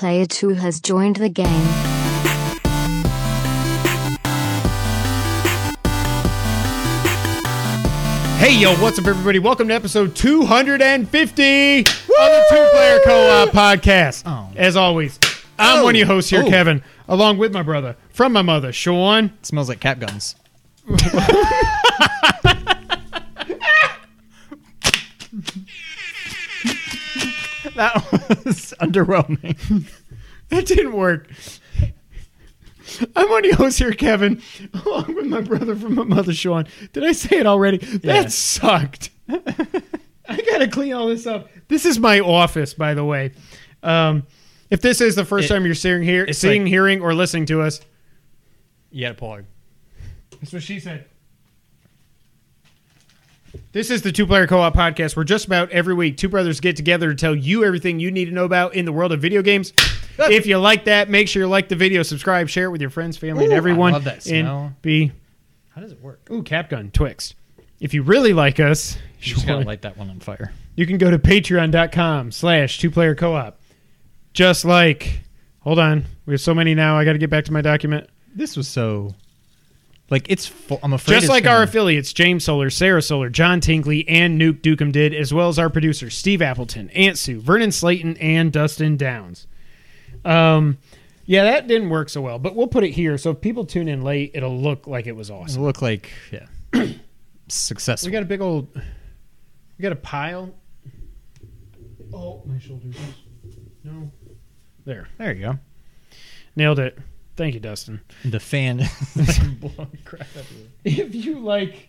Player 2 has joined the game. Hey, yo, what's up, everybody? Welcome to episode 250 of the Two Player Co op podcast. Oh. As always, I'm Oh. one of your hosts here, Oh. Kevin, along with my brother from my mother, Sean. smells like cap guns. that was underwhelming. That didn't work. I'm one of your hosts here, Kevin, along with my brother from my mother, Sean. Did I say it already? That sucked. I gotta clean all this up. This is my office, by the way. Um, if this is the first It- time you're seeing, here, it's seeing, like- hearing, or listening to us, You to pull. That's what she said. This is the Two Player Co op podcast where just about every week two brothers get together to tell you everything you need to know about in the world of video games. if you like that, make sure you like the video, subscribe, share it with your friends, family, and Ooh, I everyone. love that smell. And be, How does it work? ooh, Capgun, Twixt. If you really like us, You just gotta light that one on fire. you can go to patreon.com slash two player co op. Just like, hold on, we have so many now, I got to get back to my document. This was so. Like, it's full. I'm afraid Just like gonna- our affiliates, James Solar, Sarah Solar, John Tinkley, and Nuke Dukem did, as well as our producers, Steve Appleton, Aunt Sue, Vernon Slayton, and Dustin Downs. Um, yeah, that didn't work so well, but we'll put it here. So if people tune in late, it'll look like it was awesome. It awesome. look like, yeah. Successful. We got a big old, we got a pile. Oh, my shoulders. No. There. there you go. Nailed it. Thank you, Dustin. The fan. blowing crap everywhere. If you like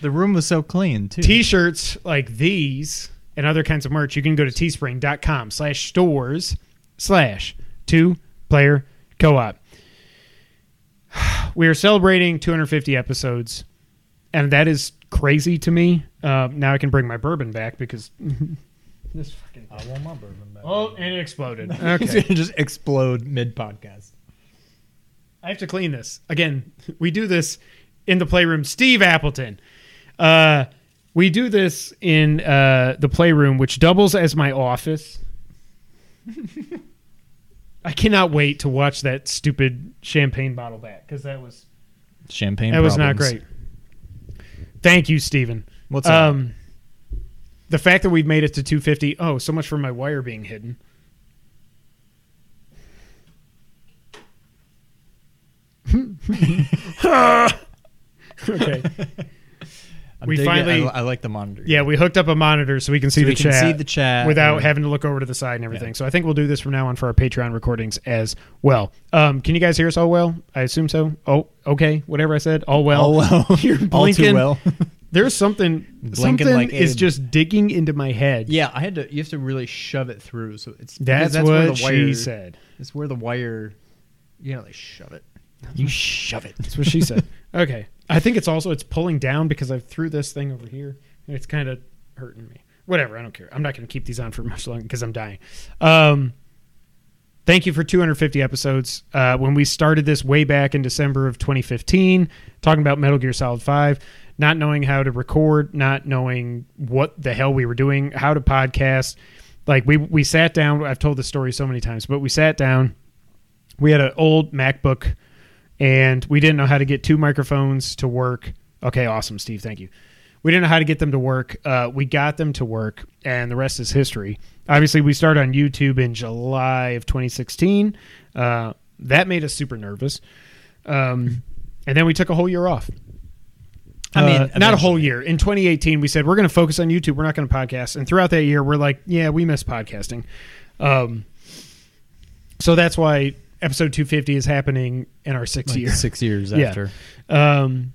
The room was so clean, too. t-shirts like these and other kinds of merch you can go to teespring.com slash stores slash two player co-op we are celebrating 250 episodes and that is crazy to me uh, now i can bring my bourbon back because this fucking I want my bourbon back. oh and it exploded It's okay gonna just explode mid podcast. I have to clean this. Again, we do this in the playroom. Steve Appleton. Uh, we do this in uh, the playroom, which doubles as my office. I cannot wait to watch that stupid champagne bottle back because that was Champagne. that was not great. Thank you, Steven. What's up? Um, the fact that we've made it to 250. Oh, so much for my wire being hidden. okay. I'm we finally- I, I like the monitor. Yeah, we hooked up a monitor so we can see So the we can chat see the chat without having to look over to the side and everything. Yeah. So I think we'll do this from now on for our Patreon recordings as well. Um, can you guys hear us all well? I assume so. Oh, okay. Whatever I said, all well. All well. You're All too well. There's something. Blinking something like is just digging into my head. yeah, I had to. You have to really shove it through. So it's that's, that's what where the she wire, said. It's where the wire. You know, they shove it. You shove it. That's what she said. okay. I think it's also it's pulling down because I threw this thing over here and it's kind of hurting me. Whatever, I don't care. I'm not going to keep these on for much longer because I'm dying. Um, thank you for 250 episodes. Uh, when we started this way back in December of 2015, talking about Metal Gear Solid 5, not knowing how to record, not knowing what the hell we were doing, how to podcast. Like we we sat down. I've told this story so many times, but we sat down. We had an old MacBook and we didn't know how to get two microphones to work. Okay, awesome, Steve. Thank you. We didn't know how to get them to work. Uh, we got them to work, and the rest is history. Obviously, we started on YouTube in July of 2016. Uh, that made us super nervous. Um, and then we took a whole year off. I mean, Uh, not a whole year. In 2018, we said we're going to focus on YouTube. We're not going to podcast. And throughout that year, we're like, yeah, we miss podcasting. Um, so that's why episode 250 is happening in our sixth Like year. six years Yeah. after. Um,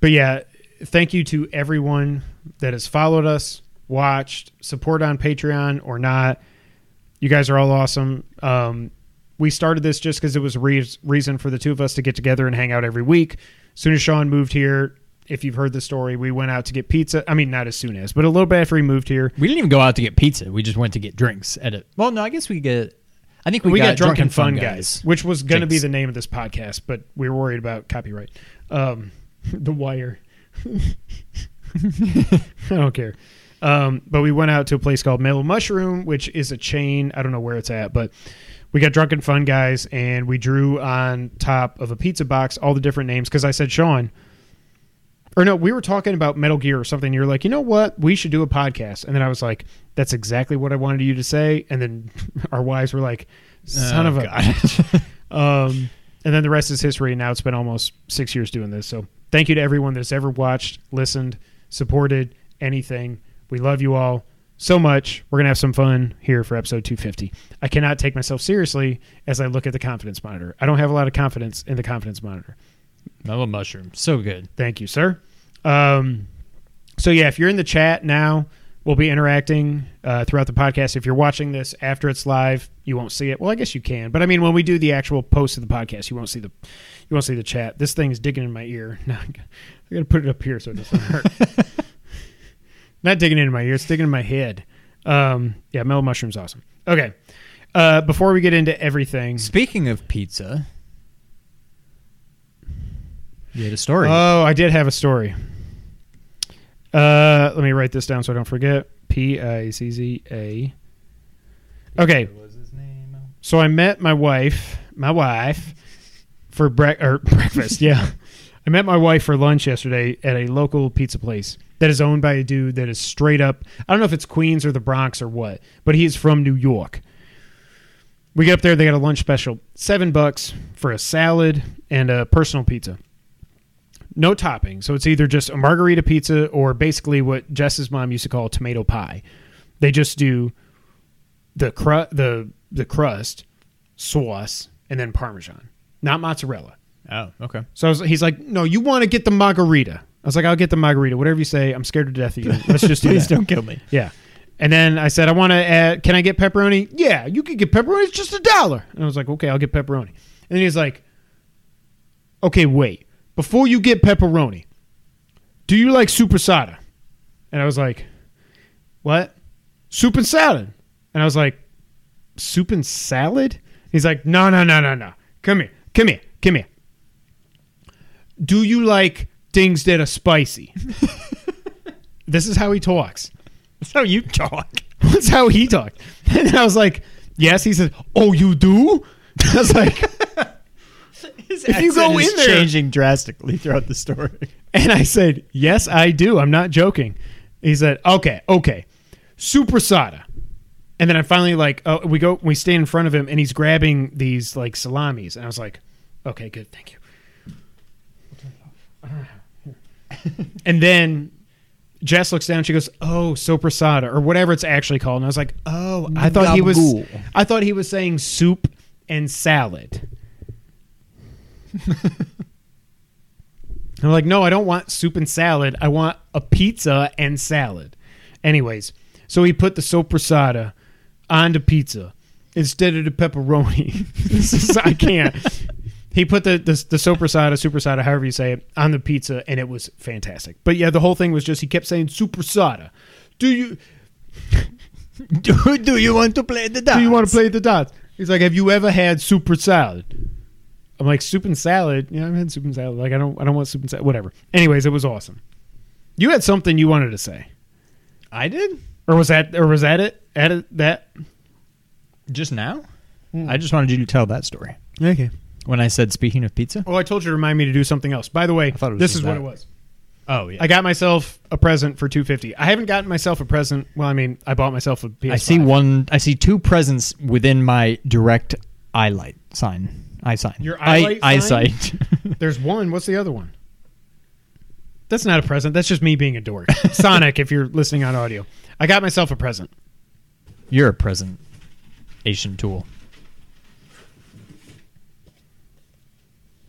but yeah, thank you to everyone that has followed us, watched, support on Patreon or not. You guys are all awesome. Um, we started this just because it was a re- reason for the two of us to get together and hang out every week. As soon as Sean moved here, if you've heard the story, we went out to get pizza. I mean, not as soon as, but a little bit after he moved here. We didn't even go out to get pizza. We just went to get drinks at it. Well, no, I guess we get. I think we, We, got, got, drunk and fun guys, which was going to be the name of this podcast, but we were worried about copyright. Um, the wire. I don't care. Um, but we went out to a place called Mellow Mushroom, which is a chain. I don't know where it's at, but we got drunken fun guys, and we drew on top of a pizza box all the different names because I said Sean. Or no, we were talking about Metal Gear or something. You're like, you know what? We should do a podcast. And then I was like, that's exactly what I wanted you to say. And then our wives were like, son Oh, of a. God. Um, and then the rest is history. And now it's been almost six years doing this. So thank you to everyone that's ever watched, listened, supported anything. We love you all so much. We're going to have some fun here for episode 250. I cannot take myself seriously as I look at the confidence monitor. I don't have a lot of confidence in the confidence monitor. Mellow mushroom, so good. Thank you, sir. Um, so yeah, if you're in the chat now, we'll be interacting uh, throughout the podcast. If you're watching this after it's live, you won't see it. Well, I guess you can, but I mean, when we do the actual post of the podcast, you won't see the you won't see the chat. This thing is digging in my ear. Now I got to put it up here so it doesn't hurt. Not digging in my ear; it's digging in my head. Um, yeah, mellow mushroom's awesome. Okay, uh, before we get into everything, Speaking of pizza, you had a story. Oh, I did have a story. Uh, let me write this down so I don't forget. P I C Z A. Okay, What was his name? so I met my wife, my wife, for bre- or breakfast. Yeah, I met my wife for lunch yesterday at a local pizza place that is owned by a dude that is straight up. I don't know if it's Queens or the Bronx or what, but he is from New York. We get up there, they got a lunch special, seven bucks for a salad and a personal pizza. No topping, so it's either just a margarita pizza or basically what Jess's mom used to call tomato pie. They just do the cru- the the crust, sauce, and then parmesan, not mozzarella. Oh, okay. So I was, he's like, "No, you want to get the margarita." I was like, "I'll get the margarita. Whatever you say. I'm scared to death of you. Let's just do Please that." don't kill me. Yeah. And then I said, "I want to add. Can I get pepperoni?" Yeah, you can get pepperoni. It's just a dollar. And I was like, "Okay, I'll get pepperoni." And then he's like, "Okay, wait. Before you get pepperoni, do you like super sada?" And I was like, "What? Soup and salad?" And I was like, "Soup and salad?" He's like, "No, no, no, no, no. Come here. Come here. Come here. Do you like things that are spicy?" this is how he talks. That's how you talk. That's how he talked. And I was like, yes. He said, oh, you do? I was like, If you go is in there- changing drastically throughout the story. and I said, yes, I do. I'm not joking. He said, okay, okay. Super Sada. And then I finally like, oh, we go, we stay in front of him and he's grabbing these like salamis. And I was like, okay, good. Thank you. and then Jess looks down. She goes, "Oh, soprasada or whatever it's actually called." And I was like, "Oh, I thought he was. I thought he was saying soup and salad." I'm like, "No, I don't want soup and salad. I want a pizza and salad." Anyways, so he put the soprasada on the pizza instead of the pepperoni. Is- I can't. He put the the, the soprasada, supersada, however you say it, on the pizza, and it was fantastic. But yeah, the whole thing was just he kept saying supersada. Do you do, do you want to play the dots? do you want to play the dots? He's like, have you ever had super salad? I'm like, soup and salad. Yeah, I've had soup and salad. Like, I don't, I don't want soup and salad. Whatever. Anyways, it was awesome. You had something you wanted to say, I did or was that, or was that it? At that? just now. Hmm. I just wanted you to tell that story Okay. when I said speaking of pizza. Oh, I told you to remind me to do something else. By the way, this is what it was. Oh yeah, I got myself a present for 250. I haven't gotten myself a present. Well, I mean, I bought myself a PS5. I see one. I see two presents within my direct eye light sign. Eye sign. Your eye, eyelight sign? eyesight. There's one. What's the other one? That's not a present. That's just me being a dork. Sonic, if you're listening on audio. I got myself a present. You're a present Asian tool.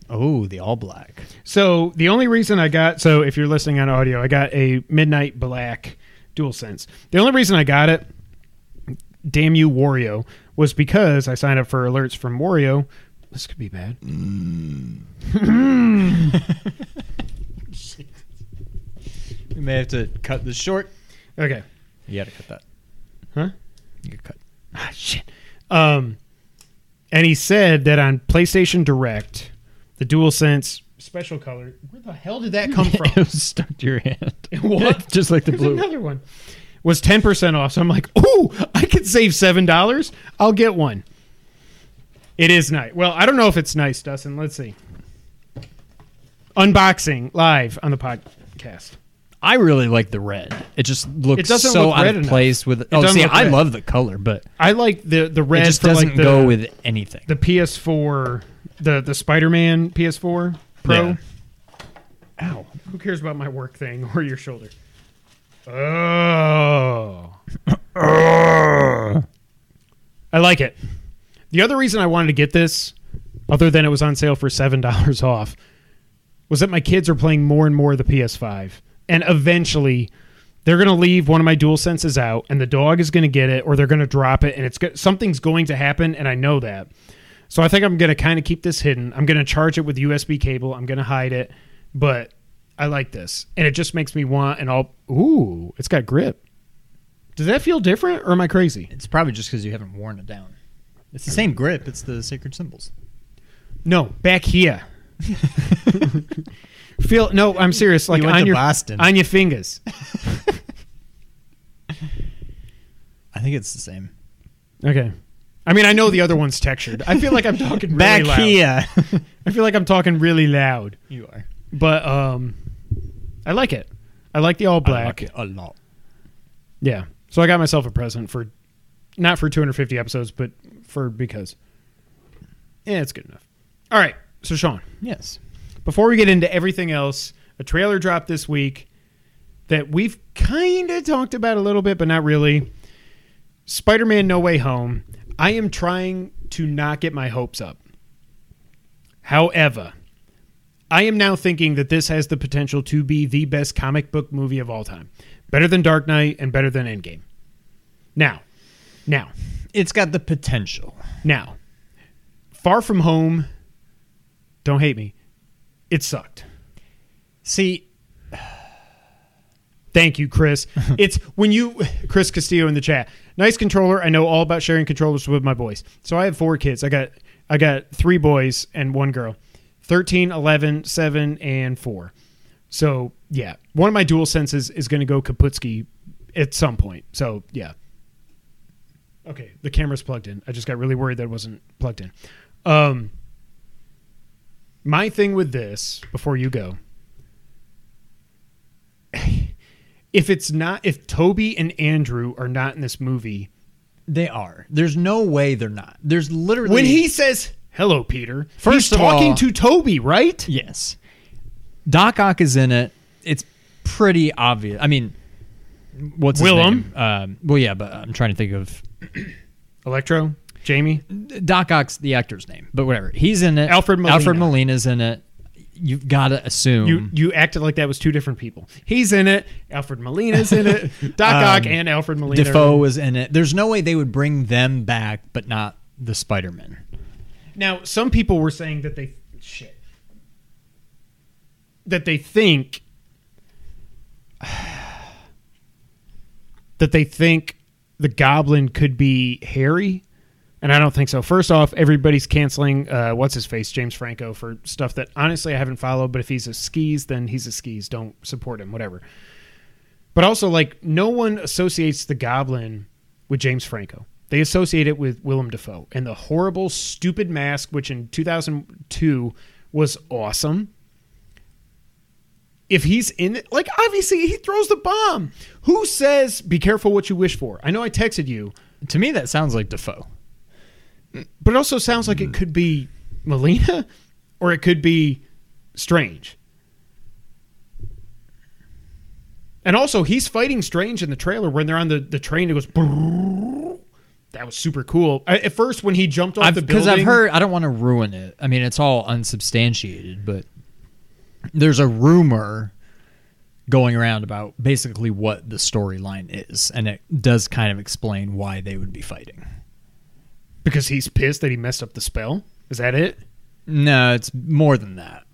Oh, the all black. So the only reason I got so if you're listening on audio, I got a midnight black dual sense. The only reason I got it, damn you Wario, was because I signed up for alerts from Wario. This could be bad. We may have to cut this short. Okay. You got to cut that. Huh? You cut. Ah, shit. Um, and he said that on PlayStation Direct, the DualSense special color. Where the hell did that come it from? was stuck to your hand. What? Just like the There's blue. another one. Was ten percent off. So I'm like, ooh, I could save seven dollars. I'll get one. It is nice. Well, I don't know if it's nice, Dustin. Let's see. Unboxing live on the podcast. I really like the red. It just looks It doesn't so look out red of enough. place with. It Oh, doesn't see, look I red. love the color, but I like the the red it just for doesn't like the, go with anything. the PS4, the the Spider-Man PS4 Pro. Yeah. Ow! Who cares about my work thing or your shoulder? Oh, I like it. The other reason I wanted to get this, other than it was on sale for seven dollars off, was that my kids are playing more and more of the PS5, and eventually they're going to leave one of my dual senses out, and the dog is going to get it, or they're going to drop it, and it's go- something's going to happen, and I know that. So I think I'm going to kind of keep this hidden. I'm going to charge it with USB cable. I'm going to hide it, but I like this, and it just makes me want. And all. Ooh, it's got grip. Does that feel different, or am I crazy? It's probably just because you haven't worn it down. It's the same grip. It's the sacred symbols. No, back here. feel no. I'm serious. Like You went on to your Boston. on your fingers. I think it's the same. Okay. I mean, I know the other one's textured. I feel like I'm talking really Back loud. here. I feel like I'm talking really loud, you are. but um, I like it. I like the all black. I like it a lot. Yeah. So I got myself a present for not for 250 episodes, but for because. Yeah, it's good enough. All right. So Sean, Yes. before we get into everything else, a trailer dropped this week that we've kind of talked about a little bit, but not really. Spider-Man: No Way Home. I am trying to not get my hopes up. However, I am now thinking that this has the potential to be the best comic book movie of all time. Better than Dark Knight and better than Endgame. Now, now, It's got the potential. now, Far From Home, don't hate me, it sucked. See, Thank you, Chris. it's when you, Chris Castillo in the chat. Nice controller. I know all about sharing controllers with my boys. So I have four kids. I got, I got three boys and one girl 13, 11, 7, and 4. So yeah, one of my dual senses is going to go Kaputski at some point. So yeah. Okay, the camera's plugged in. I just got really worried that it wasn't plugged in. Um, my thing with this, before you go, if it's not, if Tobey and Andrew are not in this movie, they are. There's no way they're not. There's literally when he says "Hello, Peter," First he's talking all- to Tobey, right? Yes. Doc Ock is in it. It's pretty obvious. I mean, what's his Willem. name? Um, well, yeah, but I'm trying to think of Electro, Jamie, Doc Ock's the actor's name, but whatever. He's in it. Alfred Molina. Alfred Molina's in it. You've got to assume. you you acted like that was two different people. He's in it. Alfred Molina's in it. Doc Ock Um, and Alfred Molina. are Dafoe in it. was in it. There's no way they would bring them back, but not the Spider-Man. Now, some people were saying that they shit that they think that they think the Goblin could be Harry, and I don't think so. First off, everybody's canceling uh, what's his face, James Franco, for stuff that honestly I haven't followed. But if he's a skis, then he's a skis. Don't support him, whatever. But also, like, no one associates the Goblin with James Franco. They associate it with Willem Dafoe and the horrible, stupid mask, which in 2002 was awesome. If he's in it, like, obviously he throws the bomb. Who says, be careful what you wish for? I know I texted you, To me, that sounds like Dafoe. but it also sounds like it mm. could be Molina or it could be Strange. And also, he's fighting Strange in the trailer when they're on the, the train. It goes. brrrr. That was super cool. I, at first, when he jumped off the building, Because I've heard, I don't want to ruin it. I mean, it's all unsubstantiated, but there's a rumor going around about basically what the storyline is, and it does kind of explain why they would be fighting. because he's pissed that he messed up the spell. Is that it? No, it's more than that.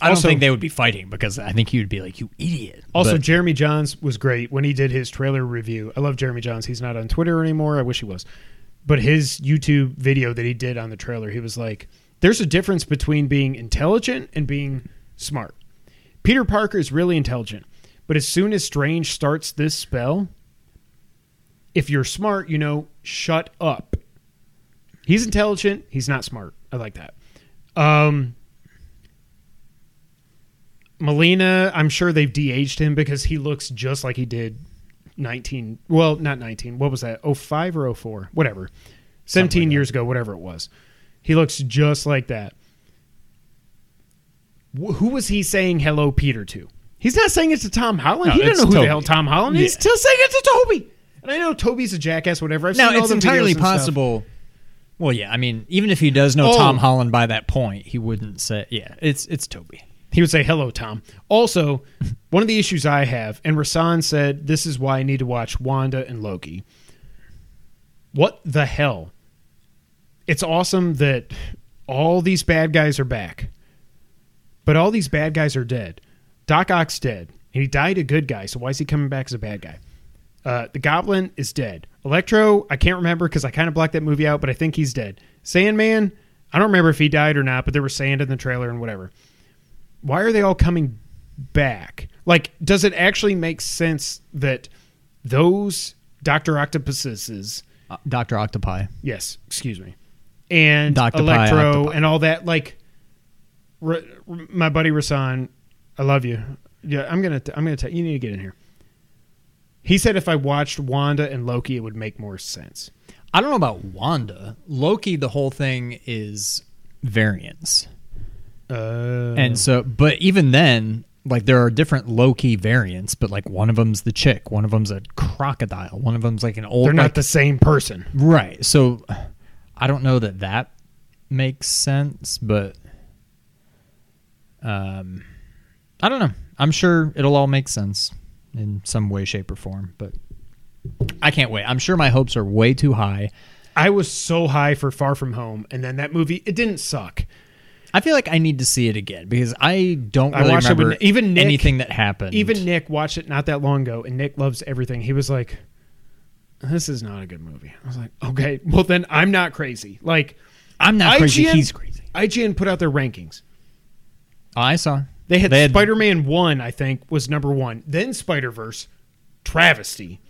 I Also- don't think they would be fighting because I think he would be like, "You idiot." Also, But- Jeremy Jahns was great when he did his trailer review. I love Jeremy Jahns. He's not on Twitter anymore. I wish he was. But his YouTube video that he did on the trailer, he was like, there's a difference between being intelligent and being smart. Peter Parker is really intelligent, but as soon as Strange starts this spell, if you're smart, you know, shut up. He's intelligent. He's not smart. I like that. Um, Molina, I'm sure they've de-aged him because he looks just like he did 19. Well, not 19. What was that? 05 or 04? Whatever. 17 like years ago, whatever it was. He looks just like that. Wh- who was he saying hello, Peter, to? He's not saying it to Tom Holland. No, he didn't know who Tobey. the hell Tom Holland is. He's still saying it to Tobey. And I know Tobey's a jackass, whatever. I've Now it's entirely and stuff. possible. Well, yeah, I mean, even if he does know Oh. Tom Holland by that point, he wouldn't say, "Yeah, it's it's Tobey." He would say, "Hello, Tom." Also, one of the issues I have, and Rasan said, "This is why I need to watch Wanda and Loki." What the hell? It's awesome that all these bad guys are back, but all these bad guys are dead. Doc Ock's dead, and he died a good guy. So why is he coming back as a bad guy? Uh, the Goblin is dead. Electro, I can't remember because I kind of blacked that movie out, but I think he's dead. Sandman, I don't remember if he died or not, but there was sand in the trailer and whatever why are they all coming back? Like, does it actually make sense that those Doctor Octopuses, Uh, Doctor Octopi. yes, excuse me, and Doctopi, Electro Octopi. and all that, like, R- my buddy Rasan, I love you. Yeah, I'm gonna, t- I'm gonna tell you need to get in here. He said if I watched Wanda and Loki, it would make more sense. I don't know about Wanda. Loki, the whole thing is variants. Uh, And so, but even then, like there are different Loki variants, but like one of them's the chick, one of them's a crocodile, one of them's like an old. they're not like- the same person. right. So, I don't know that that makes sense, but um, I don't know. I'm sure it'll all make sense in some way, shape, or form. But I can't wait. I'm sure my hopes are way too high. I was so high for Far From Home, and then that movie, it didn't suck. I feel like I need to see it again because I don't I really watched it remember with- even Nick- anything that happened. Even Nick watched it not that long ago, and Nick loves everything. He was like, "This is not a good movie." I was like, "Okay, well then I'm not crazy." Like I'm not crazy. He's crazy. IGN put out their rankings. I saw. They had, had- Spider-Man one, I think, was number one. Then Spider Verse, travesty.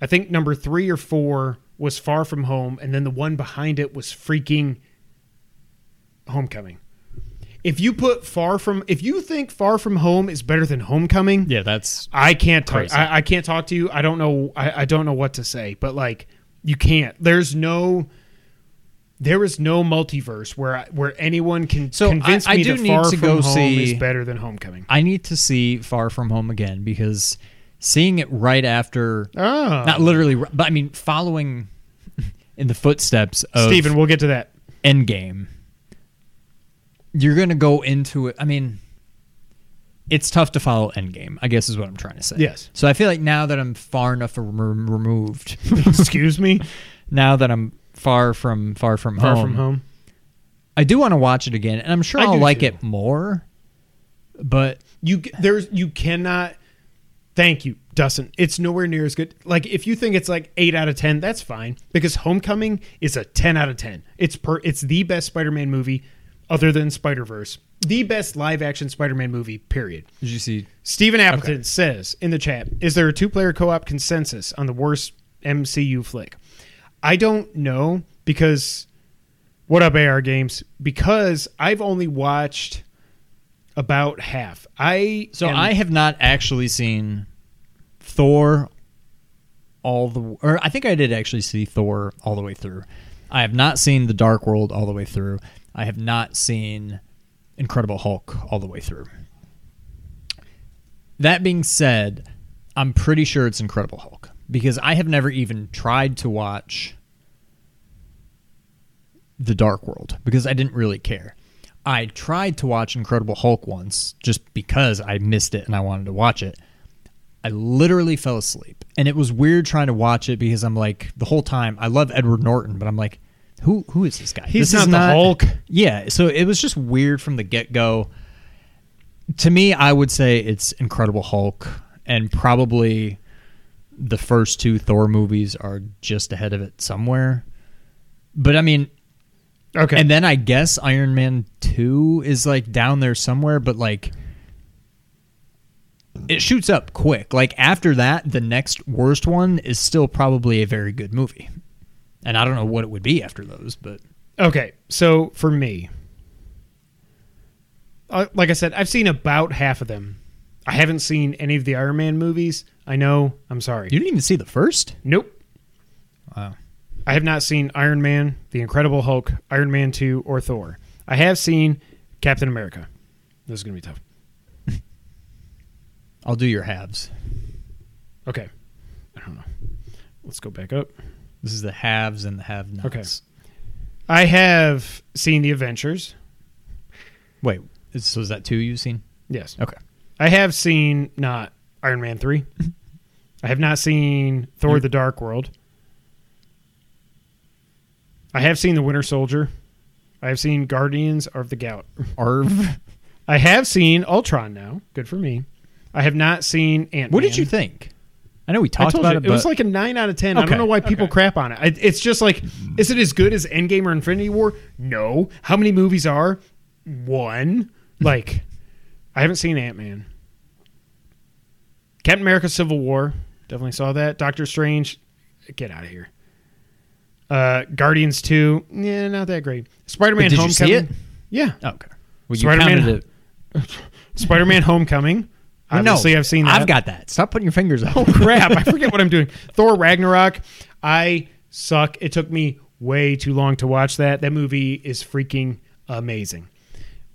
I think number three or four was Far From Home, and then the one behind it was freaking Homecoming. If you put Far From, if you think Far From Home is better than Homecoming, Yeah, that's I can't talk. I, I can't talk to you. I don't know. I, I don't know what to say. But like, you can't. There's no. There is no multiverse where I, where anyone can So, convince I- I me do that need Far to From go Home see- is better than Homecoming. I need to see Far From Home again because seeing it right after, Oh, not literally, but I mean following in the footsteps of Steven, we'll get to that. Endgame. You're gonna go into it. I mean, it's tough to follow Endgame. I guess is what I'm trying to say. Yes. So I feel like now that I'm far enough removed, Excuse me. now that I'm far from far from Far home, From Home. I do want to watch it again, and I'm sure I I'll like too. it more. But You there's you cannot. Thank you, Dustin. It's nowhere near as good. Like if you think it's like eight out of ten, that's fine because Homecoming is a ten out of ten. It's per. It's the best Spider-Man movie, other than Spider Verse. The best live-action Spider-Man movie. Period. did you see? Stephen Appleton says in the chat, "Is there a two-player co-op consensus on the worst MCU flick?" I don't know because what up AR games? Because I've only watched about half. I So am- I have not actually seen Thor all the or I think I did actually see Thor all the way through. I have not seen The Dark World all the way through. I have not seen Incredible Hulk all the way through. That being said, I'm pretty sure it's Incredible Hulk because I have never even tried to watch The Dark World because I didn't really care. I tried to watch Incredible Hulk once just because I missed it and I wanted to watch it. I literally fell asleep. And it was weird trying to watch it because I'm like the whole time I love Edward Norton, but I'm like who who is this guy? He's this not is the Hulk. Yeah, so it was just weird from the get-go. To me, I would say it's Incredible Hulk and probably the first two Thor movies are just ahead of it somewhere. But I mean, okay. and then I guess Iron Man 2 is like down there somewhere, but like it shoots up quick. Like after that, the next worst one is still probably a very good movie. and I don't know what it would be after those, but Okay, so for me, uh, like I said, I've seen about half of them. I haven't seen any of the Iron Man movies. I know. I'm sorry. you didn't even see the first. nope. Wow. I have not seen Iron Man, The Incredible Hulk, Iron Man 2, or Thor. I have seen Captain America. This is going to be tough. I'll do your halves. Okay. I don't know. Let's go back up. This is the haves and the have-nots. Okay. I have seen The Adventures. Wait, so is that two you've seen? Yes. Okay. I have seen not Iron Man 3. I have not seen Thor the Dark World. I have seen The Winter Soldier. I have seen Guardians of the Gout. Arv. I have seen Ultron now. Good for me. I have not seen Ant Man. What did you think? I know we talked about you, it, it was like a 9 out of 10. I don't know why people okay. crap on it. I, it's just like, is it as good as Endgame or Infinity War? No. How many movies are? One. Like, I haven't seen Ant Man. Captain America Civil War. Definitely saw that. Doctor Strange. Get out of here. Uh, Guardians 2. Yeah, not that great. Spider Man Homecoming. see it? Yeah. okay. Well, counted it. Spider Man Homecoming. Obviously, I've seen that. I've got that. Stop putting your fingers up. Oh crap! I forget what I'm doing. Thor Ragnarok. I suck. It took me way too long to watch that. That movie is freaking amazing.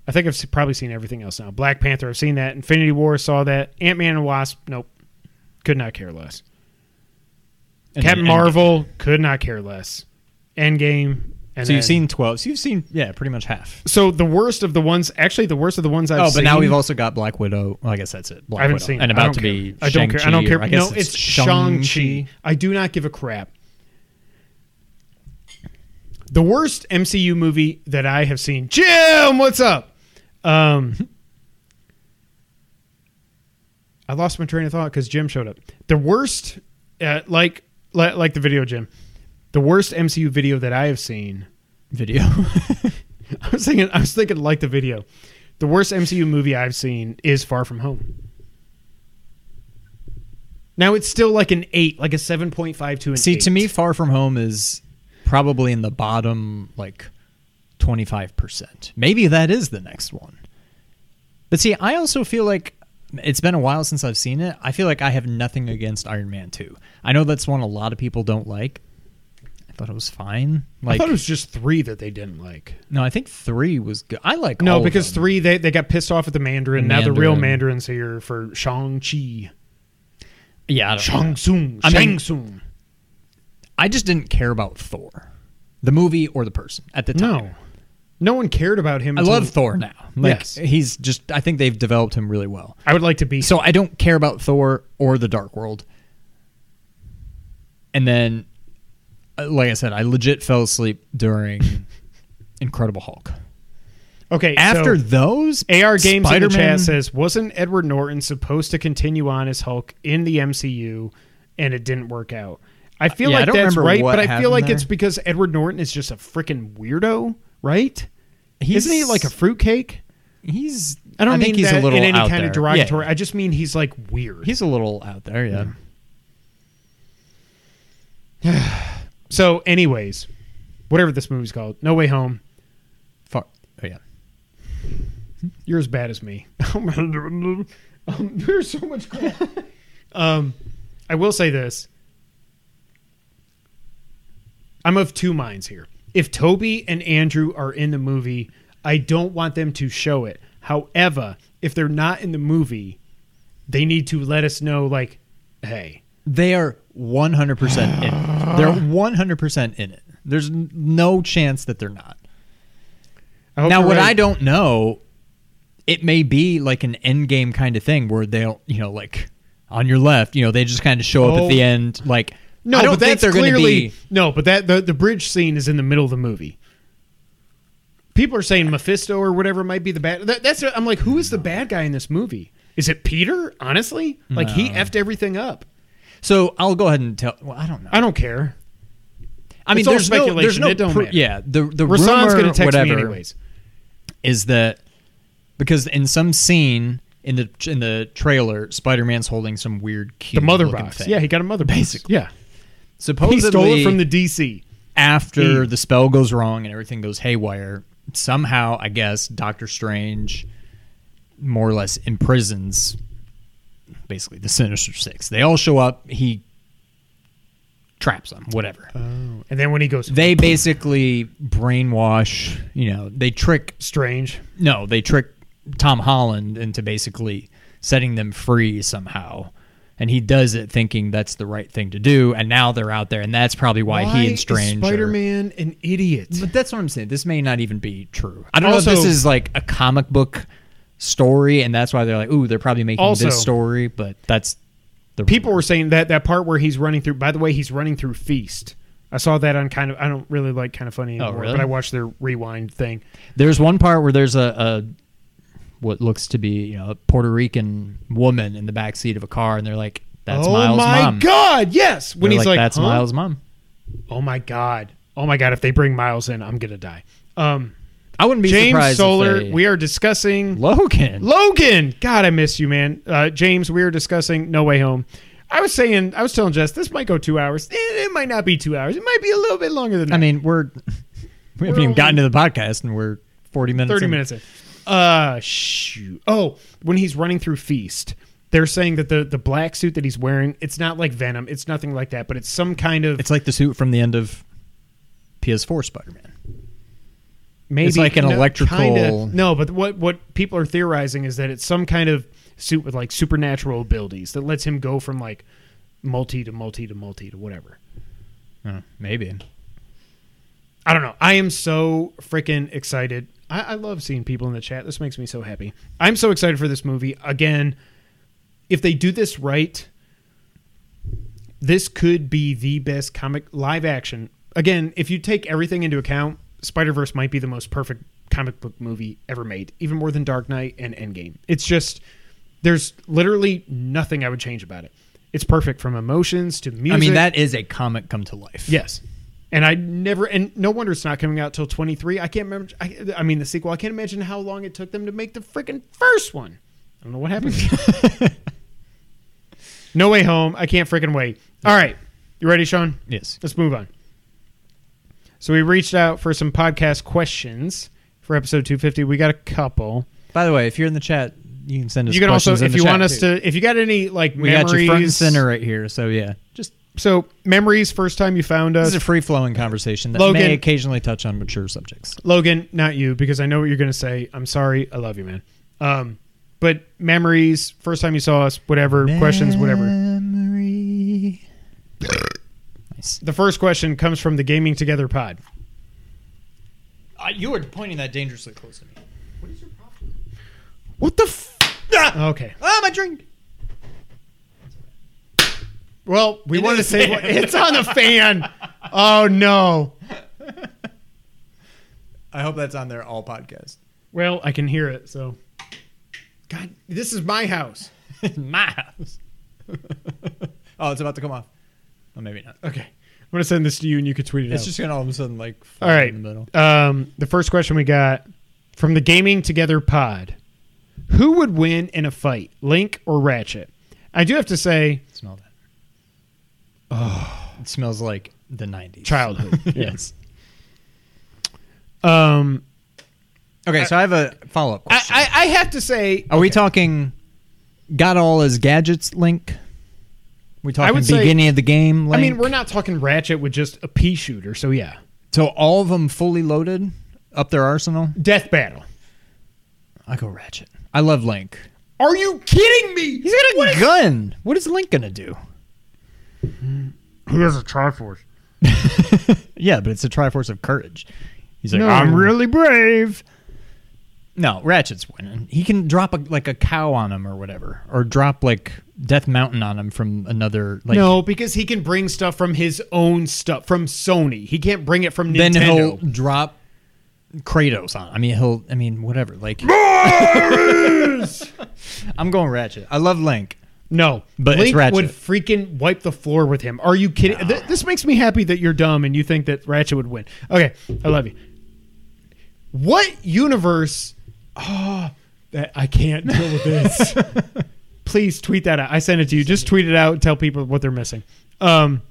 I think I've probably seen everything else now. Black Panther. I've seen that. Infinity War. Saw that. Ant Man and Wasp. Nope. Could not care less. And Captain then Endgame. Marvel. Could not care less. Endgame. And So you've then- seen twelve. So you've seen yeah, pretty much half. So the worst of the ones. Actually, the worst of the ones I've oh, seen. but now we've also got Black Widow. Well, I guess that's it. Black I haven't Widow. seen. and about to care. be. I don't care. I don't care. or I guess no, it's Shang Shang-Chi. Chi. I do not give a crap. The worst MCU movie that I have seen. Jim, what's up? Um, I lost my train of thought because Jim showed up. The worst, uh, like, like like the video, Jim. The worst MCU video that I have seen. video. I was thinking. I was thinking like the video. The worst MCU movie I've seen is Far From Home. Now it's still like an eight, like a seven point five to an. See, to me, Far From Home is probably in the bottom like twenty five percent. Maybe that is the next one. But see, I also feel like it's been a while since I've seen it. I feel like I have nothing against Iron Man two. I know that's one a lot of people don't like. I thought it was fine. Like I thought it was just three that they didn't like. no, I think three was good. I like all No, because three they, they got pissed off at the Mandarin. Now the real Mandarin. Mandarin's here for Shang Chi, Yeah, I. Shang Tsung, I Shang mean- Tsung. I just didn't care about Thor, the movie or the person at the time. No, no one cared about him. I until- love Thor now. Like Yes. he's just I think they've developed him really well. I would like to be So I don't care about Thor or the Dark World. And then uh, like I said, I legit fell asleep during Incredible Hulk. okay. After so those AR Games in the Spider-Man- chat says, wasn't Edward Norton supposed to continue on as Hulk in the MCU, and it didn't work out? I feel Yeah, I like don't that's remember right, what but I feel happened like there. it's because Edward Norton is just a freaking weirdo, right? he's, Isn't he like a fruitcake? he's I don't I mean think he's a little in any out kind there. of derogatory. Yeah. I just mean he's like weird. He's a little out there, yeah. so, anyways, whatever this movie's called, No Way Home. Far, oh yeah. You're as bad as me. um, there's so much crap. um, I will say this. I'm of two minds here. If Tobey and Andrew are in the movie, I don't want them to show it. However, if they're not in the movie, they need to let us know, like, hey, They are 100% in it. They're 100% in it. There's no chance that they're not. Now what right. I don't know, it may be like an end game kind of thing where they'll, you know, like on your left, you know, they just kind of show up Oh. at the end. Like, No, I don't but think that's they're going to clearly be. no. But that the, the bridge scene is in the middle of the movie. People are saying Mephisto or whatever might be the bad. That, that's I'm like, who is the bad guy in this movie? Is it Peter? Honestly, like he No. effed everything up. So I'll go ahead and tell. Well, I don't know. I don't care. I mean, it's all there's no, there's speculation. no It don't matter. yeah. The the Rasan's rumor, going to text whatever, me anyways. is that because in some scene in the in the trailer, Spider Man's holding some weird The mother looking box. thing. Yeah, he got a mother box. Basically. Yeah, supposedly he stole it from the DC. after Eve. the spell goes wrong and everything goes haywire, somehow I guess Doctor Strange more or less imprisons basically the Sinister Six. They all show up. He traps them. Whatever. Oh. And then when he goes They basically brainwash. You know, they trick. strange. No, they trick Tom Holland into basically setting them free somehow. And he does it thinking that's the right thing to do, and now they're out there, and that's probably why, he and Strange. Spider Man an idiot. but that's what I'm saying. This may not even be true. I don't know if this is like a comic book story, and that's why they're like, "Ooh, they're probably making Also- this story." But that's the People were saying that that part where he's running through. By the way, he's running through Feast. I saw that on kind of. I don't really like Kinda Funny Oh, anymore, really? but I watched their rewind thing. There's one part where there's a, a what looks to be you know a Puerto Rican woman in the back seat of a car, and they're like, "That's oh Miles' my mom." god! Yes, when They're he's like, "That's huh? Miles' mom." Oh my god! Oh my god! If they bring Miles in, I'm gonna die. Um, I wouldn't be James surprised. Solar. if they- We are discussing Logan. Logan. God, I miss you, man. Uh, James, we are discussing No Way Home. I was saying, I was telling Jess, this might go two hours. Eh, It, might not be two hours. It might be a little bit longer than that. I mean, we're we haven't even only- gotten to the podcast, and we're forty minutes. 30 in. minutes in. Uh, shoot. Oh, when he's running through Feast, they're saying that the, the black suit that he's wearing, it's not like Venom. It's nothing like that, but it's some kind of It's like the suit from the end of PS4 Spider-Man. maybe it's like an electrical- kinda- no, but what what people are theorizing is that it's some kind of suit with like supernatural abilities that lets him go from like multi to multi to multi to whatever. Oh, maybe. I don't know. I am so freaking excited. I, I love seeing people in the chat. This makes me so happy. I'm so excited for this movie. Again, if they do this right, this could be the best comic live action. Again, if you take everything into account, Spider Verse might be the most perfect comic book movie ever made, even more than Dark Knight and Endgame. It's just there's literally nothing I would change about it. It's perfect from emotions to music. I mean, that is a comic come to life. Yes. And I never, and no wonder it's not coming out till 23. I can't remember. I, I mean, the sequel, I can't imagine how long it took them to make the freaking first one. I don't know what happened. no Way Home. I can't freaking wait. All right. You ready, Sean? Yes. Let's move on. So we reached out for some podcast questions for episode 250. We got a couple. By the way, if you're in the chat, you can send us. You can also, if you want us too. to, if you got any like we memories, got you front and center right here. So yeah, just So memories, first time you found us. this us. is a free flowing conversation that Logan- may occasionally touch on mature subjects. Logan, not you, because I know what you're going to say. I'm sorry. I love you, man. Um, but memories, first time you saw us, whatever, questions, whatever. Nice. The first question comes from the Gaming Together pod. Uh, you were pointing that dangerously close to me. What is your problem? What the f- Okay. Ah, my drink. Well, we want to say it's on the fan. Oh, no. I hope that's on there all podcast. Well, I can hear it, so. God, this is my house. my house. oh, it's about to come off. Oh, maybe not. Okay. I'm going to send this to you and you can tweet it It's out. just gonna all of a sudden like All fall right. in the middle. Um, the first question we got from the Gaming Together pod: Who would win in a fight, Link or Ratchet? I do have to say. Oh, it smells like the '90s childhood. yes. Um, Okay, so I have a follow up I, question. I, I have to say, Are we talking got all his gadgets link? We talking would say- beginning of the game I link? mean, we're not talking Ratchet with just a pea shooter, so yeah, so all of them fully loaded up their arsenal. death battle. I go Ratchet. I love Link. Are you kidding me? He's got a gun. What is Link gonna do? He has a Triforce. Yeah, but it's a Triforce of Courage. He's like, No. I'm mm. really brave. No, Ratchet's winning. He can drop a, like a cow on him or whatever, or drop like Death Mountain on him from another. Like, no, because he can bring stuff from his own stuff from Sony. He can't bring it from then he'll Nintendo. drop Kratos on. I mean, he'll. I mean, whatever. Like, I'm going Ratchet. I love Link. No, But Link Ratchet. would freaking wipe the floor with him. Are you kidding? Th- this makes me happy that you're dumb and you think that Ratchet would win. Okay, I love you. What universe? Oh, that I can't deal with this. Please tweet that out. I sent it to you. Just tweet it out and tell people what they're missing. Um,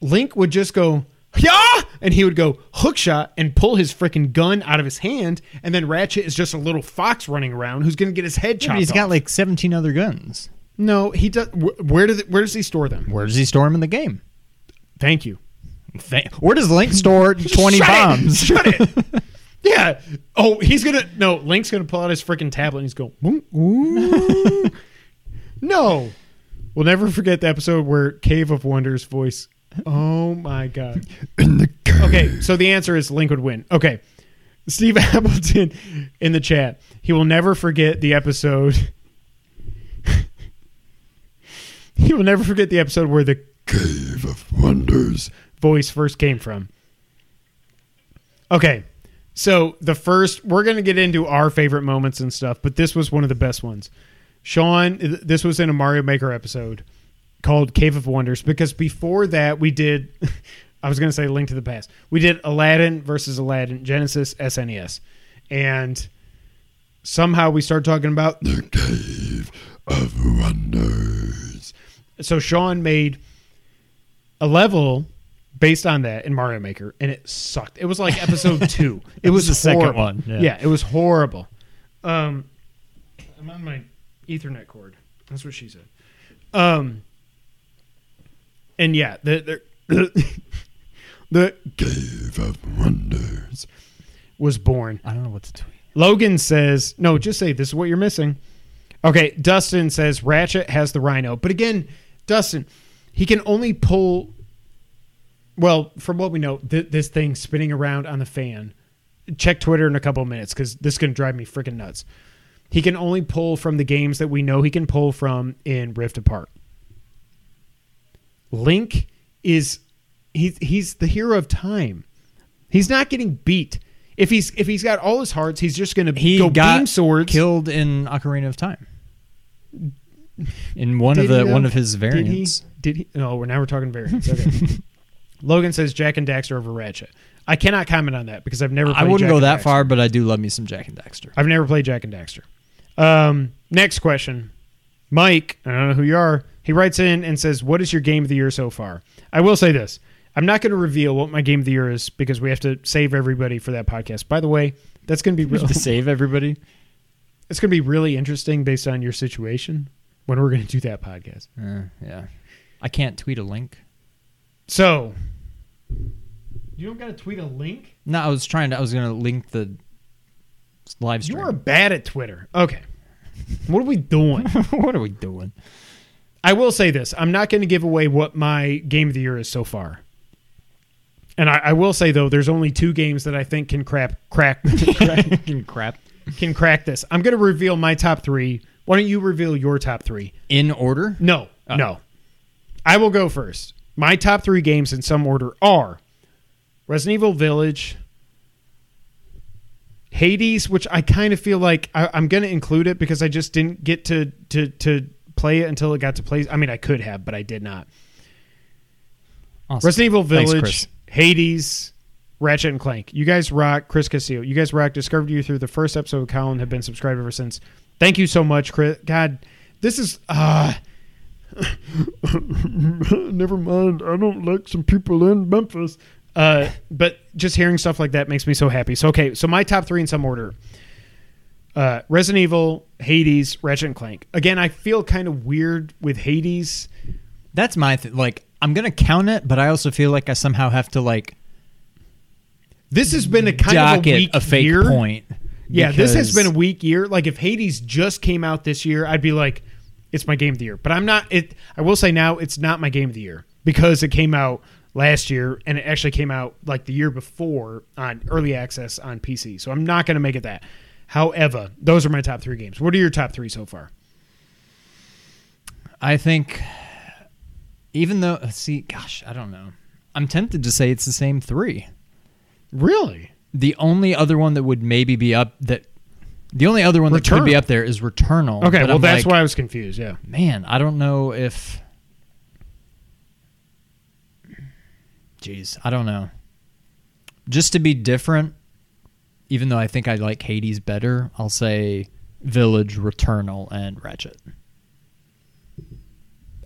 Link would just go, yeah, and he would go hook shot and pull his freaking gun out of his hand, and then Ratchet is just a little fox running around who's going to get his head Yeah, chopped but he's got like 17 other guns. no, he does. Where does where does he store them? Where does he store them in the game? Thank you. Th- Where does Link store 20 Shut it! bombs? Shut it. Yeah. Oh, he's gonna no. Link's gonna pull out his freaking tablet and he's going. "Ooh, ooh." no, we'll never forget the episode where Cave of Wonders voice. Oh my god. Okay, so the answer is Link would win. Okay, Steve Appleton in the chat. He will never forget the episode. he will never forget the episode where the Cave of Wonders voice first came from. Okay. So the first we're going to get into our favorite moments and stuff, but this was one of the best ones. Sean this was in a Mario Maker episode called Cave of Wonders because before that we did I was going to say Link to the Past. We did Aladdin versus Aladdin Genesis SNES. And somehow we started talking about the Cave of Wonders. So Sean made a level based on that in Mario Maker, and it sucked. It was like episode two. It was the second one, yeah. Yeah. it was horrible. Um, I'm on my Ethernet cord. That's what she said. Um, and yeah, the the, the Cave of Wonders was born. I don't know what to tweet. Logan says, no, just say this is what you're missing. Okay, Dustin says Ratchet has the rhino. But again, Dustin, he can only pull. Well, from what we know, th- this thing spinning around on the fan. Check Twitter in a couple of minutes because this is going to drive me freaking nuts. He can only pull from the games that we know he can pull from in Rift Apart. Link is he's he's the hero of time. He's not getting beat. If he's if he's got all his hearts, he's just going to He go got beam swords. killed in Ocarina of Time. In one of the he, one of his variants. Did he? Did he? No, we're now we're talking variants. Okay. Logan says Jak and Daxter over Ratchet. I cannot comment on that because I've never. I wouldn't Jak go that Daxter. far, but I do love me some Jak and Daxter. I've never played Jak and Daxter. Um, next question, Mike. I don't know who you are. He writes in and says, "What is your game of the year so far?" I will say this: I'm not going to reveal what my game of the year is because we have to save everybody for that podcast. By the way, that's going to be real. to save everybody. it's going to be really interesting based on your situation when we're going to do that podcast. Uh, yeah, I can't tweet a link. So, you don't got to tweet a link. No, I was trying to. I was going to link the live stream. You are bad at Twitter. Okay, what are we doing? what are we doing? I will say this: I'm not going to give away what my game of the year is so far. And I, I will say though, there's only two games that I think can crap crack crack Crap. can crack this. I'm going to reveal my top three. Why don't you reveal your top three? In order. No, Oh. no. I will go first. My top three games in some order are Resident Evil Village, Hades, which I kind of feel like I, I'm going to include it because I just didn't get to to to play it until it got to play. I mean, I could have, but I did not. Awesome. Resident Evil Village, Chris. Hades, Ratchet and Clank. You guys rock, Chris Castillo. You guys rock. Discovered you through the first episode of Colin. Have been subscribed ever since. Thank you so much, Chris. God, this is uh Never mind. I don't like some people in Memphis. Uh, but just hearing stuff like that makes me so happy. So okay, so my top three in some order: uh, Resident Evil, Hades, Ratchet and Clank. Again, I feel kind of weird with Hades. That's my th- like. I'm gonna count it, but I also feel like I somehow have to like This has been a kind of a weak a fake year. point. Yeah, this has been a weak year. Like if Hades just came out this year, I'd be like, it's my game of the year. But I'm not. It. I will say now, it's not my game of the year because it came out last year and it actually came out like the year before on early access on PC. So I'm not going to make it that. However, those are my top three games. What are your top three so far? I think, even though, see, gosh, I don't know. I'm tempted to say it's the same three. Really? The only other one that would maybe be up that, the only other one that could be up there is Returnal. Okay. Well, I'm that's like, why I was confused. Yeah. Man, I don't know if. Jeez, I don't know. Just to be different, even though I think I like Hades better, I'll say Village, Returnal, and Ratchet.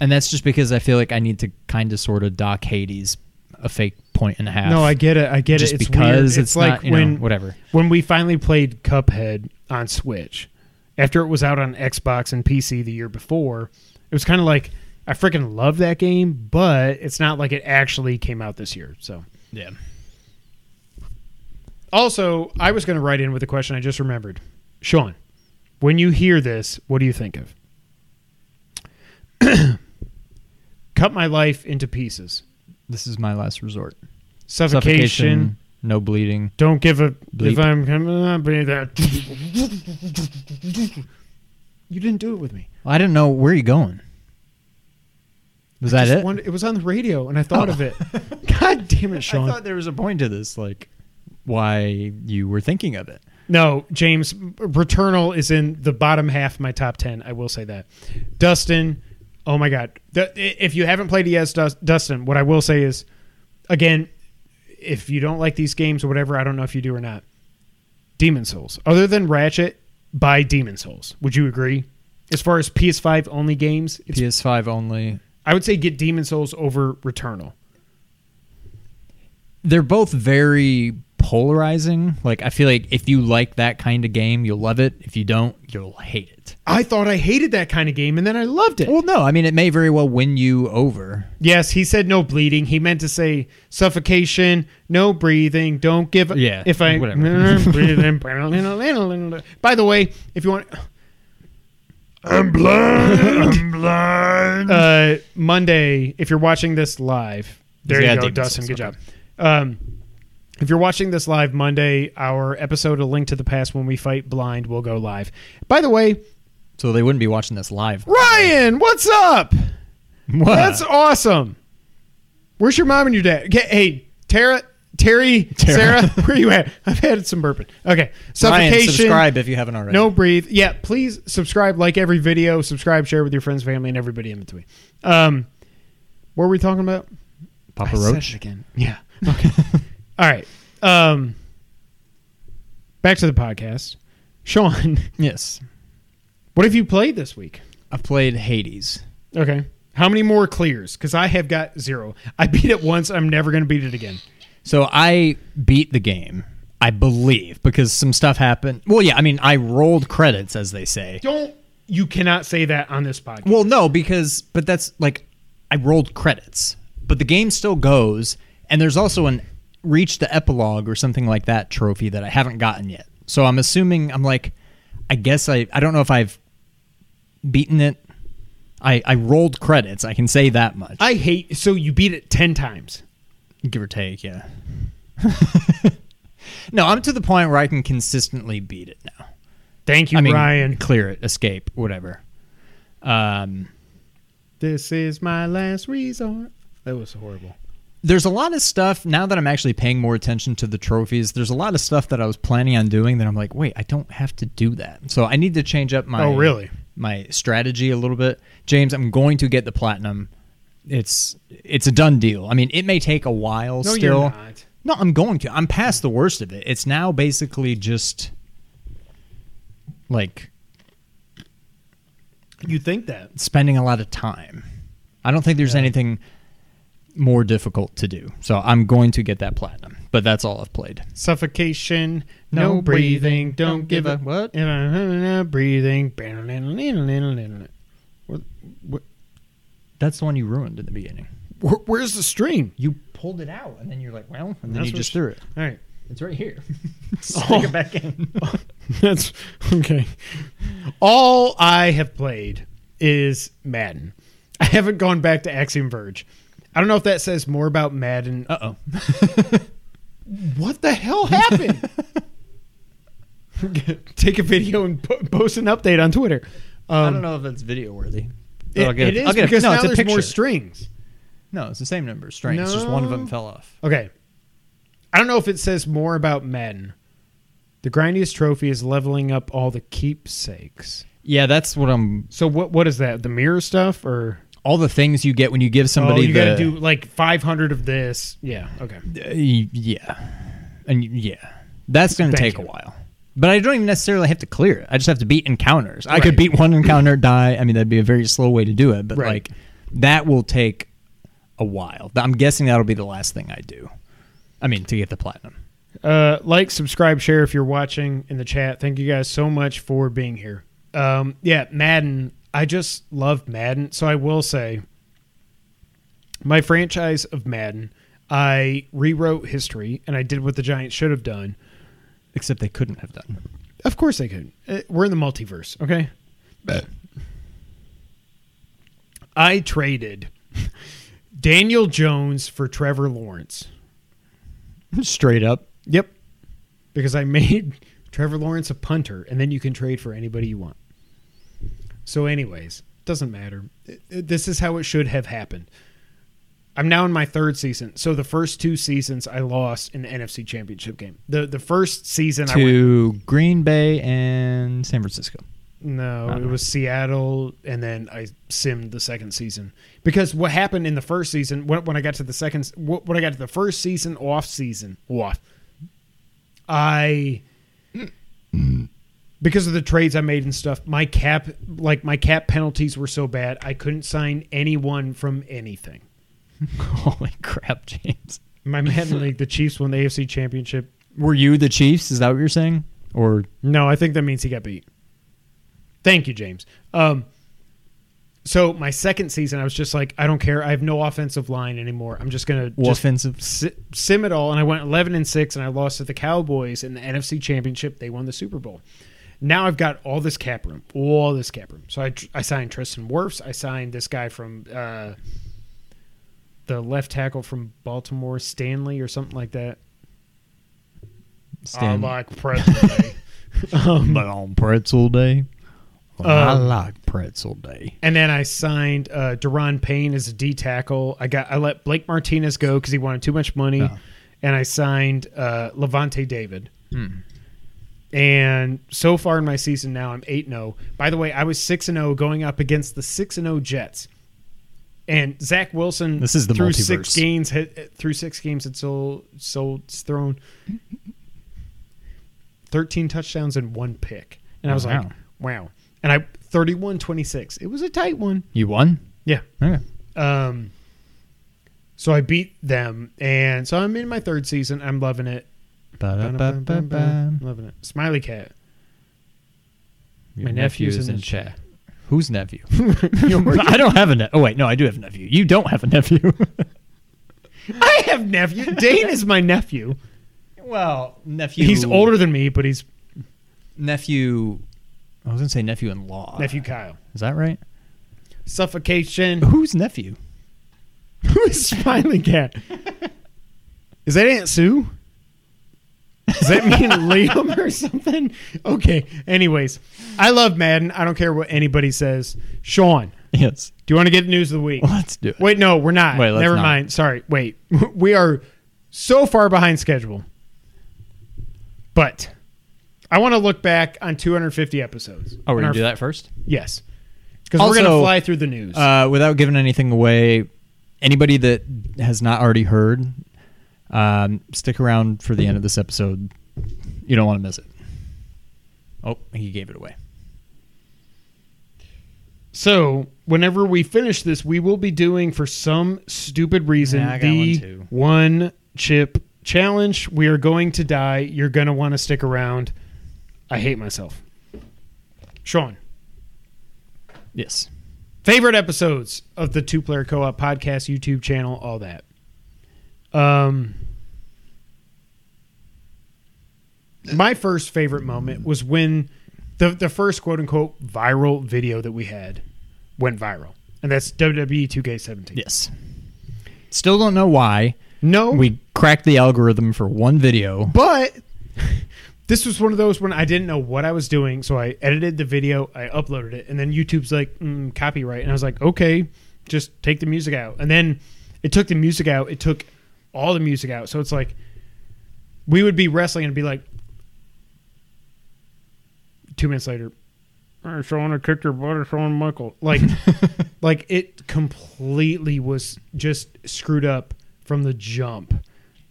and that's just because I feel like I need to kind of sort of dock Hades a fake point and a half. No, I get it. I get just it. It's because weird. it's, It's, like not, you when know, whatever. when we finally played Cuphead on Switch, after it was out on Xbox and PC the year before, it was kind of like I freaking love that game, but it's not like it actually came out this year. So, Yeah. Also, I was going to write in with a question I just remembered. Sean, when you hear this, what do you think of? Cut my life into pieces. This is my last resort. Suffocation. no bleeding. Don't give a Bleep. if I'm coming that. you didn't do it with me. I didn't know where you going. Was that it? wanted- it was on the radio, and I thought Oh. of it. God damn it, Sean! I thought there was a point to this, like why you were thinking of it. no, James. Returnal is in the bottom half of my top ten. I will say that. Dustin, oh my God! If you haven't played it yet, Dustin, what I will say is, again, if you don't like these games or whatever, I don't know if you do or not. Demon's Souls, other than Ratchet, buy Demon's Souls. Would you agree? As far as PS5 only games, it's PS5 only. I would say get Demon's Souls over Returnal. They're both very polarizing. Like I feel like if you like that kind of game, you'll love it. If you don't, you'll hate it. I thought I hated that kind of game, and then I loved it. Well, no, I mean it may very well win you over. yes, he said no bleeding. He meant to say suffocation, no breathing, don't give. Yeah, if I whatever. breathing. By the way, if you want. I'm blind. I'm blind. Uh, Monday, if you're watching this live, there Yeah, you go, Demon Dustin. Good job. Um, if you're watching this live Monday, our episode, A Link to the Past, when we fight blind, will go live. By the way, So they wouldn't be watching this live. Ryan, what's up? What? That's awesome. Where's your mom and your dad? Hey, Tara, Terry, Tara. Sarah, where you at? I've had some burping. Okay, suffocation. Ryan, subscribe if you haven't already. No breathe. Yeah, please subscribe, like every video, subscribe, share with your friends, family, and everybody in between. Um, what were we talking about? Papa I Roach. again. Yeah. Okay. All right. Um, back to the podcast. Sean, Yes, what have you played this week? I've played Hades. Okay. How many more clears? Because I have got zero. I beat it once. I'm never going to beat it again. So I beat the game, I believe, because some stuff happened. Well, yeah, I mean, I rolled credits, as they say. Don't. You cannot say that on this podcast. Well, no, because but that's like I rolled credits, but the game still goes, and there's also an reach the epilogue or something like that trophy that I haven't gotten yet. So I'm assuming I'm like, I guess I I don't know if I've beaten it. I I rolled credits. I can say that much, I hate. So you beat it 10 times. give or take. Yeah. no, I'm to the point where I can consistently beat it now. Thank you, I mean, Ryan. clear it, escape, whatever. Um, This is my last resort. That was horrible. There's a lot of stuff now that I'm actually paying more attention to the trophies. There's a lot of stuff that I was planning on doing that I'm like, wait, I don't have to do that. So I need to change up my Oh, really? my strategy a little bit. James, I'm going to get the platinum. It's it's a done deal. I mean, it may take a while No, still. you're not. No, I'm going to. I'm past the worst of it. It's now basically just like You think that? spending a lot of time. I don't think there's Yeah. anything more difficult to do. So I'm going to get that platinum. But that's all I've played. Suffocation, no, No breathing, breathing, don't, give a what? Breathing. What, what, That's the one you ruined in the beginning. where, where's the string? You pulled it out and then you're like, well, and then That's you just she- threw it. All right. It's right here. Oh. Stick it back in. That's okay. All I have played is Madden. I haven't gone back to Axiom Verge. I don't know if that says more about Madden. Uh oh. what the hell happened? Take a video and po- post an update on Twitter. Um, I don't know if that's video worthy. It, I'll get it a- is I'll get a- because no, now it's a there's more strings. No, it's the same number of strings. Just one of them fell off. Okay. I don't know if it says more about Madden. The grindiest trophy is leveling up all the keepsakes. Yeah, that's what I'm. So what what is that? The mirror stuff or All the things you get when you give somebody oh, you got to do like 500 of this. Yeah. Okay. Uh, yeah, and yeah, that's going to take you. a while. But I don't even necessarily have to clear it. I just have to beat encounters. I could beat one encounter, die. I mean, that'd be a very slow way to do it. But Right. like, that will take a while. I'm guessing that'll be the last thing I do. I mean, to get the platinum. Uh, like, subscribe, share if you're watching in the chat. Thank you guys so much for being here. Um, yeah, Madden. I just love Madden. So I will say, my franchise of Madden, I rewrote history and I did what the Giants should have done. Except they couldn't have done. Of course they could. Uh, We're in the multiverse, okay? I traded Daniel Jones for Trevor Lawrence. Straight up. Yep. Because I made Trevor Lawrence a punter, and then you can trade for anybody you want. So, anyways, doesn't matter. It- it- This is how it should have happened. I'm now in my third season. So the first two seasons I lost in the NFC Championship game. The the first season I went To Green Bay and San Francisco. No, it was Seattle, and then I simmed the second season because what happened in the first season when, when I got to the second when I got to the first season off season off, I mm. Because of the trades I made and stuff, my cap like my cap penalties were so bad I couldn't sign anyone from anything. Holy crap, James. My Madden League, the Chiefs won the AFC Championship. Were you the Chiefs? Is that what you're saying? Or No, I think that means he got beat. Thank you, James. Um, so my second season, I was just like, I don't care. I have no offensive line anymore. I'm just gonna just offensive? si- sim it all. And I went 11 and six, and I lost to the Cowboys in the NFC Championship. They won the Super Bowl. Now I've got all this cap room, all this cap room. So I I signed Tristan Wirfs. I signed this guy from uh, the left tackle from Baltimore, Stanley or something like that. Stan- I like pretzel day. um, but on pretzel day? I Um, like pretzel day. And then I signed uh, Daron Payne as a D tackle. I got I let Blake Martinez go because he wanted too much money, Oh. and I signed uh, Lavonte David. Hmm. And so far in my season now, I'm 8 0. By the way, I was six and zero going up against the six and zero Jets. And Zach Wilson, This is the through multiverse. six games, hit, through six games, had sold, sold, thrown thirteen touchdowns and one pick. And I was like, Wow. wow. And I 31-26. It was a tight one. You won? Yeah. Okay. Um, so I beat them, and so I'm in my third season. I'm loving it. Ba-da-ba-ba-ba. Loving it. Smiley cat. Your My nephew nephew's is in in the chat. Whose nephew? I don't have a nephew. Oh wait, no, I do have a nephew. You don't have a nephew. I have nephew. Dane is my nephew. well, nephew. He's older than me, but he's Nephew. I was gonna say nephew-in-law. nephew Kyle. Is that right? Suffocation. Who's nephew? Who is Smiley cat? Is that Aunt Sue? Does that mean Liam or something? Okay. Anyways, I love Madden. I don't care what anybody says. Sean, Yes. do you want to get news of the week? Let's do it. Wait, no, we're not. Wait, let's Never not. mind. Sorry. Wait. We are so far behind schedule. But I want to look back on 250 episodes. Oh, we're gonna do that first. Yes. Because we're going to Also, fly through the news. Uh, without giving anything away, anybody that has not already heard, um, stick around for the end of this episode. You don't want to miss it. Oh, he gave it away. so, whenever we finish this, we will be doing, for some stupid reason, Yeah, I got the one too. one chip challenge. We are going to die. You're going to want to stick around. I hate myself. Sean. Yes. favorite episodes of the two player co-op podcast youtube channel all that um my first favorite moment was when the the first quote unquote viral video that we had went viral and that's WWE 2K17 Yes. Still don't know why. no We cracked the algorithm for one video. but this was one of those when I didn't know what I was doing, so I edited the video, I uploaded it, and then YouTube's like mm, copyright, and I was like, okay, just take the music out, and then it took the music out, it took all the music out, so it's like we would be wrestling and be like, two minutes later, "Uh, Shawn kicked your butt, or Shawn Michael, like, like it completely was just screwed up from the jump.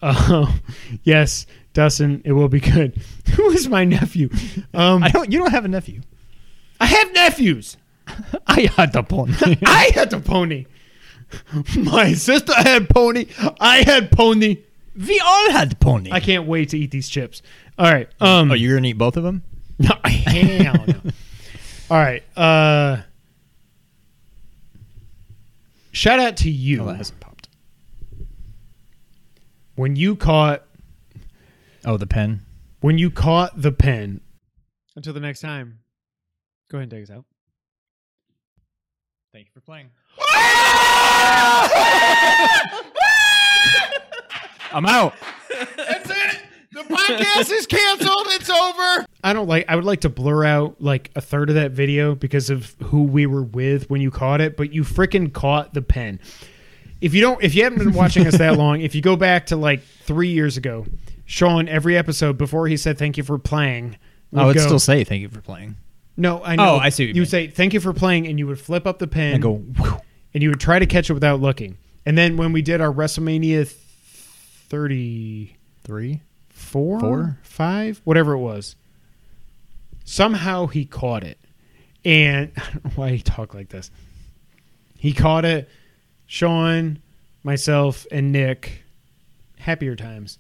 Uh, yes, Dustin, it will be good. Who is my nephew? Um, I don't. You don't have a nephew. I have nephews. I had the pony. I had the pony. My sister had pony. I had pony. We all had pony. I can't wait to eat these chips. All right. Um. oh, you're gonna eat both of them? No, hell no. All right. Uh. Shout out to you Oh, that hasn't popped. when you caught Oh, the pen. when you caught the pen. Until the next time, go ahead and take us out. Thank you for playing. I'm out. That's it. The podcast is canceled. It's over. I don't like. I would like to blur out like a third of that video because of who we were with when you caught it. But you freaking caught the pen. If you don't, if you haven't been watching us that long, if you go back to like three years ago, Sean every episode before he said thank you for playing. I would go- still say thank you for playing. no. I know. Oh, I see what you You mean. say thank you for playing, and you would flip up the pen And go. Whew. And you would try to catch it without looking. And then when we did our WrestleMania thirty Three. four, Four? five, whatever it was. Somehow he caught it, and I don't know why he talked like this. He caught it. Sean, myself, and Nick, happier times,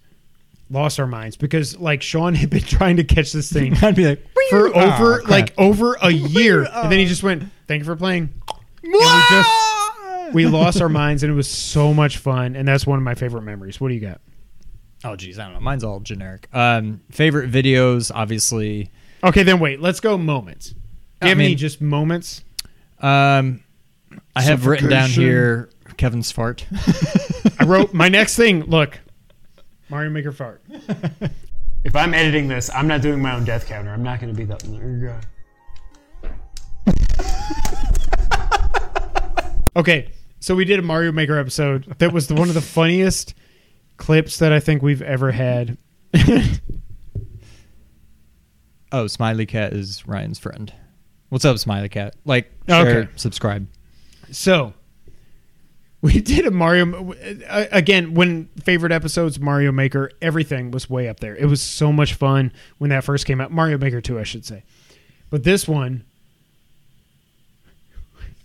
lost our minds because like Sean had been trying to catch this thing I'd be like for over Oh, like over a year, and then he just went, "Thank you for playing." And we lost our minds, and it was so much fun, and that's one of my favorite memories. What do you got? Oh geez, I don't know. Mine's all generic. Um, favorite videos, obviously. Okay, then wait. Let's go moments. Do I you have any just moments? Um, I have written down here Kevin's fart. I wrote my next thing. Look, Mario Maker fart. if I'm editing this, I'm not doing my own death counter. I'm not going to be that guy. okay, so we did a Mario Maker episode. That was the, one of the funniest clips that I think we've ever had. oh, Smiley Cat is Ryan's friend. What's up, Smiley Cat? Like, share, Okay. subscribe. So we did a Mario uh, again when favorite episodes Mario Maker everything was way up there. It was so much fun when that first came out. Mario Maker 2 I should say. But this one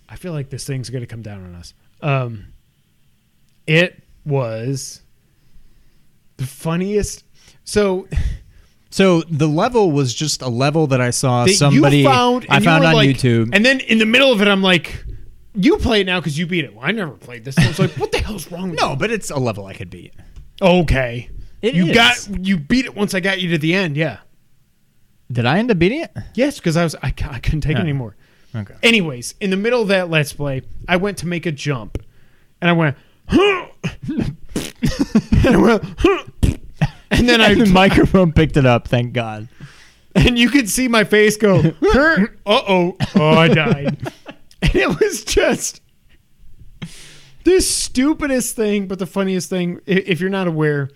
I feel like this thing's going to come down on us. Um it was the funniest so So the level was just a level that I saw that somebody you found I and you found on like- YouTube. And then in the middle of it I'm like you play it now because you beat it. Well, I never played this. I was like, "What the hell's wrong with you?" no, but it's a level I could beat. Okay. It you is. got you beat it once I got you to the end. Yeah. Did I end up beating it? Yes, because I was I, I couldn't take it anymore. Okay. Anyways, in the middle of that let's play, I went to make a jump, and I went, huh. and I went, huh. and then I the microphone picked it up. Thank God. and you could see my face go, uh oh, oh, I died, and it was just the stupidest thing, but the funniest thing. If you're not aware,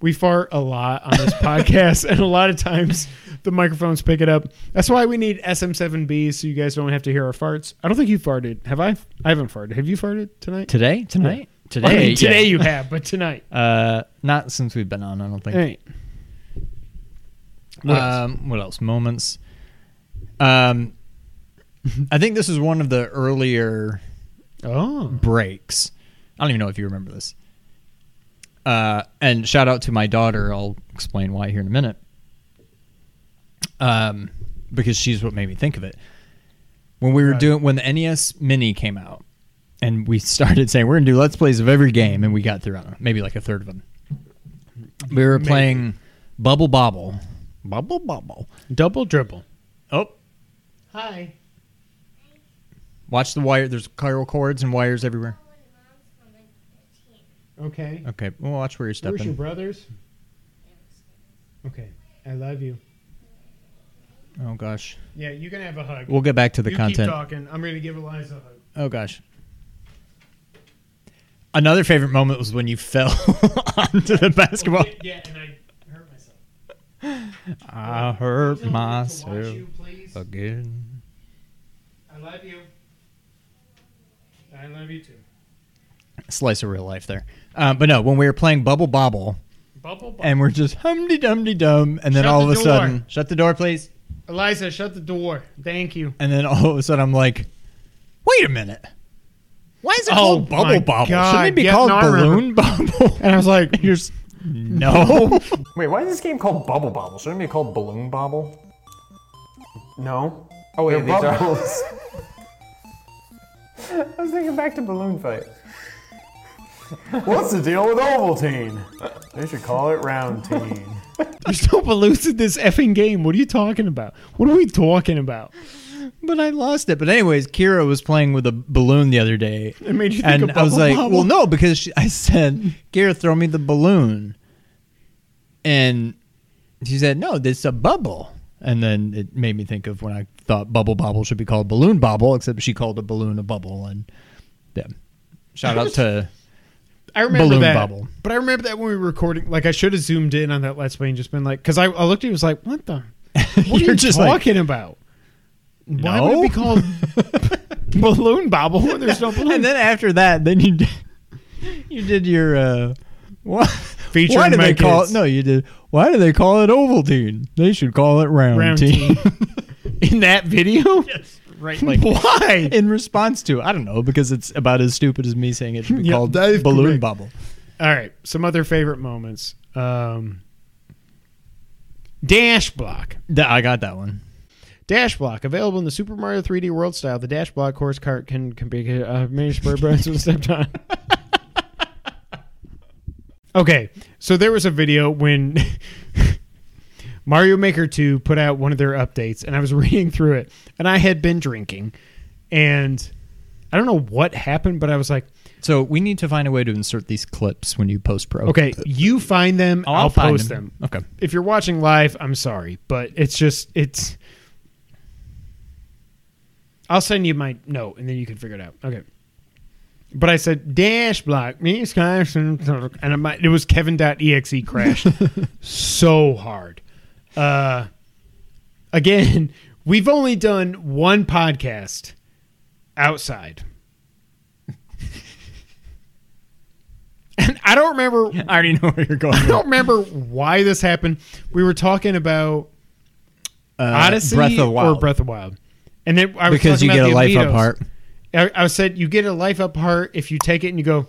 we fart a lot on this podcast, and a lot of times the microphones pick it up. That's why we need SM7Bs so you guys don't have to hear our farts. I don't think you farted. Have I? I haven't farted. Have you farted tonight? Today? Tonight? Today? I mean, today yeah. you have, but tonight. Uh, not since we've been on. I don't think. Hey. What else? um, what else? Moments. Um, I think this is one of the earlier Oh. breaks. I don't even know if you remember this. Uh, and shout out to my daughter. I'll explain why here in a minute. Um, because she's what made me think of it. When we were Right. doing when the NES Mini came out, and we started saying we're gonna do let's plays of every game, and we got through I don't know, maybe like a third of them. We were Maybe. playing Bubble Bobble, Bubble Bobble. Double dribble. Oh, Hi. watch the wire. There's chiral cords and wires everywhere. Okay. Okay, well, watch where you're stepping. Where's your brothers? Okay. I love you. Oh gosh, Yeah, you can have a hug. we'll get back to the you content. keep talking. I'm going to give Eliza a hug. Oh gosh. Another favorite moment was when you fell onto the basketball. Yeah, and I hurt myself. I hurt to watch myself you, again. I love you. I love you too. Slice of real life there. Um, but no, when we were playing Bubble Bobble Bubble, bubble. and we're just humdy dumdy dum, and then Shut all of a door. sudden, shut the door, please. Eliza, shut the door. Thank you. And then all of a sudden, I'm like, wait a minute. Why is it Oh called my Bubble Bobble? God, Shouldn't it be yeah, called no, I Balloon Bobble? And I was like, You're s- no. Wait, why is this game called Bubble Bobble? Shouldn't it be called Balloon Bobble? No. Oh wait, these bubbles. I was thinking back to Balloon Fight. What's the deal with Ovaltine? They should call it Roundtine. there's no balloons in this effing game. What are you talking about? What are we talking about? but I lost it. But anyways, Kira was playing with a balloon the other day. It made you think and of I was Bubble like, Bobble. well, no, because she, I said, Kira, throw me the balloon. And she said, no, this is a bubble. And then it made me think of when I thought Bubble Bobble should be called Balloon Bobble, except she called a balloon a bubble. And yeah, shout out to I remember Balloon that, Bubble. but I remember that when we were recording. Like, I should have zoomed in on that Let's Play and just been like, because I, I looked at you, was like, what the? What are You're you just like, talking about? Why would it be called balloon bobble when there's no balloon? And then after that, then you did, you did your uh, what? Featuring why do my they call kids. it? No, you did. Why do they call it Ovaltine? They should call it Round, Round Team. in that video? Yes. Right, like Why? in response to I don't know because it's about as stupid as me saying it should be Yeah, called that is Balloon correct. Bubble. All right, some other favorite moments. Um, Dash Block. Th- I got that one. Dash Block, available in the Super Mario 3D World style. The Dash Block horse cart can, can be uh, many spur brands with stepped on. okay, so there was a video when Mario Maker 2 put out one of their updates, and I was reading through it, and I had been drinking, and I don't know what happened, but I was like, So we need to find a way to insert these clips when you post pro. okay, you find them, Oh, I'll, find post them. Okay. if you're watching live, I'm sorry, but it's just it's. I'll send you my note, and then you can figure it out. Okay. But I said dash block me and it was Kevin.exe crashed so hard. Uh, again, we've only done one podcast outside. and I don't remember I already know where you're going. I don't remember why this happened. We were talking about Uh, Odyssey Breath of Wild. or Breath of Wild, and then I was because you get a life up heart. I, I said you get a life up heart if you take it and you go.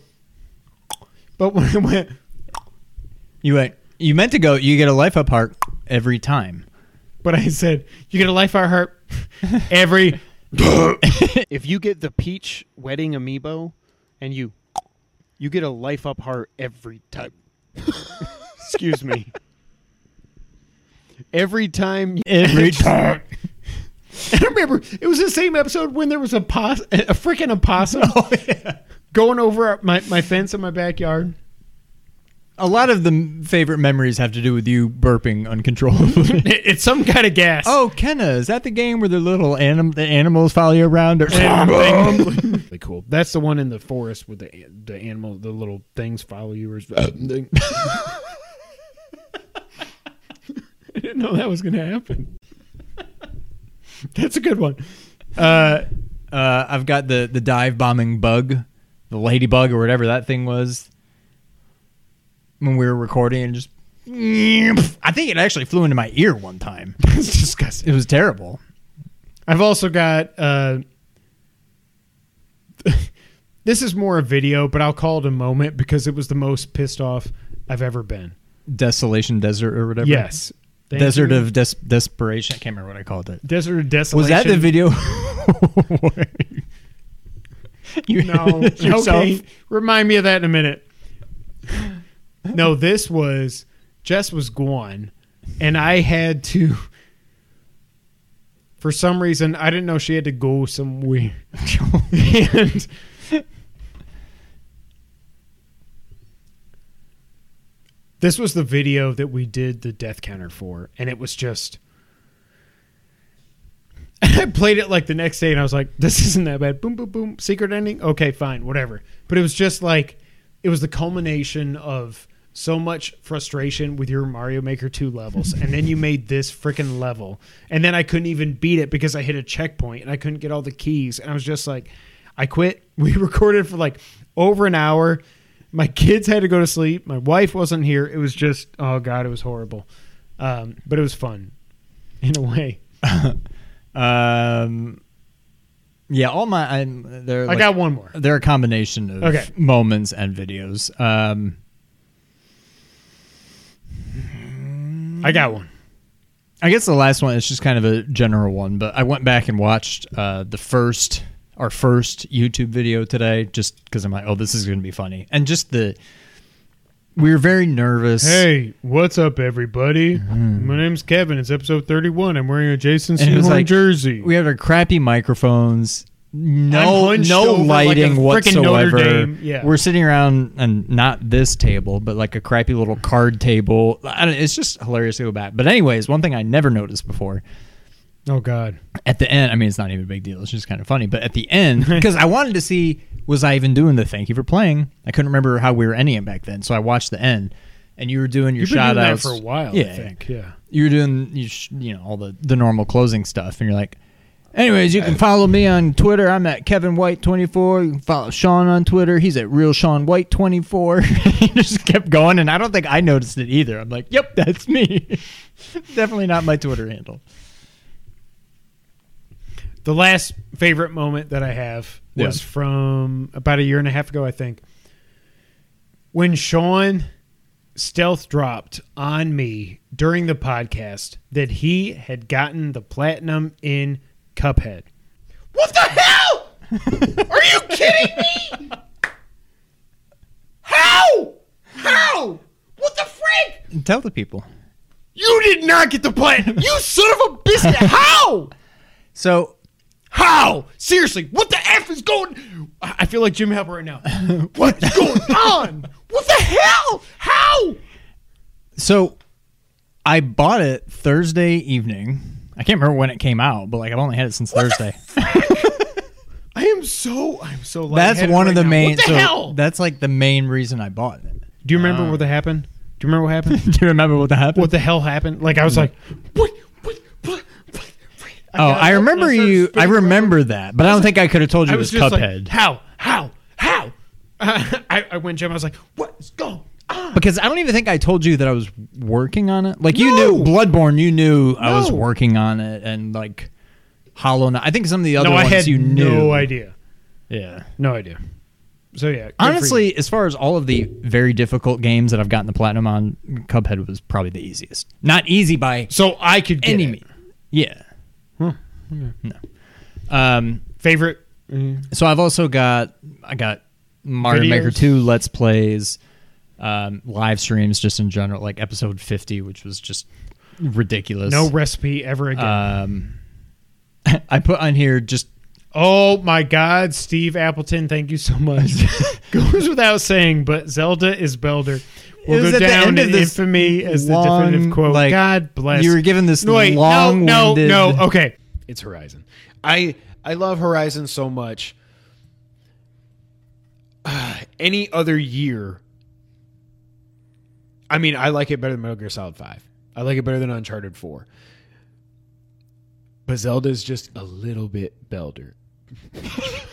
But when it went, You went. You meant to go. You get a life up heart every time. but I said you get a life up heart every. if you get the peach wedding amiibo, and you, you get a life up heart every time. Excuse me. Every time Every time. I remember it was the same episode when there was a pos- a freaking opossum Oh, yeah. going over my, my fence in my backyard. A lot of the favorite memories have to do with you burping uncontrollably. It's some kind of gas. oh, Kenna, is that the game where the little anim- the animals follow you around? Or really cool. That's the one in the forest with the the animal, the little things follow you. Or, I didn't know that was going to happen. That's a good one. Uh, Uh, I've got the the dive bombing bug, the ladybug or whatever that thing was. When we were recording, and just I think it actually flew into my ear one time. it's disgusting. It was terrible. I've also got. Uh, this is more a video, but I'll call it a moment because it was the most pissed off I've ever been. Desolation Desert or whatever. Yes. Thank Desert you. of des- Desperation. I can't remember what I called it. Desert of Desolation. Was that the video? you yourself? okay. Remind me of that in a minute. No, this was Jess was gone, and I had to. For some reason, I didn't know she had to go somewhere, and this was the video that we did the death counter for, and it was just. I played it like the next day, and I was like, "This isn't that bad." Boom, boom, boom. Secret ending. Okay, fine, whatever. But it was just like, it was the culmination of so much frustration with your Mario Maker 2 levels, and then you made this freaking level, and then I couldn't even beat it because I hit a checkpoint and I couldn't get all the keys, and I was just like, I quit. We recorded for like over an hour. My kids had to go to sleep. My wife wasn't here. It was just, oh god, it was horrible, um, but it was fun, in a way. Um, Yeah, all my I'm, I like- got one more. they're a combination of Okay. moments and videos. Um, I got one. I guess the last one is just kind of a general one, but I went back and watched uh, the first our first YouTube video today just because I'm like, oh, this is going to be funny, and just the we were very nervous. Hey, what's up, everybody? My name's Kevin. It's episode 31. I'm wearing a Jason Sehorn like- jersey. we had our crappy microphones. No, no like lighting Notre whatsoever. Yeah. We're sitting around and not this table, but like a crappy little card table. I don't, it's just hilarious to go back. But anyways, one thing I never noticed before oh, God. at the end, I mean, it's not even a big deal. It's just kind of funny. But at the end, because I wanted to see, was I even doing the thank you for playing? I couldn't remember how we were ending it back then. So I watched the end, and you were doing your You've shout outs for a while, Yeah, I think. Yeah. you were doing you, sh- you know all the the normal closing stuff, and you're like. Anyways, you can follow me on Twitter. I'm at Kevin White 24. You can follow Sean on Twitter. He's at Real Sean White 24. he just kept going, and I don't think I noticed it either. I'm like, yep, that's me. Definitely not my Twitter handle. The last favorite moment that I have was Yeah. from about a year and a half ago, I think, when Sean stealth dropped on me during the podcast that he had gotten the platinum in Cuphead. What the hell? Are you kidding me? How? How? What the frick? Tell the people. You did not get the platinum. You son of a biscuit. How? So How? Seriously, what the F is going I I feel like Jim Halpert right now. What's going on? What the hell? How? So I bought it Thursday evening. I can't remember when it came out, but like I've only had it since Thursday. I am so I'm so That's lightheaded one of right the now. main. What the so hell? That's like the main reason I bought it. Do you remember what that happened? Do you remember what happened? Do you remember what happened? what the hell happened? Like I was like, what what what, what, what? oh, I remember started you. I spinning around. remember that, but I don't think I could have told you I it was was just like, Cuphead how? How? How? I, I went Jim. I was like, what is going on? Because I don't even think I told you that I was working on it. Like you No. knew Bloodborne, you knew I was No. working on it, and like Hollow Knight. I think some of the other No, I ones had you knew. no idea. Yeah. No idea. So yeah, good for you. Honestly, as far as all of the very difficult games that I've gotten the platinum on, Cuphead was probably the easiest. Not easy by so I could get any it. means. Yeah. No. Um. favorite. So I've also got I got Mario Videos? Maker Two Let's Plays, um, live streams just in general, like episode fifty, which was just ridiculous. No recipe ever again. Um. I put on here just oh my God, Steve Appleton, thank you so much. Goes without saying, but Zelda is Belder. Will It go the down end of in infamy as the definitive quote. like, God bless. you were given this no, wait, long-winded- No, no, no. Okay, it's Horizon. I I love Horizon so much. Uh, any other year, I mean, I like it better than Metal Gear Solid Five. I like it better than Uncharted Four. But Zelda's just a little bit belder.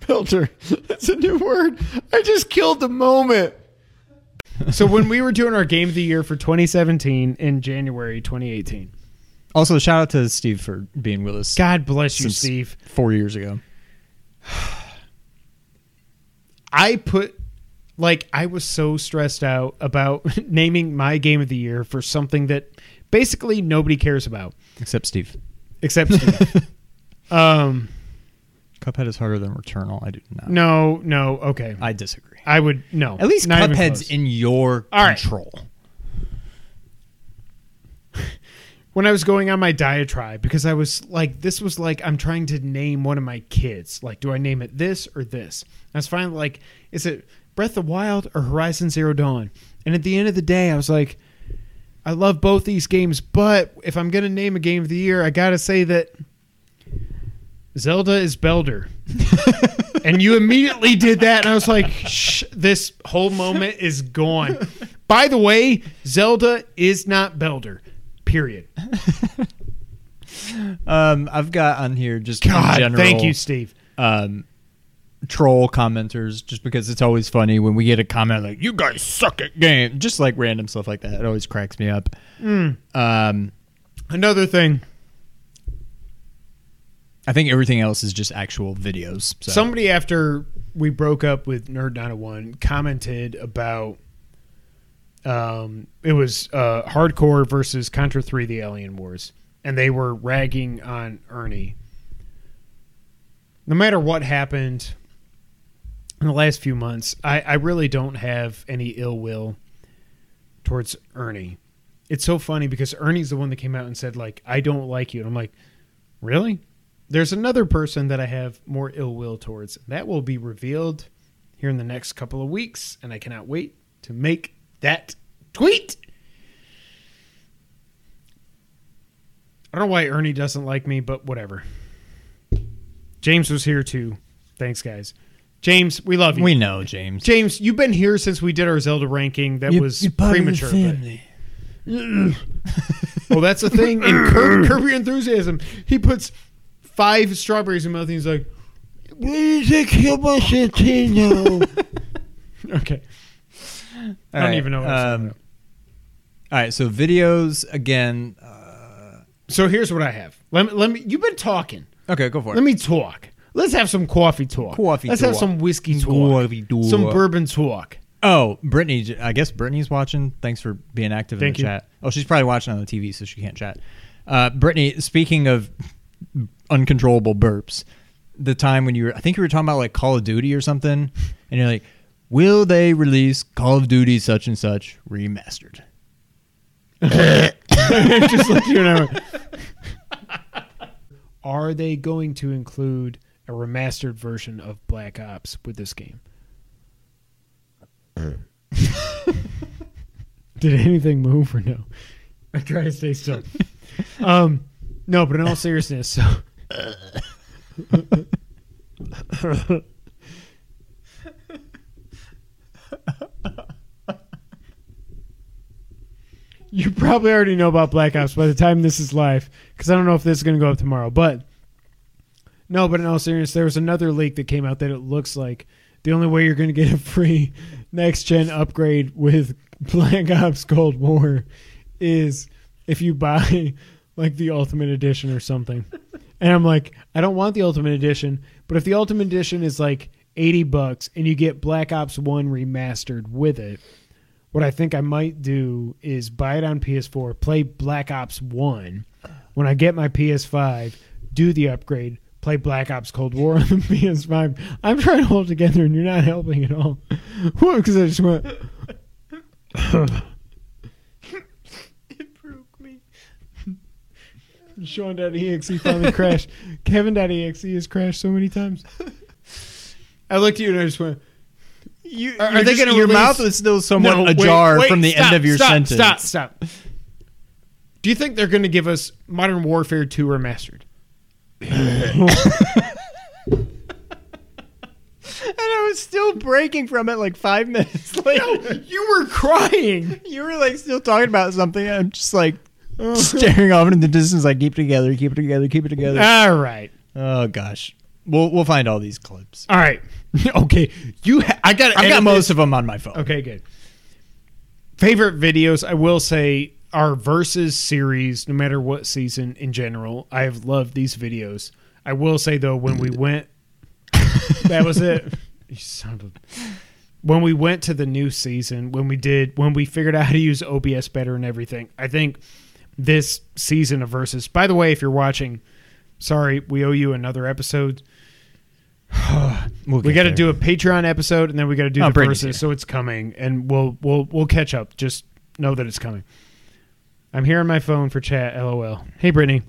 Belter. That's a new word. I just killed the moment. so when we were doing our game of the year for 2017 in January 2018. also shout out to Steve for being with us God bless you, Steve. four years ago. I put like I was so stressed out about naming my game of the year for something that basically nobody cares about Except Steve. except Steve. um Cuphead is harder than Returnal. I do not. no, no, okay. I disagree. I would no. At least not even Cuphead's in your All right. control. when I was going on my diatribe because I was like, this was like I'm trying to name one of my kids. Like, do I name it this or this? I was finally like, is it Breath of Wild or Horizon Zero Dawn? And at the end of the day, I was like, I love both these games, but if I'm gonna name a game of the year, I gotta say that Zelda is Belder. and you immediately did that, and I was like, Shh, this whole moment is gone. By the way, Zelda is not Belder. Period. Um, I've got on here just God, general, thank you, Steve. um, troll commenters, just because it's always funny when we get a comment like "You guys suck at game," just like random stuff like that. It always cracks me up. Hmm. Um, Another thing. I think everything else is just actual videos. So. Somebody after we broke up with Nerd 901 commented about um, it was uh, hardcore versus Contra 3 the Alien Wars and they were ragging on Ernie. No matter what happened in the last few months, I, I really don't have any ill will towards Ernie. It's so funny because Ernie's the one that came out and said like I don't like you and I'm like, "Really?" There's another person that I have more ill will towards. That will be revealed here in the next couple of weeks, and I cannot wait to make that tweet. I don't know why Ernie doesn't like me, but whatever. James was here too. Thanks, guys. James, we love you. we know, James. James, you've been here since we did our Zelda ranking. That was premature. well, that's the thing in Your Enthusiasm. He puts five strawberries in mouth and he's like, "Please kill my Santino." okay, I don't right, even know what I'm um. All right, so videos again. Uh, So here's what I have. Let me, let me. You've been talking. okay, go for it. Let me talk. Let's have some coffee talk. Coffee Let's have talk. some whiskey talk. Coffee talk. Some bourbon talk. Oh, Brittany, I guess Brittany's watching. Thanks for being active Thank in the you. chat. Oh, she's probably watching on the TV, so she can't chat. Uh, Brittany, speaking of uncontrollable burps, the time when you were, I think you were talking about like Call of Duty or something, and you're like, will they release Call of Duty such and such remastered? Just like you and I. went. Are they going to include a remastered version of Black Ops with this game? Did anything move or no? I try to stay still. um, no, but in all seriousness, so you probably already know about Black Ops by the time this is live, because I don't know if this is going to go up tomorrow. But no, but in all seriousness, there was another leak that came out that it looks like the only way you're going to get a free next gen upgrade with Black Ops Cold War is if you buy like the Ultimate Edition or something. And I'm like, I don't want the Ultimate Edition, but if the Ultimate Edition is like 80 bucks and you get Black Ops 1 remastered with it, what I think I might do is buy it on PS4, play Black Ops 1. When I get my PS5, do the upgrade, play Black Ops Cold War on the PS5. I'm trying to hold together and you're not helping at all. Because I just went. It broke me. Sean.exe finally crashed. Kevin.exe has crashed so many times. I looked at you and I just went. You, Are- are they just- gonna your mouth was still somewhat No, wait, ajar wait, from the stop, end of your stop, sentence. Stop, stop. Do you think they're going to give us Modern Warfare 2 remastered? And I was still breaking from it like five minutes later. You were crying. You were like still talking about something. I'm just like staring off into the distance, like keep it together, keep it together, keep it together. All right. oh gosh, we'll we'll find all these clips. All right. okay. You ha- I got I've got most of them on my phone. Okay, good. Favorite videos, I will say, are versus series, no matter what season in general. I have loved these videos. I will say though, when we went, that was it. You son of a. When we went to the new season, when we did, when we figured out how to use OBS better and everything, I think this season of versus. By the way, if you're watching, sorry, we owe you another episode. We'll we got to do a Patreon episode, and then we got to do Oh, the versus. So it's coming, and we'll we'll we'll catch up. Just know that it's coming. I'm here on my phone for chat. LOL. Hey, Brittany.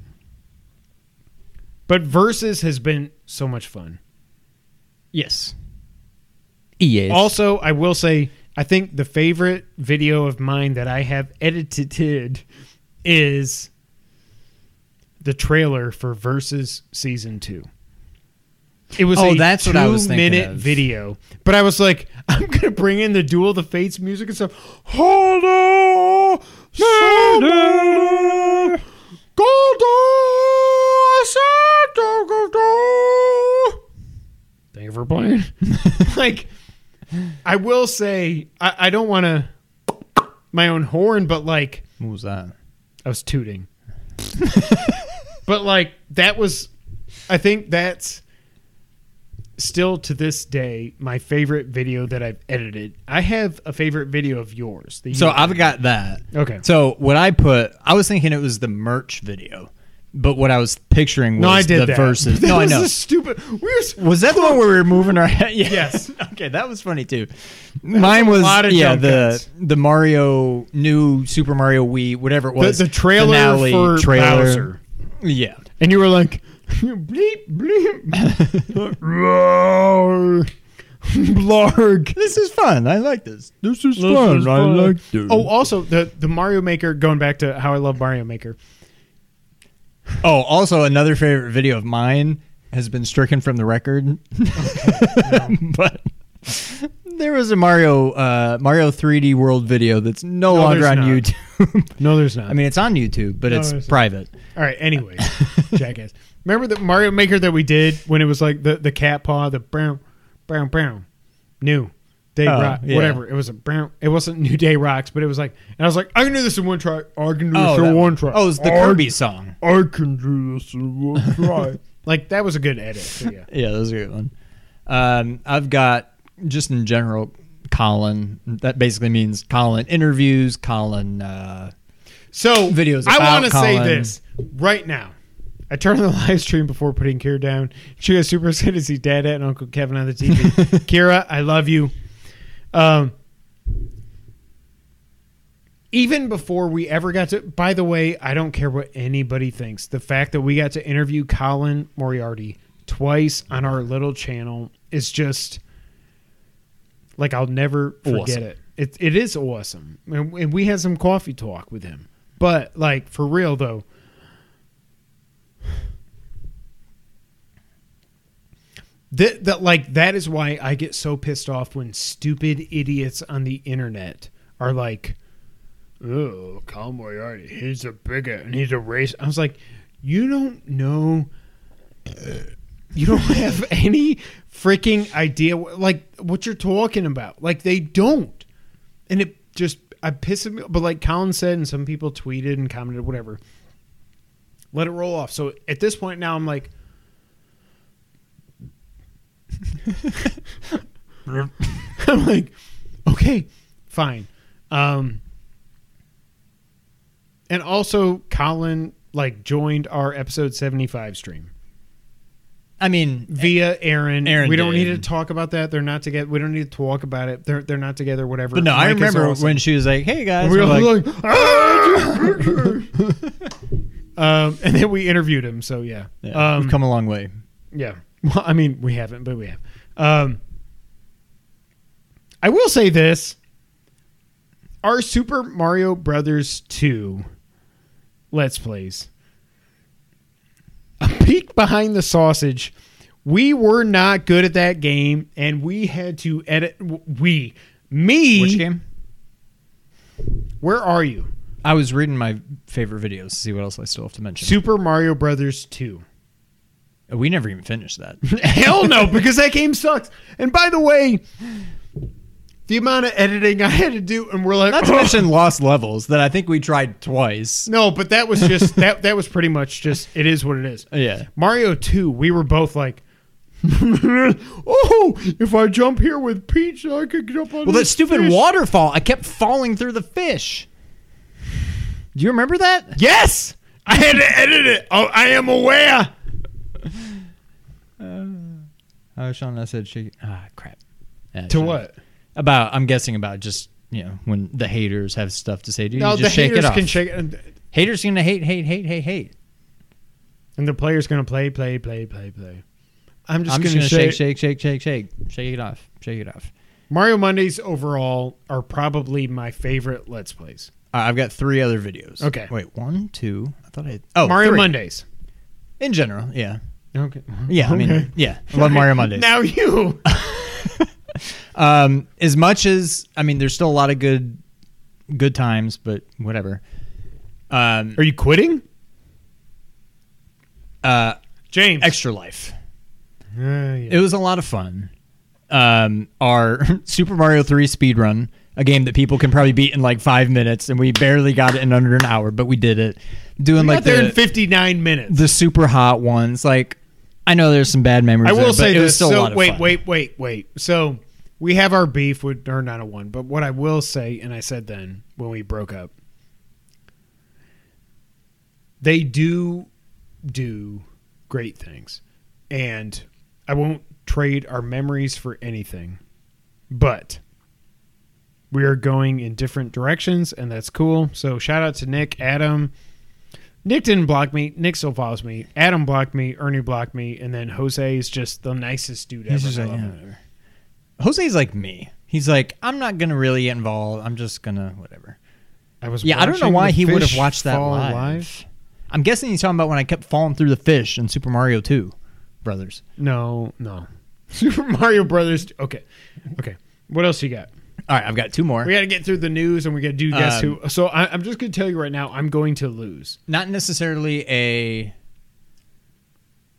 But versus has been so much fun. Yes. Yes. Also, I will say, I think the favorite video of mine that I have edited is the trailer for Versus season two. It was Oh, a that's what I was thinking two-minute of. video, but I was like, I'm gonna bring in the Duel of the Fates music and stuff. Hold on, Santa, Goldo, Santa, Goldo. Thank you for playing. like, I will say, I, I don't want to my own horn, but like, what was that? I was tooting. but like that was I think that's still to this day my favorite video that I've edited. I have a favorite video of yours. that So I've got that. Okay. So what I put, I was thinking it was the merch video, but what I was picturing was no, I did the that. verses. That no, I know. a stupid. We were, Was that the one where we were moving our head? Yeah. Yes. okay, that was funny too. Mine was of yeah the cuts. the Mario new Super Mario Wii whatever it the, was the trailer finale for trailer. Bowser, Yeah. and you were like, bleep bleep, roar, blarg. This is fun. I like this. This is This is fun. I like this. Oh, also the the Mario Maker. Going back to how I love Mario Maker. Oh, also another favorite video of mine has been stricken from the record. but there was a Mario uh, Mario 3D World video that's no, No, longer on not. YouTube. No, there's not. I mean, it's on YouTube, but No, it's there's not. private. All right. Anyway, jackass. Remember the Mario Maker that we did when it was like the the cat paw, the brown, brown, brown, new day Oh, rock, yeah. whatever. It was a brown. It wasn't New Day rocks, but it was like, and I was like, I can do this in one try. I can do this in one one. try. Oh, it's the I- Kirby song. I can do this in one try. like that was a good edit. So yeah. Yeah, that was a good one. Um, I've got just in general, Colin. That basically means Colin interviews, Colin. Uh, So Videos I want to say this right now. I turned on the live stream before putting Kira down. She was super excited to see Dad and Uncle Kevin on the TV. Kira, I love you. Um, even before we ever got to, by the way, I don't care what anybody thinks. The fact that we got to interview Colin Moriarty twice on our little channel is just like I'll never forget Awesome. it. It it is awesome, and, and we had some coffee talk with him. But like for real though, that that like that is why I get so pissed off when stupid idiots on the internet are like, "Oh, Colin Moriarty, he's a bigot and he's a race." I was like, "You don't know." You don't have any freaking idea like what you're talking about. Like they don't, and it just I piss me. But like Colin said, and some people tweeted and commented, whatever. Let it roll off. So at this point now, I'm like, I'm like, okay, fine. Um, and also, Colin like joined our episode 75 stream I mean, via Aaron. Aaron we don't did. need to talk about that. They're not together. We don't need to talk about it. They're they're not together. Whatever. but no, I Mike is remember awesome. when she was like, "Hey guys," we were we're like, like, "Ah!" um, and then we interviewed him. So yeah, yeah, um, we've come a long way. yeah. Well, I mean, we haven't, but we have. Um, I will say this: our Super Mario Brothers two Let's Plays. A peek behind the sausage. We were not good at that game, and we had to edit. We, me. Which game? Where are you? I was reading my favorite videos to see what else I still have to mention. Super Mario Brothers two. We never even finished that. Hell no, because that game sucks. And by the way, the amount of editing I had to do, and we're like, Not to mention Lost Levels that I think we tried twice. no, but that was just that. That was pretty much just. It is what it is. Yeah. Mario two, we were both like, oh, if I jump here with Peach, I could jump on. Well, that stupid fish." waterfall, I kept falling through the fish. Do you remember that? Yes, I had to edit it. Oh, I am aware. Oh, Sean, I said shake. Ah, crap. Yeah, To Sean. what? About, I'm guessing about just, you know, when the haters have stuff to say to you, No, you the just shake haters it off. can shake it, haters gonna hate, hate, hate, hate, hate. and the player's gonna play, play, play, play, play. I'm just I'm gonna, just gonna shake, shake, shake, shake, shake, shake, shake it off, shake it off. Mario Mondays overall are probably my favorite Let's Plays. Uh, I've got three other videos. Okay. Wait, one, two. I thought I. Had, oh, Mario three. Mondays. In general, yeah, Okay. yeah. I mean, Okay. yeah. I love Mario Mondays. Now you. Um, as much as I mean, there's still a lot of good, good times, but whatever. Um, Are you quitting? uh, James. Extra Life. Uh, yeah. It was a lot of fun. Um, our Super Mario 3 speed run, a game that people can probably beat in like five minutes, and we barely got it in under an hour, but we did it. Doing like got there the, in 59 minutes. the super hot ones, like I know there's some bad memories. I will there, but say it was this. So wait, wait, wait, wait. So we have our beef with or not a one, but what I will say, and I said then when we broke up, they do do great things, and I won't trade our memories for anything, but. We are going in different directions, and that's cool. So, shout out to Nick, Adam, Nick didn't block me. Nick still follows me. Adam blocked me. Ernie blocked me, and then Jose is just the nicest dude He's ever. I like, love yeah, him. whatever. Jose's like me. He's like, I'm not gonna really get involved. I'm just gonna whatever. I was. Yeah, I don't know watching why the he would have fish watched that fall live. I'm guessing he's talking about when I kept falling through the fish in Super Mario 2, brothers. No, no. Super Mario Brothers. Okay, okay. What else you got? All right, I've got two more. We got to get through the news, and we got to do guess Um, who. So I, I'm just going to tell you right now, I'm going to lose. Not necessarily a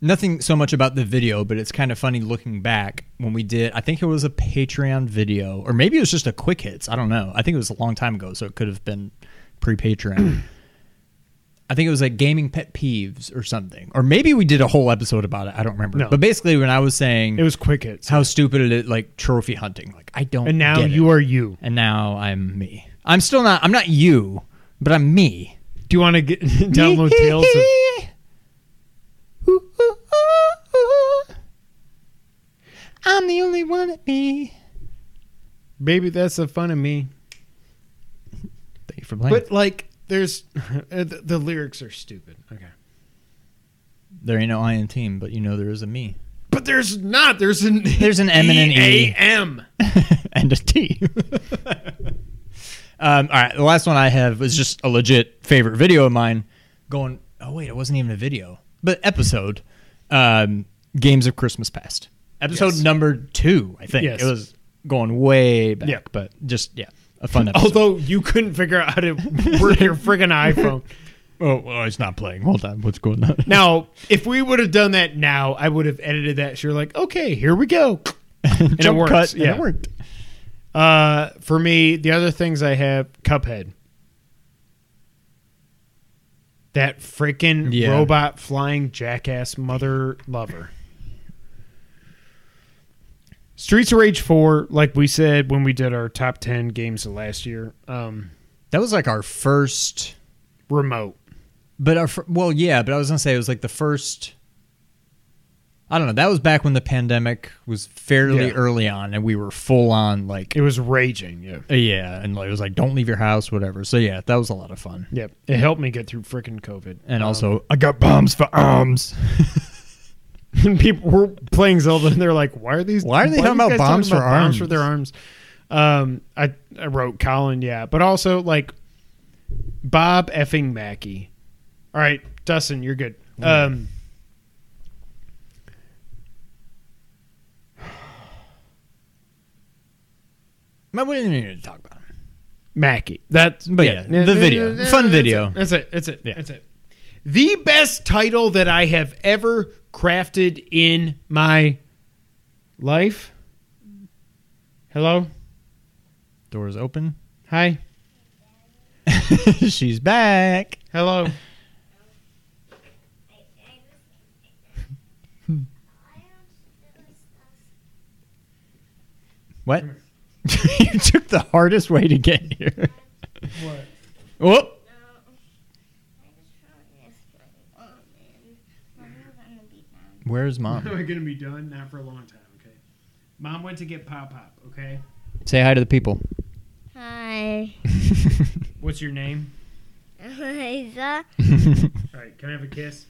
nothing so much about the video, but it's kind of funny looking back when we did. I think it was a Patreon video, or maybe it was just a quick hits. I don't know. I think it was a long time ago, so it could have been pre Patreon. I think it was like gaming pet peeves or something, or maybe we did a whole episode about it. I don't remember. No. But basically, when I was saying It was quick hits, how stupid it is, like trophy hunting, like I don't. and now you it. are you. and now I'm me. I'm still not. I'm not you, but I'm me. Do you want to get download Tales of? I'm the only one at me. Baby, that's the fun of me. Thank you for playing. But like, there's the, the lyrics are stupid. Okay. there ain't no I in team, but you know there is a me But there's not. There's an There's an M and an E. A M. and a T. um, all right, the last one I have was just a legit favorite video of mine. Going, oh wait, it wasn't even a video, but episode. Um, Games of Christmas Past, episode Yes. number two. I think Yes. it was going way back, Yeah. but just yeah, a fun episode. Although you couldn't figure out how to work your friggin' iPhone. oh, well, it's not playing. Hold on, what's going on? Now, if we would have done that now, I would have edited that. So you're like, okay, here we go. and it works, and yeah. it worked. Uh, for me, the other things I have, Cuphead. That freaking Yeah. robot flying jackass mother lover. Streets of Rage 4, like we said when we did our top 10 games of last year, um, That was like our first remote. But our well, yeah, but I was gonna say it was like the first. I don't know. That was back when the pandemic was fairly Yeah. early on, and we were full on like, It was raging, yeah. uh, yeah, and like, it was like, don't leave your house, whatever. So yeah, that was a lot of fun. Yep. It helped me get through freaking COVID. And Um, also, I got bombs for arms. and people were playing Zelda and they're like, "Why are these? Why are they these talking about guys bombs for bombs arms?" for their arms?" Um, I I wrote Colin, yeah, but also like Bob effing Mackey. All right, Dustin, you're good. Um, we didn't need to talk about. It. Mackey. That's But yeah, the video. Fun video. That's it. That's it. Yeah. That's it. The best title that I have ever crafted in my life. Hello. Doors open. Hi. She's back. Hello. What? you took the hardest way to get here. What? Whoop. Where's mom? We're gonna be done not for a long time. Okay. Mom went to get pop pop. Okay. Say hi to the people. Hi, What's your name? Eliza. All right. Can I have a kiss?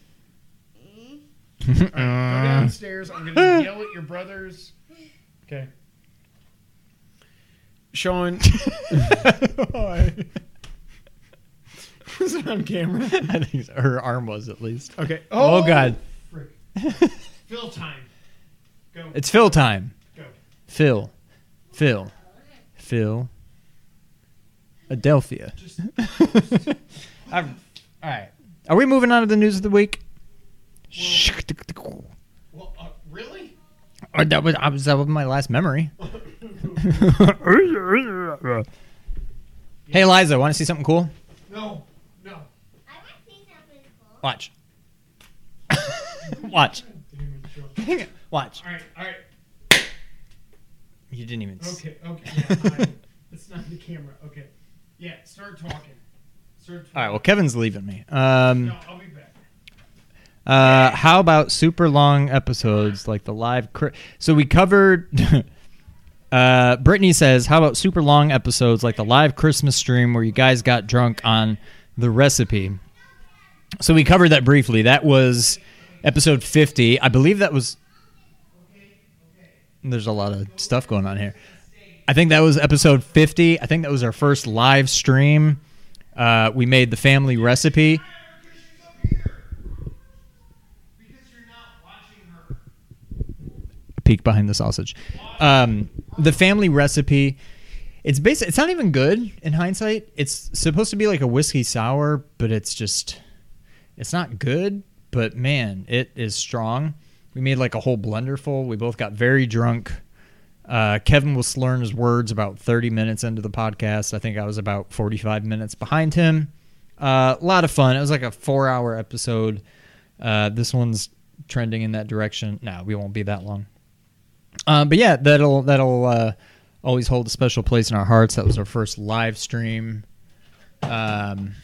All right, go uh. downstairs. I'm gonna yell at your brothers. Okay. Sean. Was it on camera? I think so. her arm was at least. Okay. Oh, oh! God, frick. Fill time. Go. it's Phil time. Go. Phil, Phil, Phil. Adelphia. I'm- all right. Are we moving on to the news of the week? Well, uh, really? Or that was, I was that was my last memory. hey, Liza, want to see something cool? No. No. I want to see something cool. Watch. Watch. Watch. All right, all right. You didn't even. Okay, okay. Yeah, it's not the camera. Okay. Yeah, start talking. Start talking. All right. Well, Kevin's leaving me. Um. No, I'll be back. Uh, how about super long episodes like the live? Cri- so we covered. uh, Brittany says, "How about super long episodes like the live Christmas stream where you guys got drunk on the recipe?" So we covered that briefly. That was episode fifty. I believe that was. There's a lot of stuff going on here. I think that was episode fifty. I think that was our first live stream. Uh, we made the family recipe. peek behind the sausage. Um, the family recipe. It's basic. It's not even good in hindsight. It's supposed to be like a whiskey sour, but it's just, it's not good. But man, it is strong. We made like a whole blender full. We both got very drunk. Uh, Kevin was slurring his words about 30 minutes into the podcast. I think I was about 45 minutes behind him. Uh, a lot of fun. It was like a four hour episode. Uh, this one's trending in that direction. No, we won't be that long. Uh, but yeah, that'll that'll uh, always hold a special place in our hearts. That was our first live stream. Um,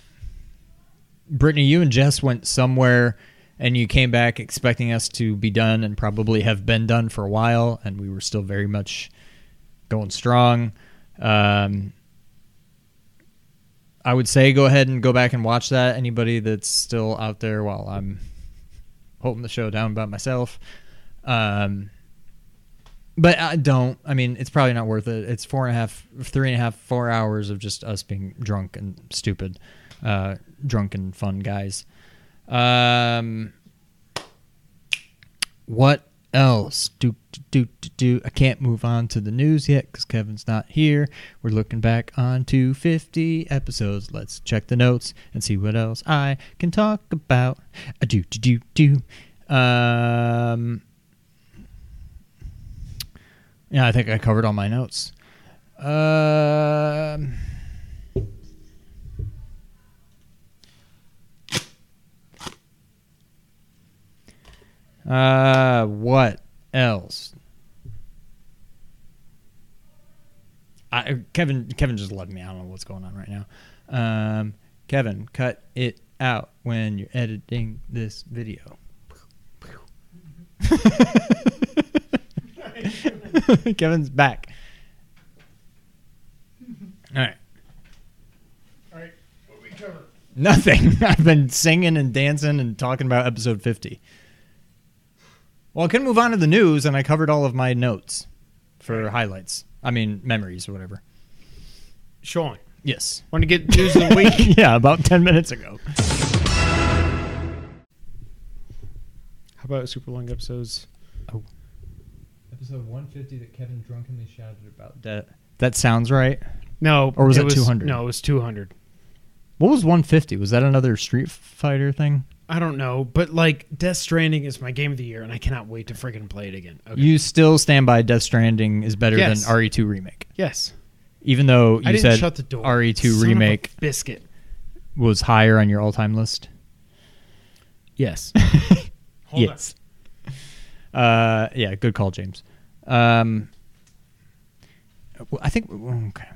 Brittany, you and Jess went somewhere, and you came back expecting us to be done and probably have been done for a while, and we were still very much going strong. Um, I would say go ahead and go back and watch that. Anybody that's still out there while I'm holding the show down by myself. Um, but I don't. I mean, it's probably not worth it. It's four and a half, three and a half, four hours of just us being drunk and stupid, uh, drunk and fun guys. Um, what else? Do do do do. I can't move on to the news yet because Kevin's not here. We're looking back on 250 episodes. Let's check the notes and see what else I can talk about. A do do do do. Um. Yeah, I think I covered all my notes. Um. Uh, what else? I, Kevin Kevin just led me. I don't know what's going on right now. Um, Kevin, cut it out when you're editing this video. Kevin's back. All right. All right, what we cover? Nothing. I've been singing and dancing and talking about episode 50. Well, I can move on to the news, and I covered all of my notes for highlights. I mean, memories or whatever. Sean, Yes. want to get news of the week? yeah, about 10 minutes ago. How about super long episodes? Oh. Episode 150 that Kevin drunkenly shouted about. That, that sounds right. No, Or was it 200? No, it was two hundred. What was 150? Was that another Street Fighter thing? I don't know, but like Death Stranding is my game of the year, and I cannot wait to friggin' play it again. Okay. You still stand by Death Stranding is better Yes. than RE2 Remake. yes, Even though I you didn't said shut the door. RE2 Son of a Remake biscuit. was higher on your all-time list. Yes. Hold yes. Uh, yeah, good call, James. Um, well, I think okay.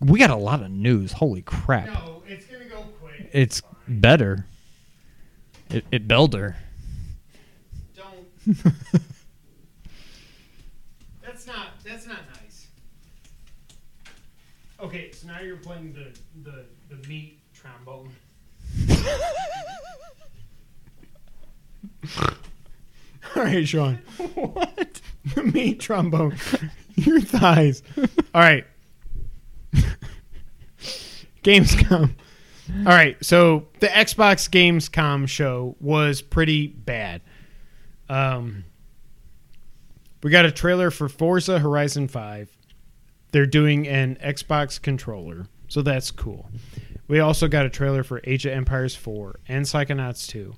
We got a lot of news. Holy crap! No, it's gonna go quick. It's better. It, it belder. Don't. that's not. That's not nice. Okay, so now you're playing the the the meat trombone. All right, Sean. what? The meat trombone. Your thighs. All right. Gamescom. All right, so the Xbox Gamescom show was pretty bad. Um, we got a trailer for Forza Horizon 5. They're doing an Xbox controller, so that's cool. We also got a trailer for Age of Empires 4 and Psychonauts 2.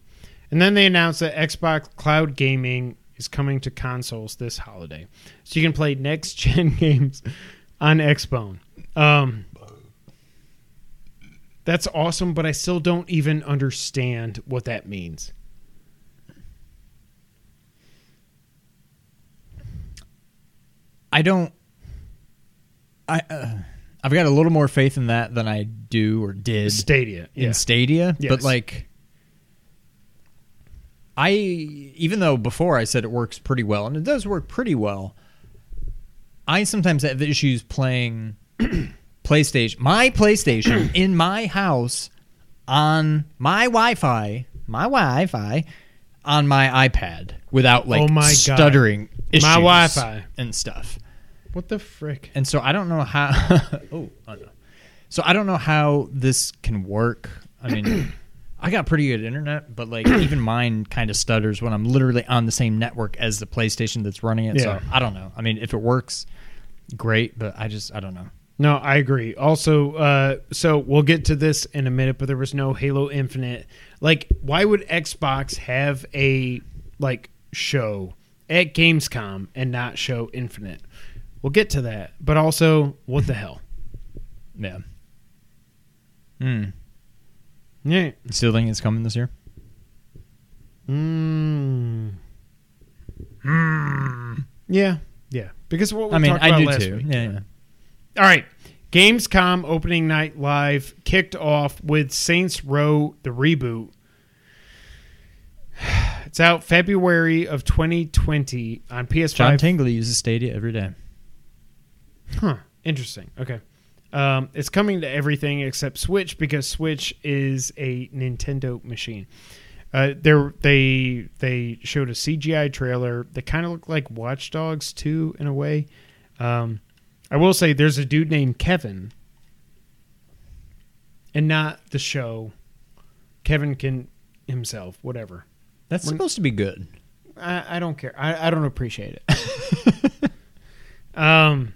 And then they announced that Xbox Cloud Gaming is coming to consoles this holiday. So you can play next gen games on Xbone. Um, that's awesome, but I still don't even understand what that means. I don't. I uh, I've got a little more faith in that than I do or did Stadia yeah. in Stadia, yes. but like. I even though before I said it works pretty well and it does work pretty well, I sometimes have issues playing PlayStation, my PlayStation in my house on my Wi-Fi, my Wi-Fi on my iPad without like Oh my God. stuttering issues My Wi-Fi. and stuff. What the frick? And so I don't know how. oh, oh no. So I don't know how this can work. I mean, I got pretty good internet, but like even mine kind of stutters when I'm literally on the same network as the PlayStation that's running it. Yeah. So I don't know. I mean, if it works, great. But I just I don't know. No, I agree. Also, uh, so we'll get to this in a minute, but there was no Halo Infinite. Like, why would Xbox have a like show at Gamescom and not show Infinite? We'll get to that. But also, what the hell? Yeah. Hmm. Yeah. You still think it's coming this year? Mm. Yeah. Yeah. Because what we I mean, talked I about do last too. week. Yeah, yeah. All right. Gamescom opening night live kicked off with Saints Row the reboot. It's out February of 2020 on PS5. John Tingley uses Stadia every day. Huh. Interesting. Okay. Um, it's coming to everything except Switch because Switch is a Nintendo machine. Uh, there, they they showed a CGI trailer that kind of looked like Watch Dogs 2 in a way. Um, I will say there's a dude named Kevin, and not the show. Kevin can himself, whatever. That's When- supposed to be good. I, I don't care. I, I don't appreciate it. um,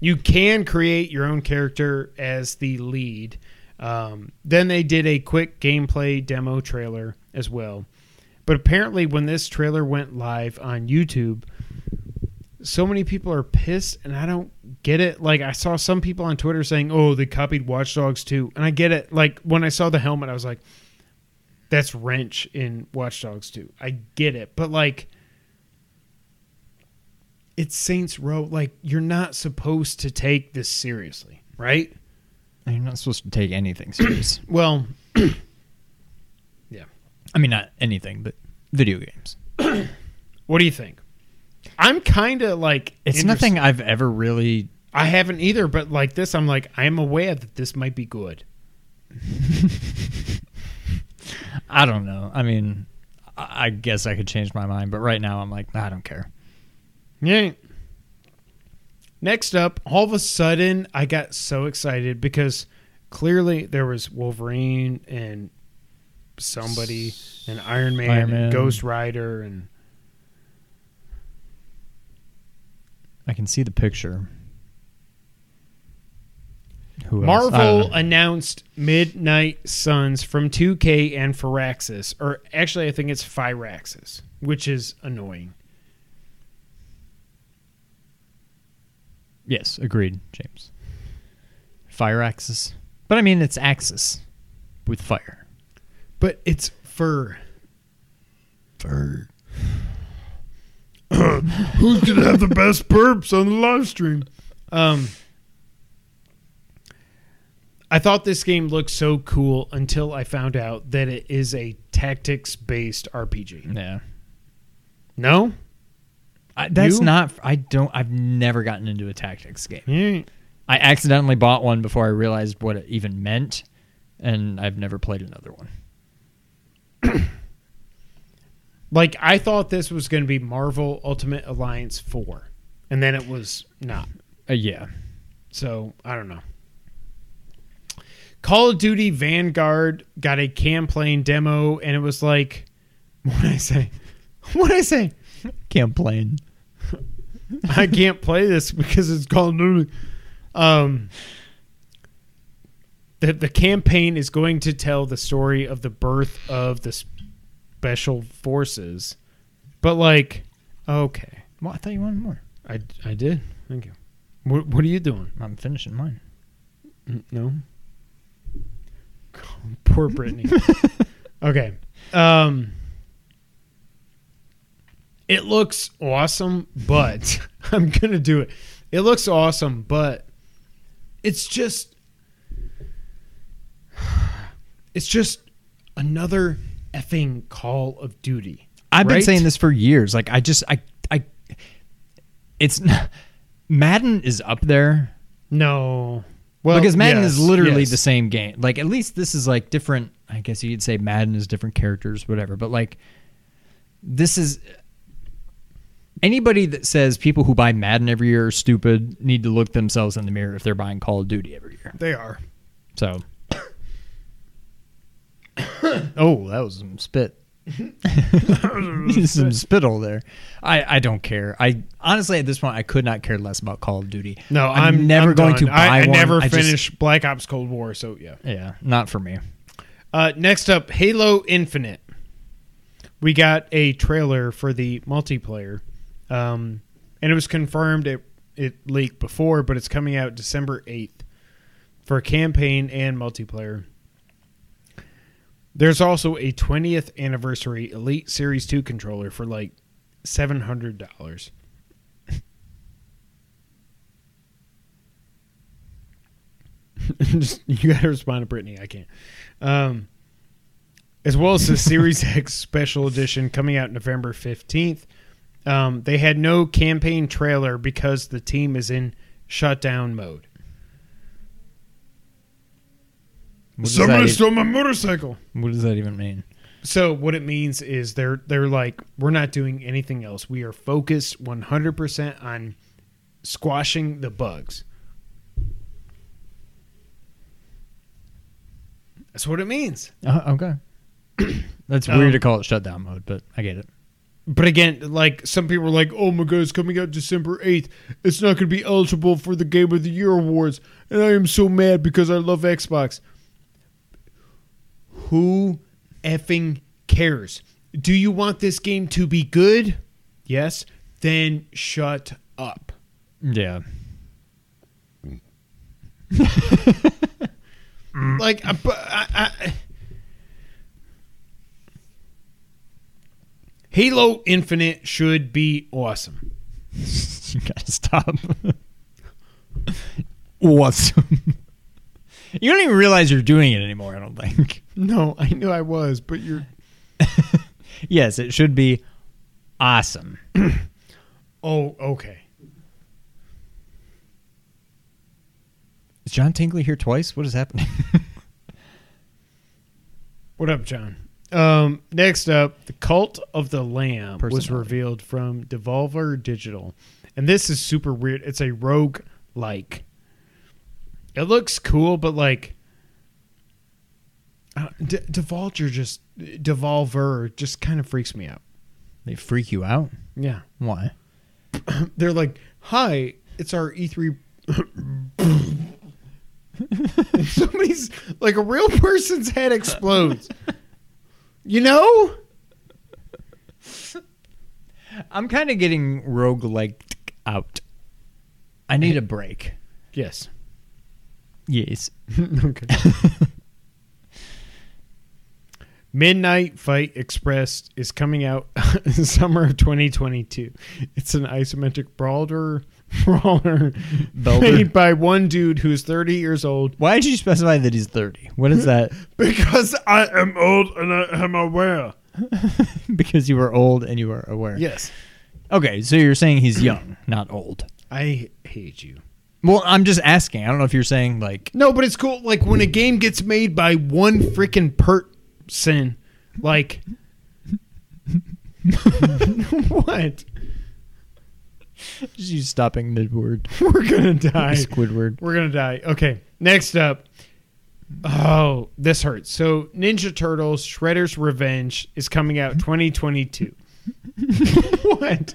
you can create your own character as the lead. Um, then they did a quick gameplay demo trailer as well. But apparently, when this trailer went live on YouTube, so many people are pissed, and I don't get it. Like, I saw some people on Twitter saying, "Oh, they copied Watch Dogs 2," and I get it. Like, when I saw the helmet, I was like, that's wrench in Watch Dogs 2. I get it, but like it's Saints Row. Like you're not supposed to take this seriously, right? You're not supposed to take anything serious. Well, yeah. I mean, not anything, but video games. what do you think? I'm kind of like It's interest- nothing I've ever really. I haven't either, but like this, I'm like I am aware that this might be good. I don't know. I mean, I I guess I could change my mind, but right now I'm like, I don't care. Yeah. Next up, all of a sudden, I got so excited because clearly there was Wolverine and somebody and Iron Man, Iron and Man. Ghost Rider and I can see the picture. Who else? I don't Marvel announced Midnight Suns from 2K and Firaxis, or actually, I think it's Firaxis, which is annoying. Yes, agreed, James. Fire axis, but I mean it's axis with fire. But it's fur. Fur. Who's gonna have the best perps on the live stream? Um, I thought this game looked so cool until I found out that it is a tactics-based RPG. Yeah. No, I, that's You? not. I don't. I've never gotten into a tactics game. Yeah. I accidentally bought one before I realized what it even meant, and I've never played another one. like I thought this was going to be Marvel Ultimate Alliance four, and then it was not. Uh, yeah. So I don't know. Call of Duty Vanguard got a campaign demo, and it was like, what I say? What I say? Complain. I can't play this because it's Call of Duty. Um, the the campaign is going to tell the story of the birth of the special forces, but like, okay, Well, I thought you wanted more. I I did. Thank you. What what are you doing? I'm finishing mine. No. Poor Brittany. okay. Um it looks awesome, but I'm gonna do it. It looks awesome, but it's just it's just another effing Call of Duty. I've been saying this for years. Like I just I I it's Madden is up there No. Well, because Madden yes, is literally yes. the same game. Like at least this is like different. I guess you'd say Madden is different characters, whatever. But like this is anybody that says people who buy Madden every year are stupid need to look themselves in the mirror if they're buying Call of Duty every year. They are. So. oh, that was some spit. some spittle there. I, I don't care. I honestly at this point I could not care less about Call of Duty. No, I'm, I'm, never I'm going done. to buy I, I one. never I just- finished Black Ops Cold War, so yeah. yeah, not for me. Uh, next up, Halo Infinite. We got a trailer for the multiplayer, um, and it was confirmed it it leaked before, but it's coming out December eighth for campaign and multiplayer. There's also a 20th anniversary Elite Series 2 controller for like $700. Just, you got to respond to Brittany. I can't. Um, as well as the Series X Special Edition coming out November 15th. Um, they had no campaign trailer because the team is in shutdown mode. Does, that, e- stole my motorcycle. what does that even mean? So what it means is they're they're like we're not doing anything else. We are focused 100% on squashing the bugs. That's what it means. Uh, okay. That's Um, weird to call it shutdown mode, but I get it. But again, like some people are like, "Oh my god, it's coming out December 8th. It's not going to be eligible for the Game of the Year awards." And I am so mad because I love Xbox. Who effing cares? Do you want this game to be good? Yes. Then shut up. Yeah. Like, I, I, I, Halo Infinite should be awesome. you gotta stop. awesome. you don't even realize you're doing it anymore, I don't think. No, I knew I was, but you're. yes, it should be awesome. Oh, okay. Is John Tingley here twice? What is happening? What up, John? Um, next up, the Cult of the Lamb was revealed from Devolver Digital, and this is super weird. It's a rogue like. It looks cool, but like, uh, D- Devolver just Devolver just kind of freaks me out. they freak you out? Yeah, Why? they're like, "Hi, it's our E E3." Somebody's like a real person's head explodes. You know? I'm kind of getting rogue like out. I need a break. Yes. Yes. okay. Midnight Fight Express is coming out in summer of 2022. It's an isometric brawler, brawler made by one dude who's 30 years old. Why did you specify that he's 30? What is that? Because I am old and I am aware. because you were old and you were aware. Yes. Okay, so you're saying he's young, not old. I hate you. Well, I'm just asking. I don't know if you're saying like No, but it's cool. Like when a game gets made by one freaking person, like what? just you stopping the word We're gonna die. Squidward. We're gonna die. Okay. Next up. Oh, this hurts. So Ninja Turtles Shredder's Revenge is coming out 2022. what?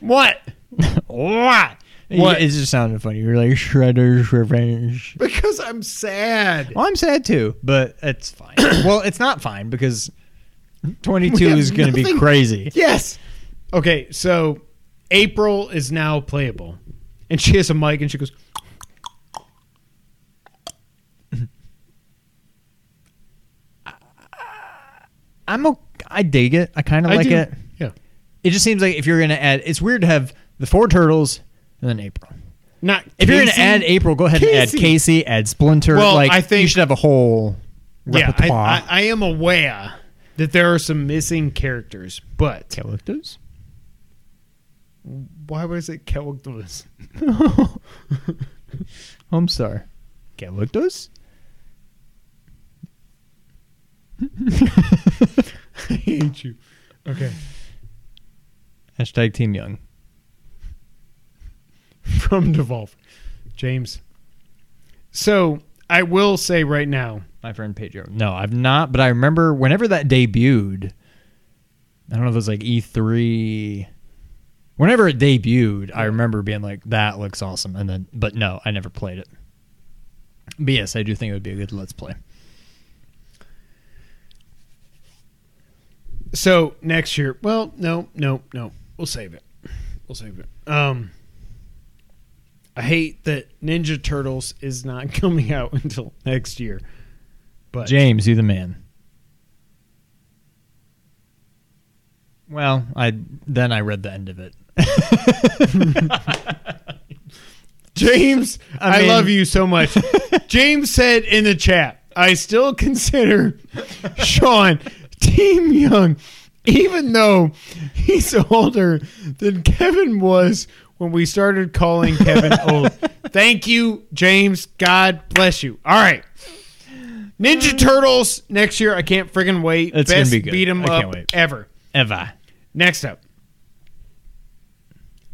What? what? What? It just sounded funny. You're like Shredder's Revenge. Because I'm sad. Well, I'm sad too, but it's fine. well, it's not fine because 22 is going to be crazy. Yes. Okay, so April is now playable. And she has a mic and she goes, I'm o- I dig it. I kind of like do- it. Yeah. It just seems like if you're gonna add, it's weird to have the four turtles and then April. Not If you're gonna Casey? add April, go ahead and add Casey. Casey, add Splinter. Well, like I think- you should have a whole yeah, I, repertoire. I, I am aware that there are some missing characters, but Calictos? why was it Calictos? I'm sorry. Calictos? I hate you. Okay. Hashtag Team Young. From Devolver. James. So I will say right now, My friend Pedro. No, I've not, but I remember whenever that debuted, I don't know if it was like E3. Whenever it debuted, I remember being like, that looks awesome. And then, but no, I never played it. But yes, I do think it would be a good Let's Play. So next year, well, no, no, no. We'll save it. We'll save it. Um, I hate that Ninja Turtles is not coming out until next year. But James, you the man. Well, I then I read the end of it. James, I, I mean- love you so much. James said in the chat, I still consider Sean Team Young, even though he's older than Kevin was when we started calling Kevin old. Thank you, James. God bless you. All right. Ninja Turtles next year. I can't friggin' wait. It's gonna be good. beat 'em I can't up wait. ever. Eva. Next up.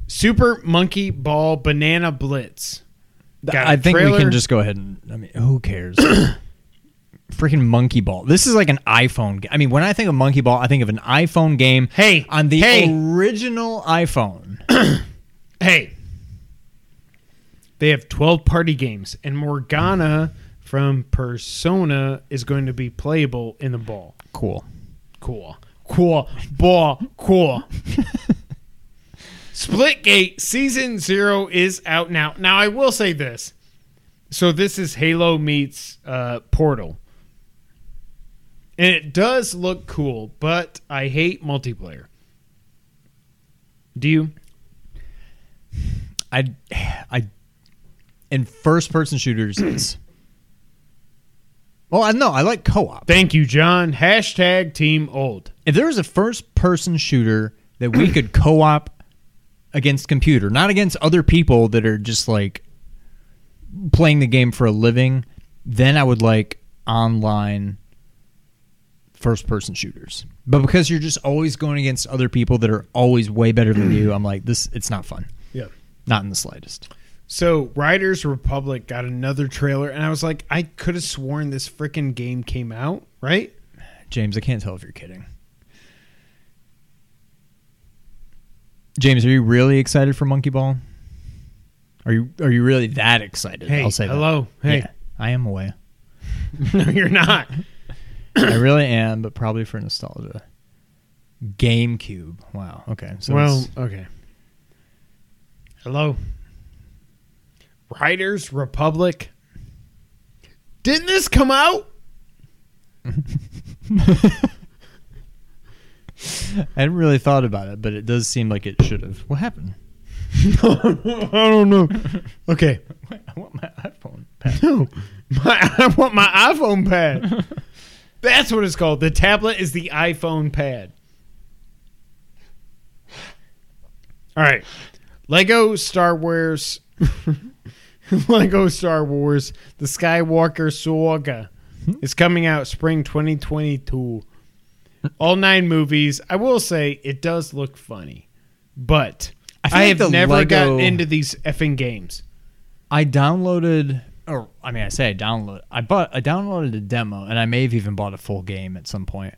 Super Monkey Ball Banana Blitz. Got a I think we trailer. can just go ahead and. I mean, who cares? Freaking Monkey Ball. This is like an iPhone. Ga- I mean, when I think of Monkey Ball, I think of an iPhone game. Hey, on the hey. original iPhone. Hey, they have 12 party games, and Morgana from Persona is going to be playable in the ball. cool. Cool. Cool. Ball. Cool. Splitgate Season Zero is out now. Now, I will say this. So, this is Halo meets uh, Portal. And it does look cool, but I hate multiplayer. Do you? I, I, in first-person shooters, it's. Well, I know I like co-op. Thank you, John. Hashtag Team Old. If there was a first-person shooter that we could co-op against computer, not against other people that are just like playing the game for a living, then I would like online first-person shooters. But because you're just always going against other people that are always way better than you, I'm like this. It's not fun. Not in the slightest. So, Riders Republic got another trailer, and I was like, I could have sworn this freaking game came out, right? James, I can't tell if you're kidding. James, are you really excited for Monkey Ball? Are you are you really that excited? Hey, I'll say that. hello. Hey. Yeah, I am away. no, you're not. I really am, but probably for nostalgia. GameCube. Wow. Okay. So well, okay. Hello. Riders Republic. Didn't this come out? I hadn't really thought about it, but it does seem like it should have. What happened? I don't know. Okay. I want my iPhone. pad. No. My, I want my iPhone pad. That's what it's called. The tablet is the iPhone pad. All right. Lego Star Wars. Lego Star Wars The Skywalker Saga is coming out spring 2022. All nine movies. I will say it does look funny, but I I, feel like have never Lego- gotten into these effing games. I downloaded, or I mean, I say I downloaded. I bought, I downloaded a demo, and I may have even bought a full game at some point.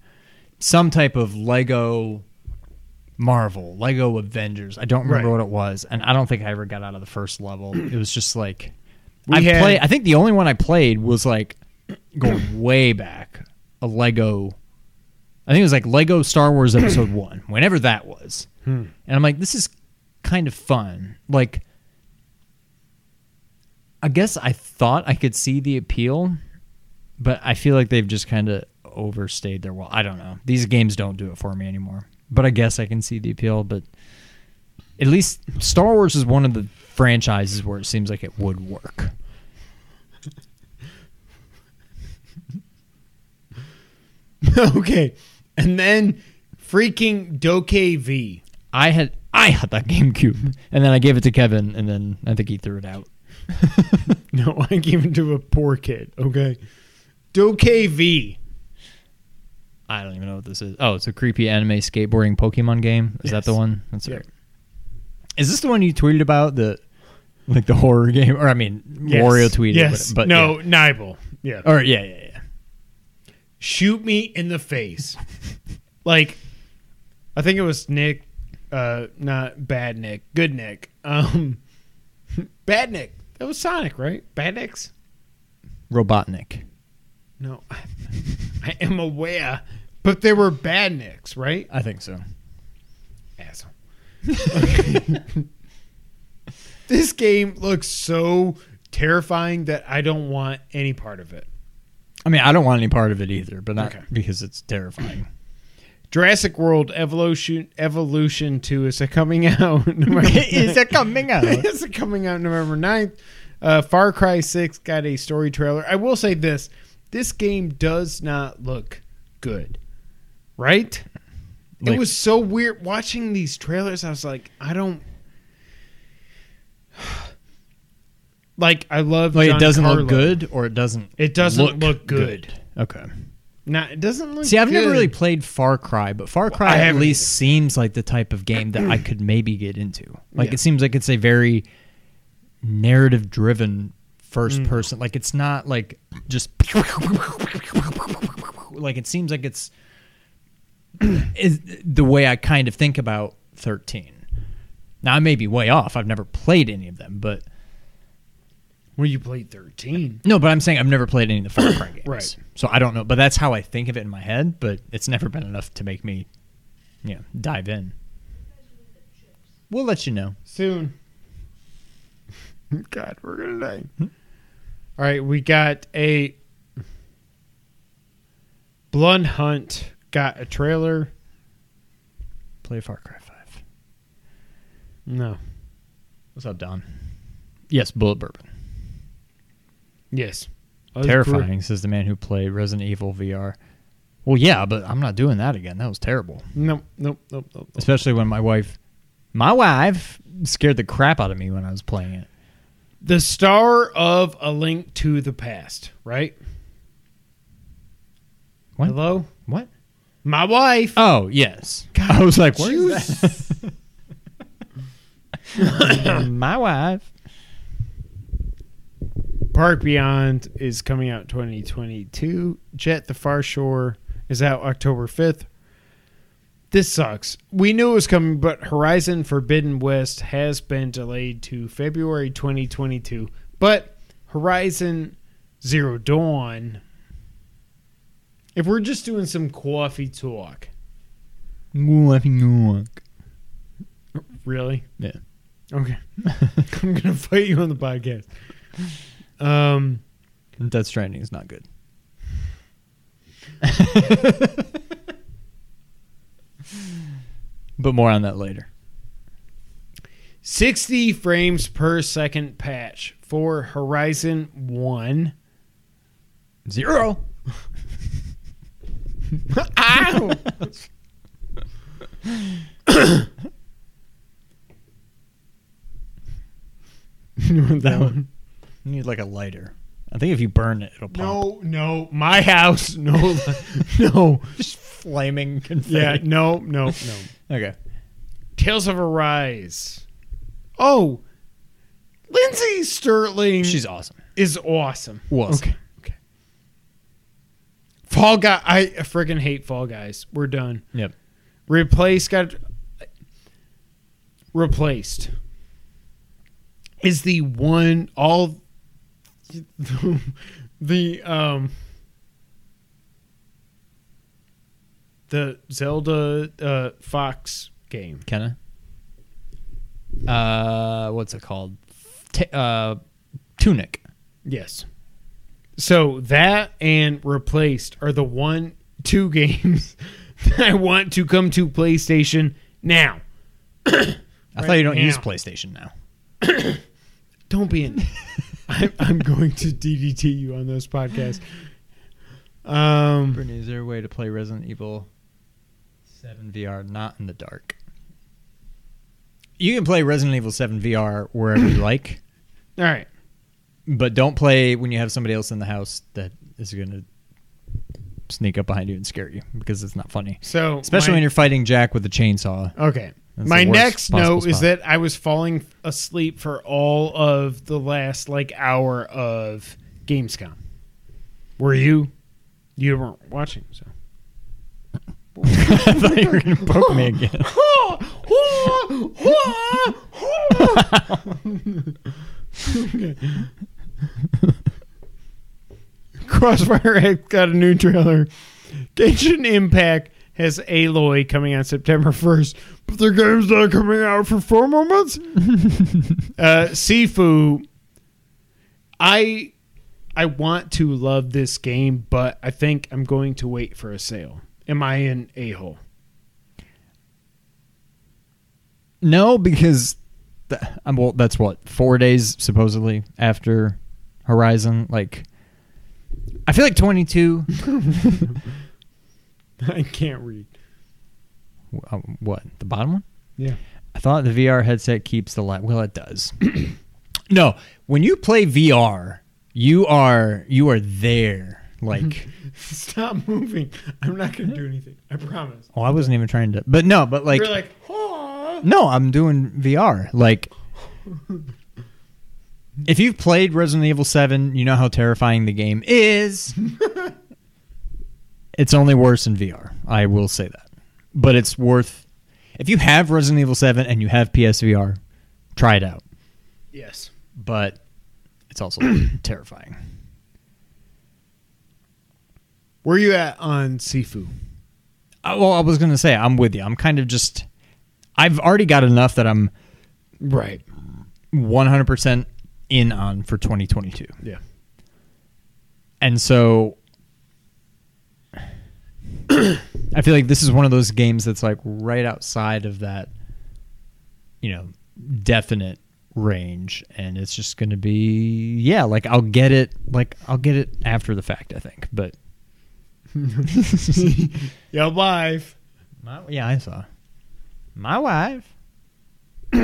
Some type of Lego Marvel, Lego Avengers. I don't remember Right. what it was, and I don't think I ever got out of the first level. It was just like We I had- played. I think the only one I played was like going way back a Lego. I think it was like Lego Star Wars Episode One, whenever that was, Hmm. and I'm like, this is kind of fun. Like, I guess I thought I could see the appeal, but I feel like they've just kind of overstayed their well. I don't know. These games don't do it for me anymore. But I guess I can see the appeal. But at least Star Wars is one of the franchises where it seems like it would work. okay. And then freaking DokeV. I had I had that GameCube, and then I gave it to Kevin, and then I think he threw it out. No, I gave it to a poor kid. Okay. DokeV. I don't even know what this is. Oh, it's a creepy anime skateboarding Pokemon game. Is that the one? That's Yeah. right. Is this the one you tweeted about the like the horror game? Or I mean, Yes. Wario tweeted, Yes. but, but no, yeah. Nibel. Yeah. Or yeah, yeah, yeah. shoot me in the face. like, I think it was Nick, uh, not bad Nick, good Nick. Um, bad Nick. That was Sonic, right? Bad Nicks? Robotnik. No, I am aware, but they were bad Nicks, right? I think so. Asshole. this game looks so terrifying that I don't want any part of it. I mean, I don't want any part of it either, but not Okay. because it's terrifying. Jurassic World Evolution Evolution 2 is it coming out. Is it coming out? It's coming out November 9th. Uh, Far Cry 6 got a story trailer. I will say this this game does not look good. Right? Like- it was so weird watching these trailers. I was like, I don't. Like, I love. Like it doesn't look good, or it doesn't. It doesn't look good. Okay. Now it doesn't look See, I've never really played Far Cry, but Far Cry at haven't least seems like the type of game that I could maybe get into. Like Yeah. it seems like it's a very narrative driven first Mm. person. Like it's not like just like it seems like it's is the way I kind of think about 13. Now I may be way off. I've never played any of them, but Well, you played 13. no, but I'm saying I've never played any of the Far Cry games. Right. So I don't know, but that's how I think of it in my head, but it's never been enough to make me yeah, dive in. We'll let you know. Soon. God, we're gonna die. All right, we got a Bloodhunt got a trailer. Play Far Cry 5. No. What's up, Don? Yes, Bullet Bourbon. Yes. Terrifying, says the man who played Resident Evil VR. Well, yeah, but I'm not doing that again. That was terrible. nope, nope, nope. nope. Especially when my wife, my wife, scared the crap out of me when I was playing it. The star of A Link to the Past, right? What? Hello? What? My wife. Oh, yes. God, I was like, is that? my wife. Park Beyond is coming out 2022. Jet the Far Shore is out October 5th. This sucks. We knew it was coming, but Horizon Forbidden West has been delayed to February 2022. But Horizon Zero Dawn, if we're just doing some coffee talk, Coffee talk. really? Yeah. Okay. I'm going to fight you on the podcast. Um, Death Stranding is not good. but more on that later. 60 frames per second patch for Horizon 1. Zero. Ow! You want that one? You need like a lighter. I think if you burn it, it'll pop. No, no. My house. No, no. Just flaming confetti. Yeah, no, no, no. Okay. Tales of Arise. Oh, Lindsey Stirling She's awesome. is awesome. Was. Okay. Okay. Fall Guy. I freaking hate Fall Guys. We're done. Yep. Replaced. Got replaced. Is the one all the um the Zelda uh, Fox game. Kena. Uh, what's it called? T- uh, Tunic. Yes. So that and replaced are the one two games that I want to come to PlayStation now. I thought you don't now. use PlayStation now. Don't be in. I'm, I'm going to DDT you on this podcast. Um, Brittany, is there a way to play Resident Evil 7 VR not in the dark? You can play Resident Evil 7 VR wherever you like, all right. but don't play when you have somebody else in the house that is going to sneak up behind you and scare you because it's not funny. So, Especially my- when you're fighting Jack with a chainsaw. Okay. That's My next note is that I was falling asleep for all of the last like hour of Gamescom. Were you? You weren't watching, so. I thought you were going to poke me again. Okay. Crossfire X got a new trailer. Genshin Impact has Aloy coming on September 1st, but the game's not coming out for four more months. uh, Sifu, I I want to love this game, but I think I'm going to wait for a sale. Am I an a hole? No, because th- I'm well. That's what four days supposedly after Horizon. Like, I feel like 22. I can't read. Uh, what the bottom one? Yeah. I thought the VR headset keeps the light. Well, it does. no, when you play VR, you are you are there. Like, Stop moving. I'm not going to do anything. I promise. oh, I wasn't even trying to. But no, but like, You're like, "Aw." no, I'm doing VR. Like, if you've played Resident Evil 7, you know how terrifying the game is. it's only worse in VR. I will say that. But it's worth. If you have Resident Evil 7 and you have PSVR, try it out. yes. But it's also terrifying. Where are you at on Sifu? Uh, well, I was going to say, I'm with you. I'm kind of just. I've already got enough that I'm Right. 100% in on for 2022. Yeah. And so I feel like this is one of those games that's like right outside of that you know, definite range and it's just going to be yeah, like I'll get it like I'll get it after the fact, I think. But Yo, live. my, yeah, I saw. My wife.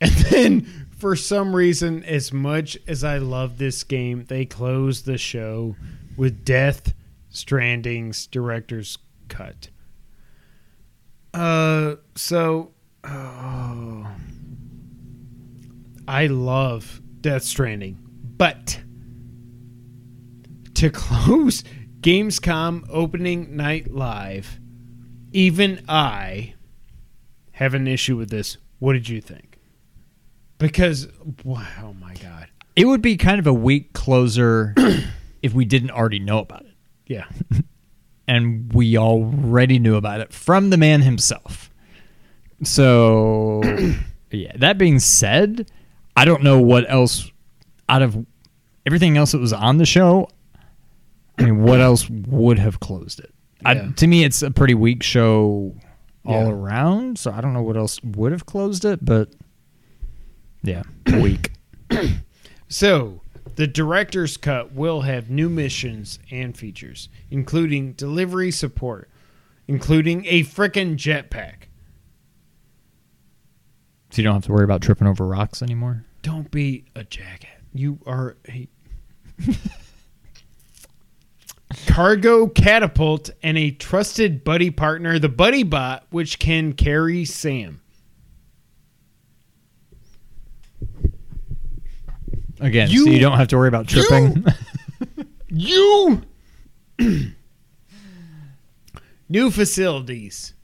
And then, for some reason, as much as I love this game, they close the show with Death Stranding's director's cut. Uh, so, oh, I love Death Stranding, but to close Gamescom opening night live, even I have an issue with this. What did you think? Because wow, oh my god, It would be kind of a weak closer if we didn't already know about it. Yeah, and we already knew about it from the man himself. So, yeah. That being said, I don't know what else out of everything else that was on the show. I mean, what else would have closed it? I, to me, it's a pretty weak show all Yeah. around. So I don't know what else would have closed it, but yeah, weak. So, the director's cut will have new missions and features, including delivery support, including a frickin' jetpack. So you don't have to worry about tripping over rocks anymore. Don't be a jacket. You are a cargo catapult and a trusted buddy partner, the Buddy Bot, which can carry Sam. Again, You- so you don't have to worry about tripping. You new facilities.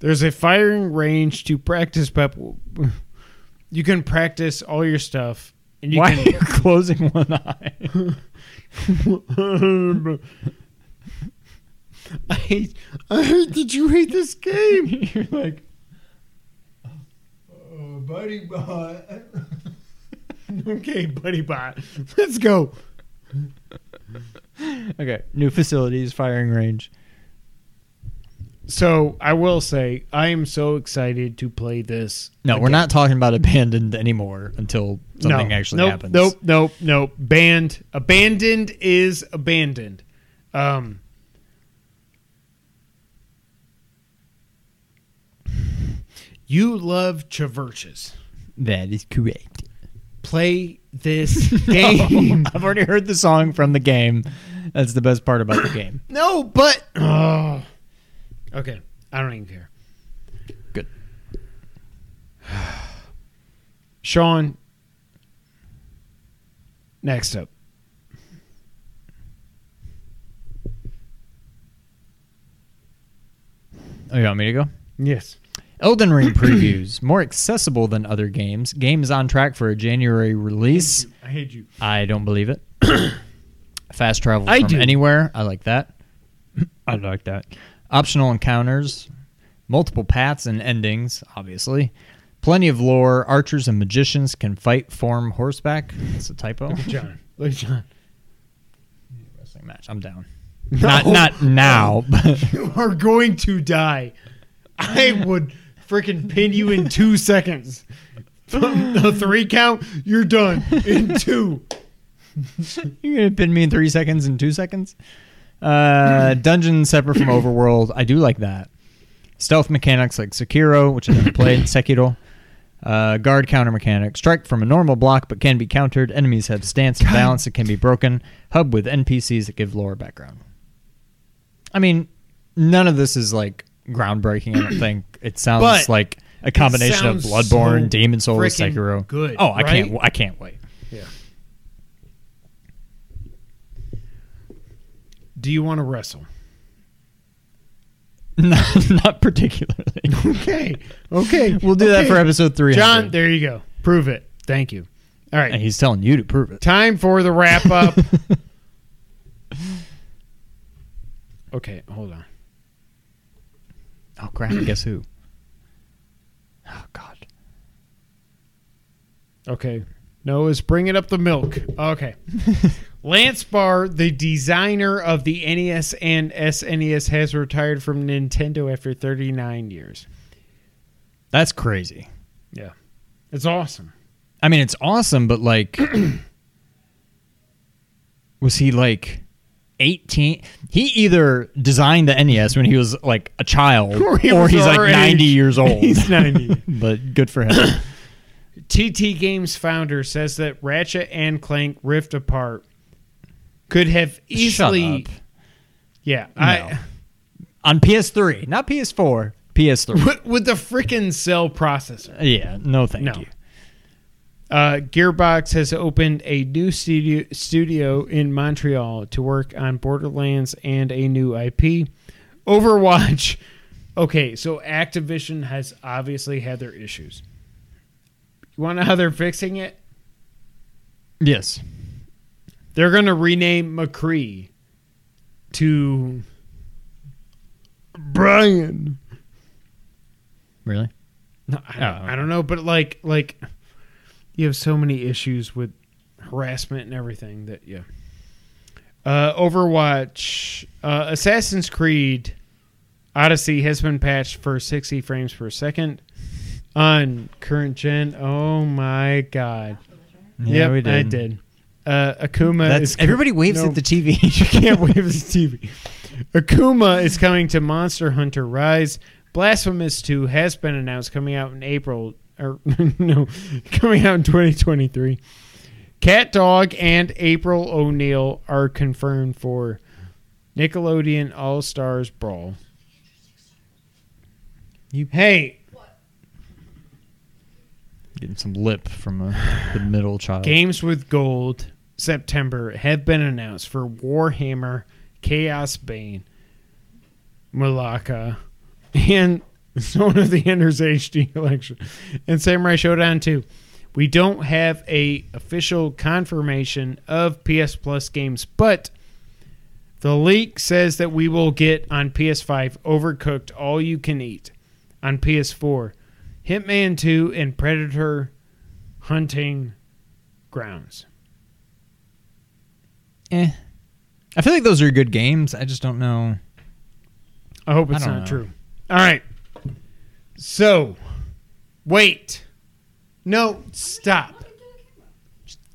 There's a firing range to practice pep. You can practice all your stuff, and you Why are can you closing one eye? I hate. I hate that you hate this game. You're like, oh, buddy bot. okay, buddy bot. Let's go. Okay, new facilities, firing range. So I will say I am so excited to play this. No, we're not talking about abandoned anymore until something no, actually nope, happens. Nope, nope, nope. Banned. Abandoned is abandoned. Um. You love traverses. That is correct. Play this game. I've already heard the song from the game. That's the best part about the game. no, but oh. okay. I don't even care. Good. Sean. Next up. Oh, you want me to go? Yes. Elden Ring previews more accessible than other games. Game is on track for a January release. I hate you. I don't believe it. Fast travel I from do. anywhere. I like that. I like that. Optional encounters, multiple paths and endings, obviously. Plenty of lore. Archers and magicians can fight form horseback. That's a typo. John. Look at John. Wrestling match. I'm down. Not not now, but You are going to die. I would freaking pin you in two seconds. From the three count, you're done. In two. You're gonna pin me in three seconds and two seconds. Uh, dungeon separate from overworld. I do like that. Stealth mechanics like Sekiro, which I never played. Sekiro. Uh, guard counter mechanic. Strike from a normal block but can be countered. Enemies have stance and balance that can be broken. Hub with NPCs that give lore background. I mean, none of this is like groundbreaking. I don't think it sounds But like a combination of sounds Bloodborne, so Demon's Souls, frickin' Sekiro. good, Oh, I can't. I can't wait. Yeah. Do you want to wrestle? not, not particularly. Okay. Okay. We'll do that for episode three. John, there you go. Prove it. Thank you. All right. And he's telling you to prove it. Time for the wrap up. okay, hold on. Oh crap! Guess who? Oh God! Okay. Noah's bringing up the milk. Okay. Lance Barr, the designer of the NES and SNES, has retired from Nintendo after 39 years. That's crazy. Yeah. It's awesome. I mean, it's awesome, but like, was he like eighteen? He either designed the NES when he was like a child, Or or, he was he's like our ninety age. years old. He's 90. but good for him. TT Games founder says that Ratchet and Clank Rift Apart could have easily. Shut up. Yeah. No. I, On PS3, not PS4. PS3. with, with the freaking cell processor. yeah. No, thank No. you. Uh, Gearbox has opened a new studio studio in Montreal to work on Borderlands and a new IP. Overwatch. Okay, so Activision has obviously had their issues. You want to know how they're fixing it? Yes. They're going to rename McCree to Brian. Really? No, I, Oh, I don't know, but like, like you have so many issues with harassment and everything that yeah. Uh, Overwatch, uh, Assassin's Creed, Odyssey has been patched for 60 frames per second on current gen. Oh my god! Yeah, yep, we did. I did. Uh, Akuma That's is everybody waves no. at the TV. you can't wave at the TV. Akuma is coming to Monster Hunter Rise. Blasphemous 2 has been announced coming out in April or er, no, coming out in 2023. Cat Dog and April O'Neil are confirmed for Nickelodeon All Stars Brawl. You- hey, Getting some lip from a, the middle child. Games with Gold September have been announced for Warhammer, Chaos Bane, Malaka, and Zone of the Enders HD collection, and Samurai Shodown 2. We don't have a official confirmation of PS Plus games, but the leak says that we will get on PS5 Overcooked All You Can Eat, on PS4 Hitman 2 and Predator Hunting Grounds. Eh. I feel like those are good games. I just don't know. I hope it's don't not know. true. All right. So, wait. No, stop.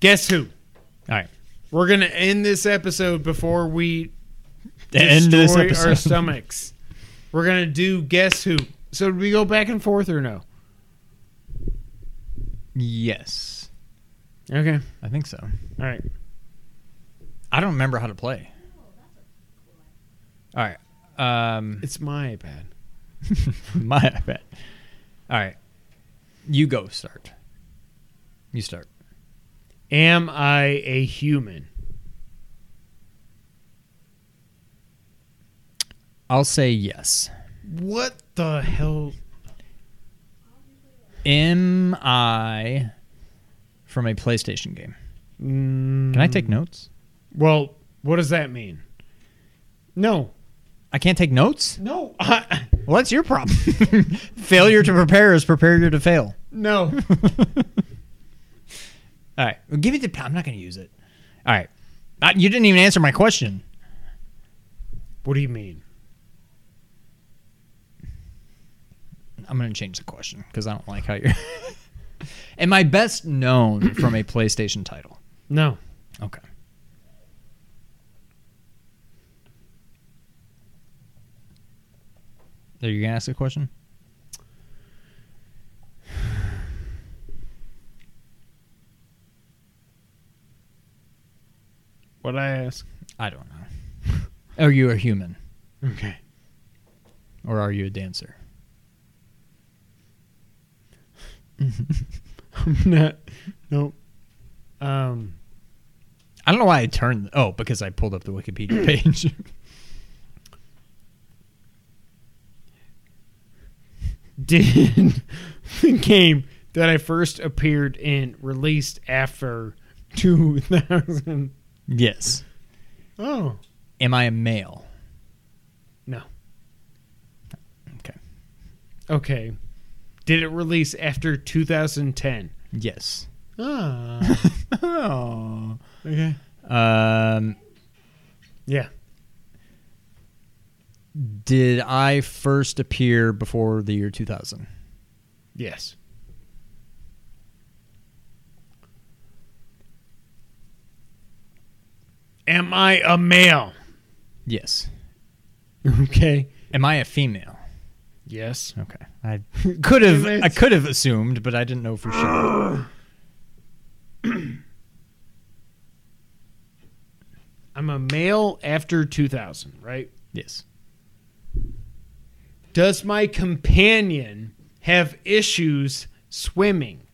Guess who? All right. We're gonna end this episode before we End this destroy episode. our stomachs. We're gonna do guess who. So, do we go back and forth or no? Yes, Okay. I think so. All right. I don't remember how to play. All right. Um, It's my iPad. my iPad. All right. You go start. You start. Am I a human? I'll say yes. What the hell? Am I from a PlayStation game? Mm, Can I take notes? Well, what does that mean? No. I can't take notes? No. I, Well, that's your problem. Failure to prepare is prepare to fail. no. All right. Well, give me the. I'm not going to use it. All right. Uh, you didn't even answer my question. what do you mean? I'm going to change the question because I don't like how you're. Am I best known from a PlayStation title? No. Okay. Are you going to ask a question? What I ask? I don't know. Are you a human Okay. or are you a dancer? I'm not. Nope. Um. I don't know why I turned. Oh, because I pulled up the Wikipedia page. Did the game that I first appeared in released after 2000? yes. Oh. Am I a male? No. Okay. Okay. Did it release after 2010? Yes. Ah. oh. okay. Um. Yeah. Did I first appear before the year 2000? Yes. Am I a male? Yes. Okay. Am I a female? Yes. Okay. I could have I could have assumed, but I didn't know for sure. I'm a male after 2000, right? yes. Does my companion have issues swimming?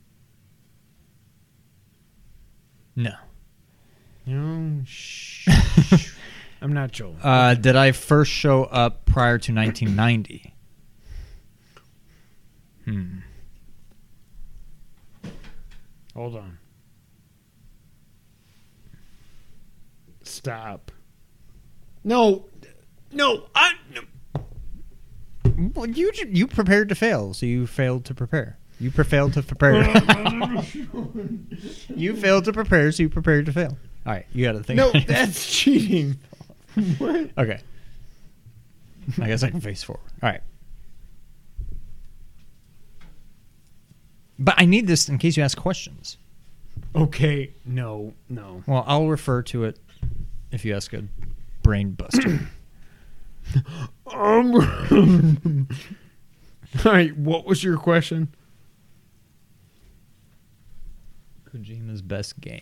No. No. I'm not Joel. Uh, did I first show up prior to 1990? Hmm. Hold on. Stop. No. No. I. No. Well, you you prepared to fail, so you failed to prepare. You pre- failed to prepare. you failed to prepare, so you prepared to fail. All right, you got to think. No, that's cheating. What? okay. I guess I can face forward. All right. But I need this in case you ask questions. Okay. No. No. Well, I'll refer to it if you ask a brain buster. Um. All right. What was your question? Kojima's best game.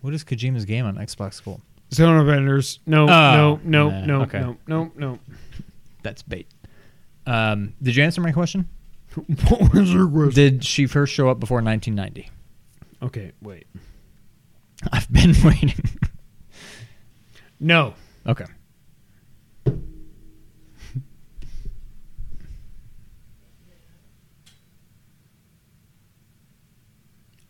What is Kojima's game on Xbox Gold? Zone of Enders. No. Oh, no. No. nah, no. okay. No. No. No. That's bait. Um, did you answer my question? What was your question? Did she first show up before 1990? Okay. Wait. I've been waiting. No. okay.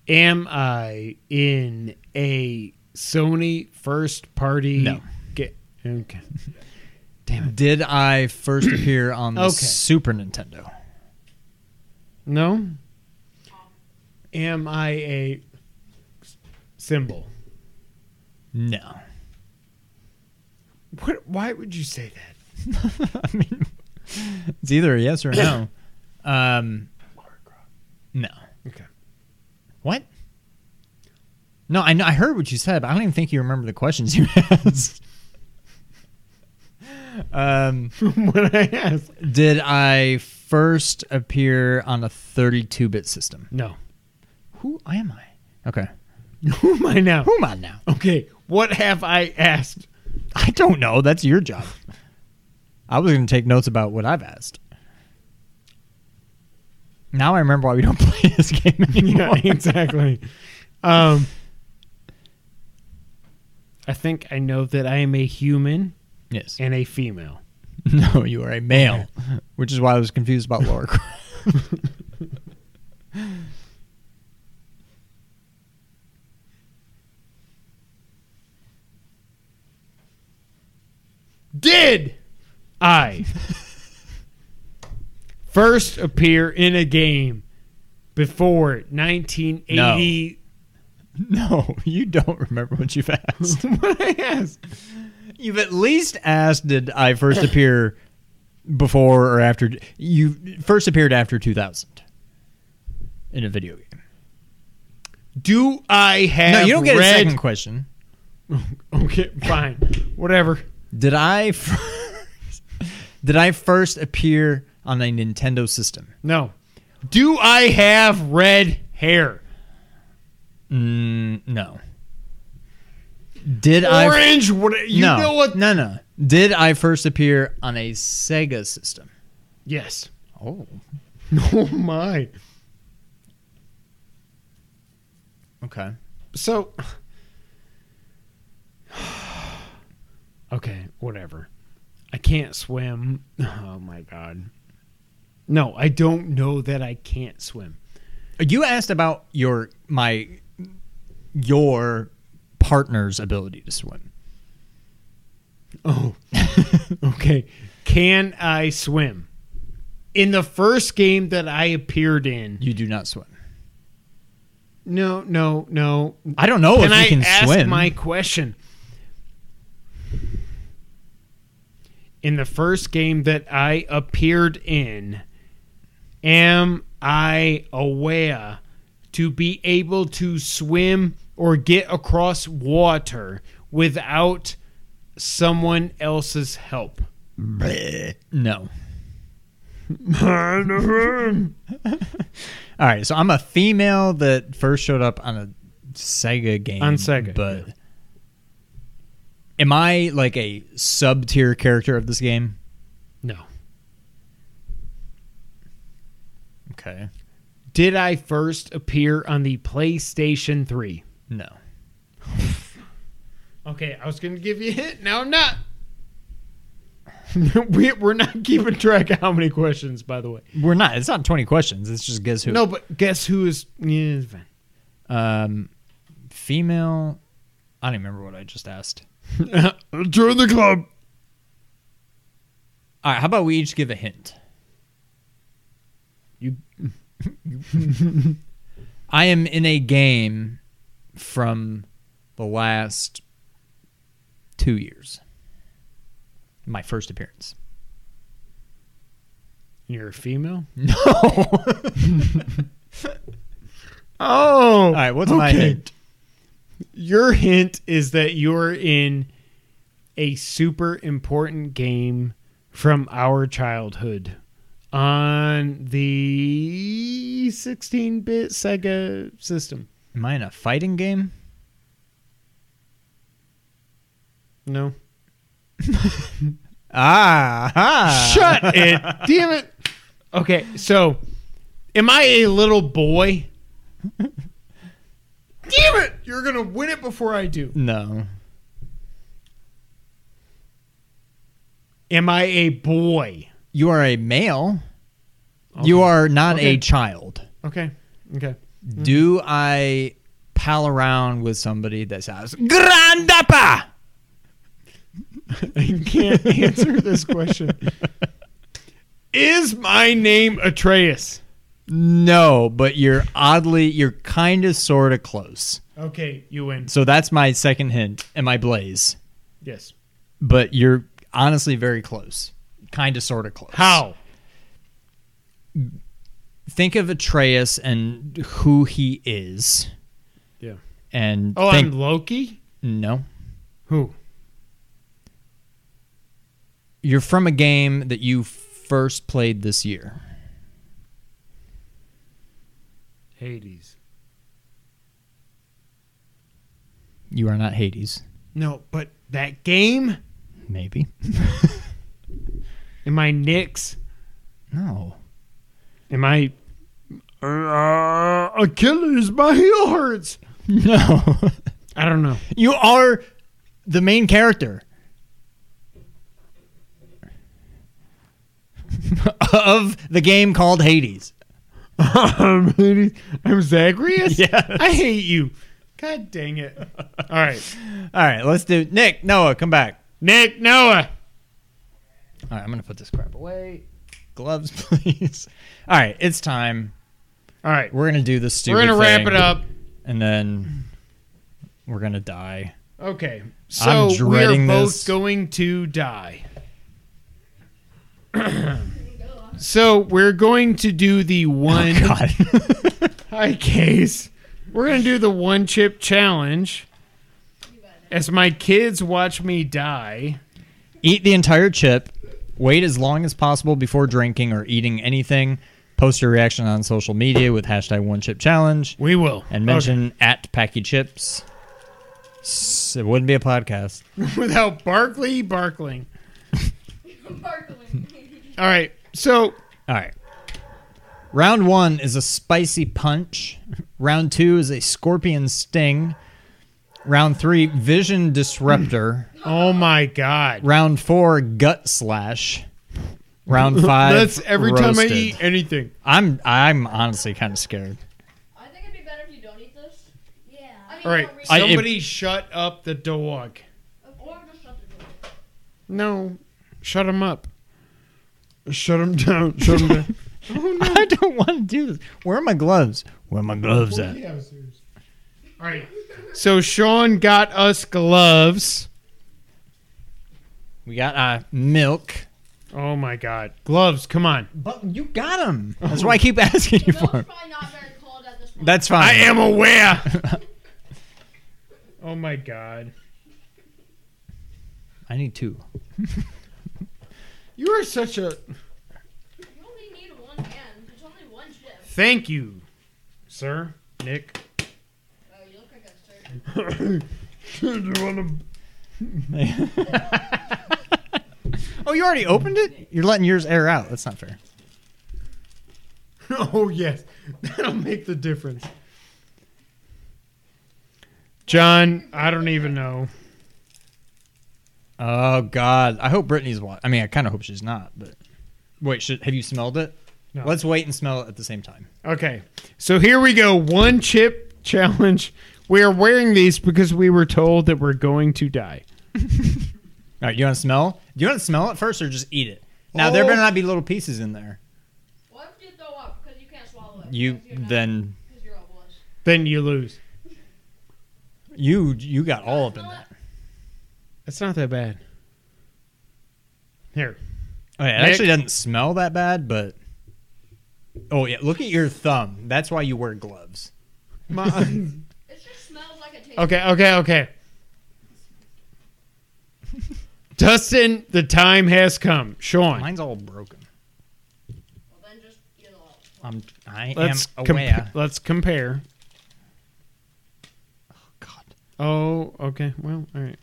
Am I in a Sony first party? No. Ga- okay. Damn it. Did I first appear on the Okay. Super Nintendo? No. Am I a symbol? No. What? Why would you say that? I mean, it's either a yes or a no. Um, no. Okay. What? No, I know. I heard what you said, but I don't even think you remember the questions you asked. um, what I asked? did I first appear on a 32-bit system? No. Who am I? Okay. Who am I now? Who am I now? Okay. What have I asked? I don't know. That's your job. I was going to take notes about what I've asked. Now I remember why we don't play this game anymore. yeah, exactly. Um, I think I know that I am a human Yes. and a female. No, you are a male, which is why I was confused about Lara Croft. Did I first appear in a game before 1980? no, you don't remember what you've asked. what I asked? You've at least asked, did I first appear before or after? You first appeared after 2000 in a video game. Do I have No, you don't get red? a second question. Okay, fine. Whatever. Did I first, did I first appear on a Nintendo system? No. Do I have red hair? Mm, no. Did I? Orange? What? You no, know what? No, no. Did I first appear on a Sega system? Yes. Oh, Oh my. okay. So. Okay, whatever. I can't swim. Oh my god. No, I don't know that I can't swim. You asked about your my your partner's ability to swim. Oh. okay. Can I swim? In the first game that I appeared in. You do not swim. No, no, no. I don't know can if I you can ask swim. my question? In the first game that I appeared in, am I aware to be able to swim or get across water without someone else's help? no. All right, so I'm a female that first showed up on a Sega game. On Sega, but yeah. Am I like a sub tier character of this game? No. Okay. Did I first appear on the PlayStation 3? No. Okay, I was going to give you a hint. Now I'm not. we, we're not keeping track of how many questions, by the way. We're not. It's not 20 questions. It's just guess who. No, but guess who is. Yeah, it's fine. Um, female. I don't even remember what I just asked. Join the club. All right, how about we each give a hint? You. I am in a game from the last two years. My first appearance. You're a female? No. Oh. All right, what's my hint? Your hint is that you're in a super important game from our childhood on the 16 bit Sega system. Am I in a fighting game? No. Ah. ah. Shut it. Damn it. Okay, so am I a little boy? Damn it. You're going to win it before I do. No. Am I a boy? You are a male. You are not Okay. a child. Okay. Okay. Mm-hmm. Do I pal around with somebody that says Grandapa? I can't answer this question. Is my name Atreus? No, but you're oddly, you're kind of sort of close. Okay, you win. So that's my second hint and my blaze. Yes. But you're honestly very close. Kind of sort of close. How? Think of Atreus and who he is. Yeah. And Oh, think, I'm Loki. no. Who? You're from a game that you first played this year. Hades. You are not Hades. No, but that game. Maybe. Am I Nyx? No. Am I? Uh, Achilles, my heel hurts. No. I don't know. you are the main character of the game called Hades. I'm Zagreus. Yes. I hate you. God dang it. All right, All right, let's do Nick, Noah, come back. Nick, Noah. All right, I'm going to put this crap away. Gloves, please. All right, it's time. All right, We're going to do this stupid we're gonna wrap it up. And then we're going to die. Okay, I'm so we are dreading both this. going to die. so we're going to do the one. Oh, God. Hi, Case. We're gonna do the one chip challenge. As my kids watch me die. Eat the entire chip. Wait as long as possible before drinking or eating anything. Post your reaction on social media with hashtag one chip challenge We will. and mention at Paqui Chips. It wouldn't be a podcast. Without Barkley barkling. barkling. All right. So All right. Round one is a spicy punch. Round two is a scorpion sting. Round three, vision disruptor. Oh my god. Round four, gut slash. Round five, That's every time I roasted. eat anything. I'm I'm honestly kind of scared. I think it'd be better if you don't eat this. Yeah. I mean, All right. I- it- Somebody shut up the dog. or just shut the door. No. Shut him up. Shut him down. Shut him down. I don't want to do this. Where are my gloves? Where are my gloves at? All right. So Sean got us gloves. We got uh, milk. Oh my god. Gloves, come on. But you got them. That's why I keep asking you Bill's for 'em. probably not very cold at this point. That's fine. I am aware. oh my god. I need two. You are such a You only need one hand. There's only one chip. thank you, sir. Nick. Oh, you look like a certain. Do you wanna- oh, you already opened it? You're letting yours air out. That's not fair. Oh yes, that'll make the difference. John, I don't even know. Oh God! I hope Brittany's watching. I mean, I kind of hope she's not. But wait, should have you smelled it? No. Let's wait and smell it at the same time. Okay, so here we go. One chip challenge. We are wearing these because we were told that we're going to die. All right, you want to smell? Do you want to smell it first or just eat it? Now there Oh. better not be little pieces in there. What if you throw up because you can't swallow it? You Because you're not- then you're. Then you lose. you you got all up in that. That's not that bad. Here. Okay, it Nick? actually doesn't smell that bad, but oh yeah, look at your thumb. That's why you wear gloves. My- It just smells like it tastes. okay, okay, okay. Dustin, the time has come. Sean, Mine's all broken. Well, then just eat it all. I'm I let's am com- aware. let's compare. Oh God, Oh, okay. Well, all right.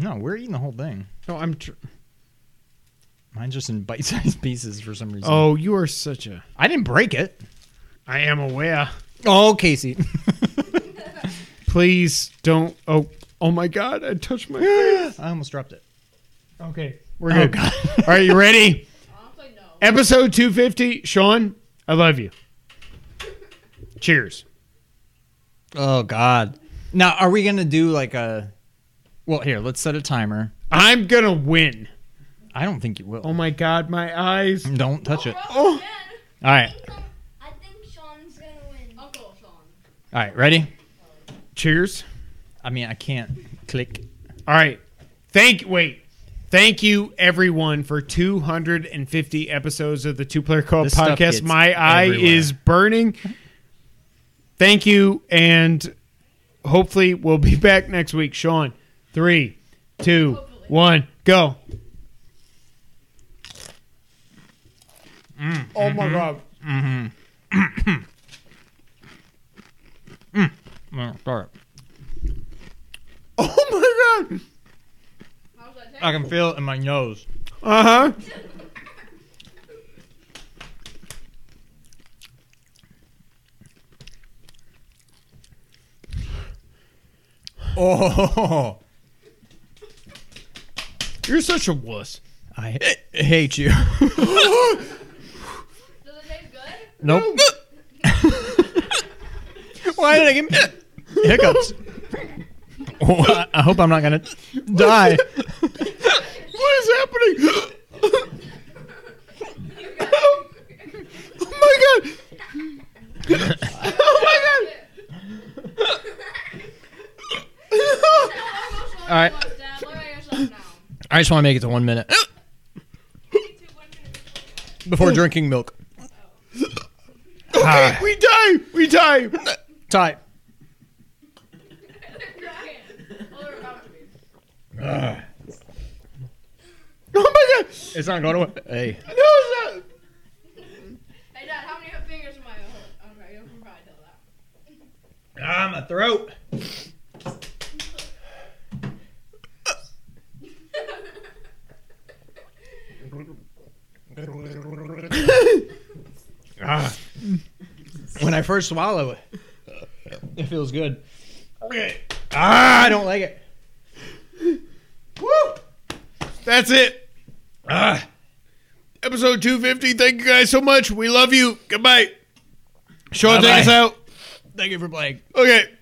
No, we're eating the whole thing. No, I'm. Tr- Mine's just in bite-sized pieces for some reason. oh, you are such a. I didn't break it. I am aware. Oh, Casey. Please don't. Oh, oh my God! I touched my face. I almost dropped it. Okay, we're Oh good. God. All right, you ready? Honestly, no. Episode 250. Sean, I love you. Cheers. Oh God. Now, are we gonna do like a? Well, here, let's set a timer. I'm gonna win. I don't think you will. Oh my God, my eyes. Don't touch it. Oh. All right. I think Sean's gonna win. Uncle Sean. All right, ready? Cheers. I mean, I can't click. All right. Thank wait. Thank you everyone for 250 episodes of the Two Player Co-op This stuff podcast. gets My eye everywhere. is burning. Thank you and hopefully we'll be back next week. Sean, three, two, one, go. Mm, oh my mm-hmm. god. Mm-hmm. Mm, Start. Oh my god. I can feel it in my nose. Uh-huh. Oh, You're such a wuss. I hate you. Does it taste good? nope. Why did I get hiccups? Oh, I- I hope I'm not gonna die. What is happening? oh my god! Oh my god! All right, Dad, look at yourself now. I just want to make it to one minute before drinking milk. Okay, we die! We die! Tie. Well, they're about to be. Oh my god! It's not going away. Hey. No, it's not! Hey, Dad, how many fingers am I holding? Okay, you can probably tell that. Ah, my throat. Ah. When I first swallow it, it feels good. Ah, I don't like it. Woo! That's it. Ah. Episode 250. Thank you guys so much. We love you. Goodbye. Sean, Bye-bye. take us out. Thank you for playing. Okay.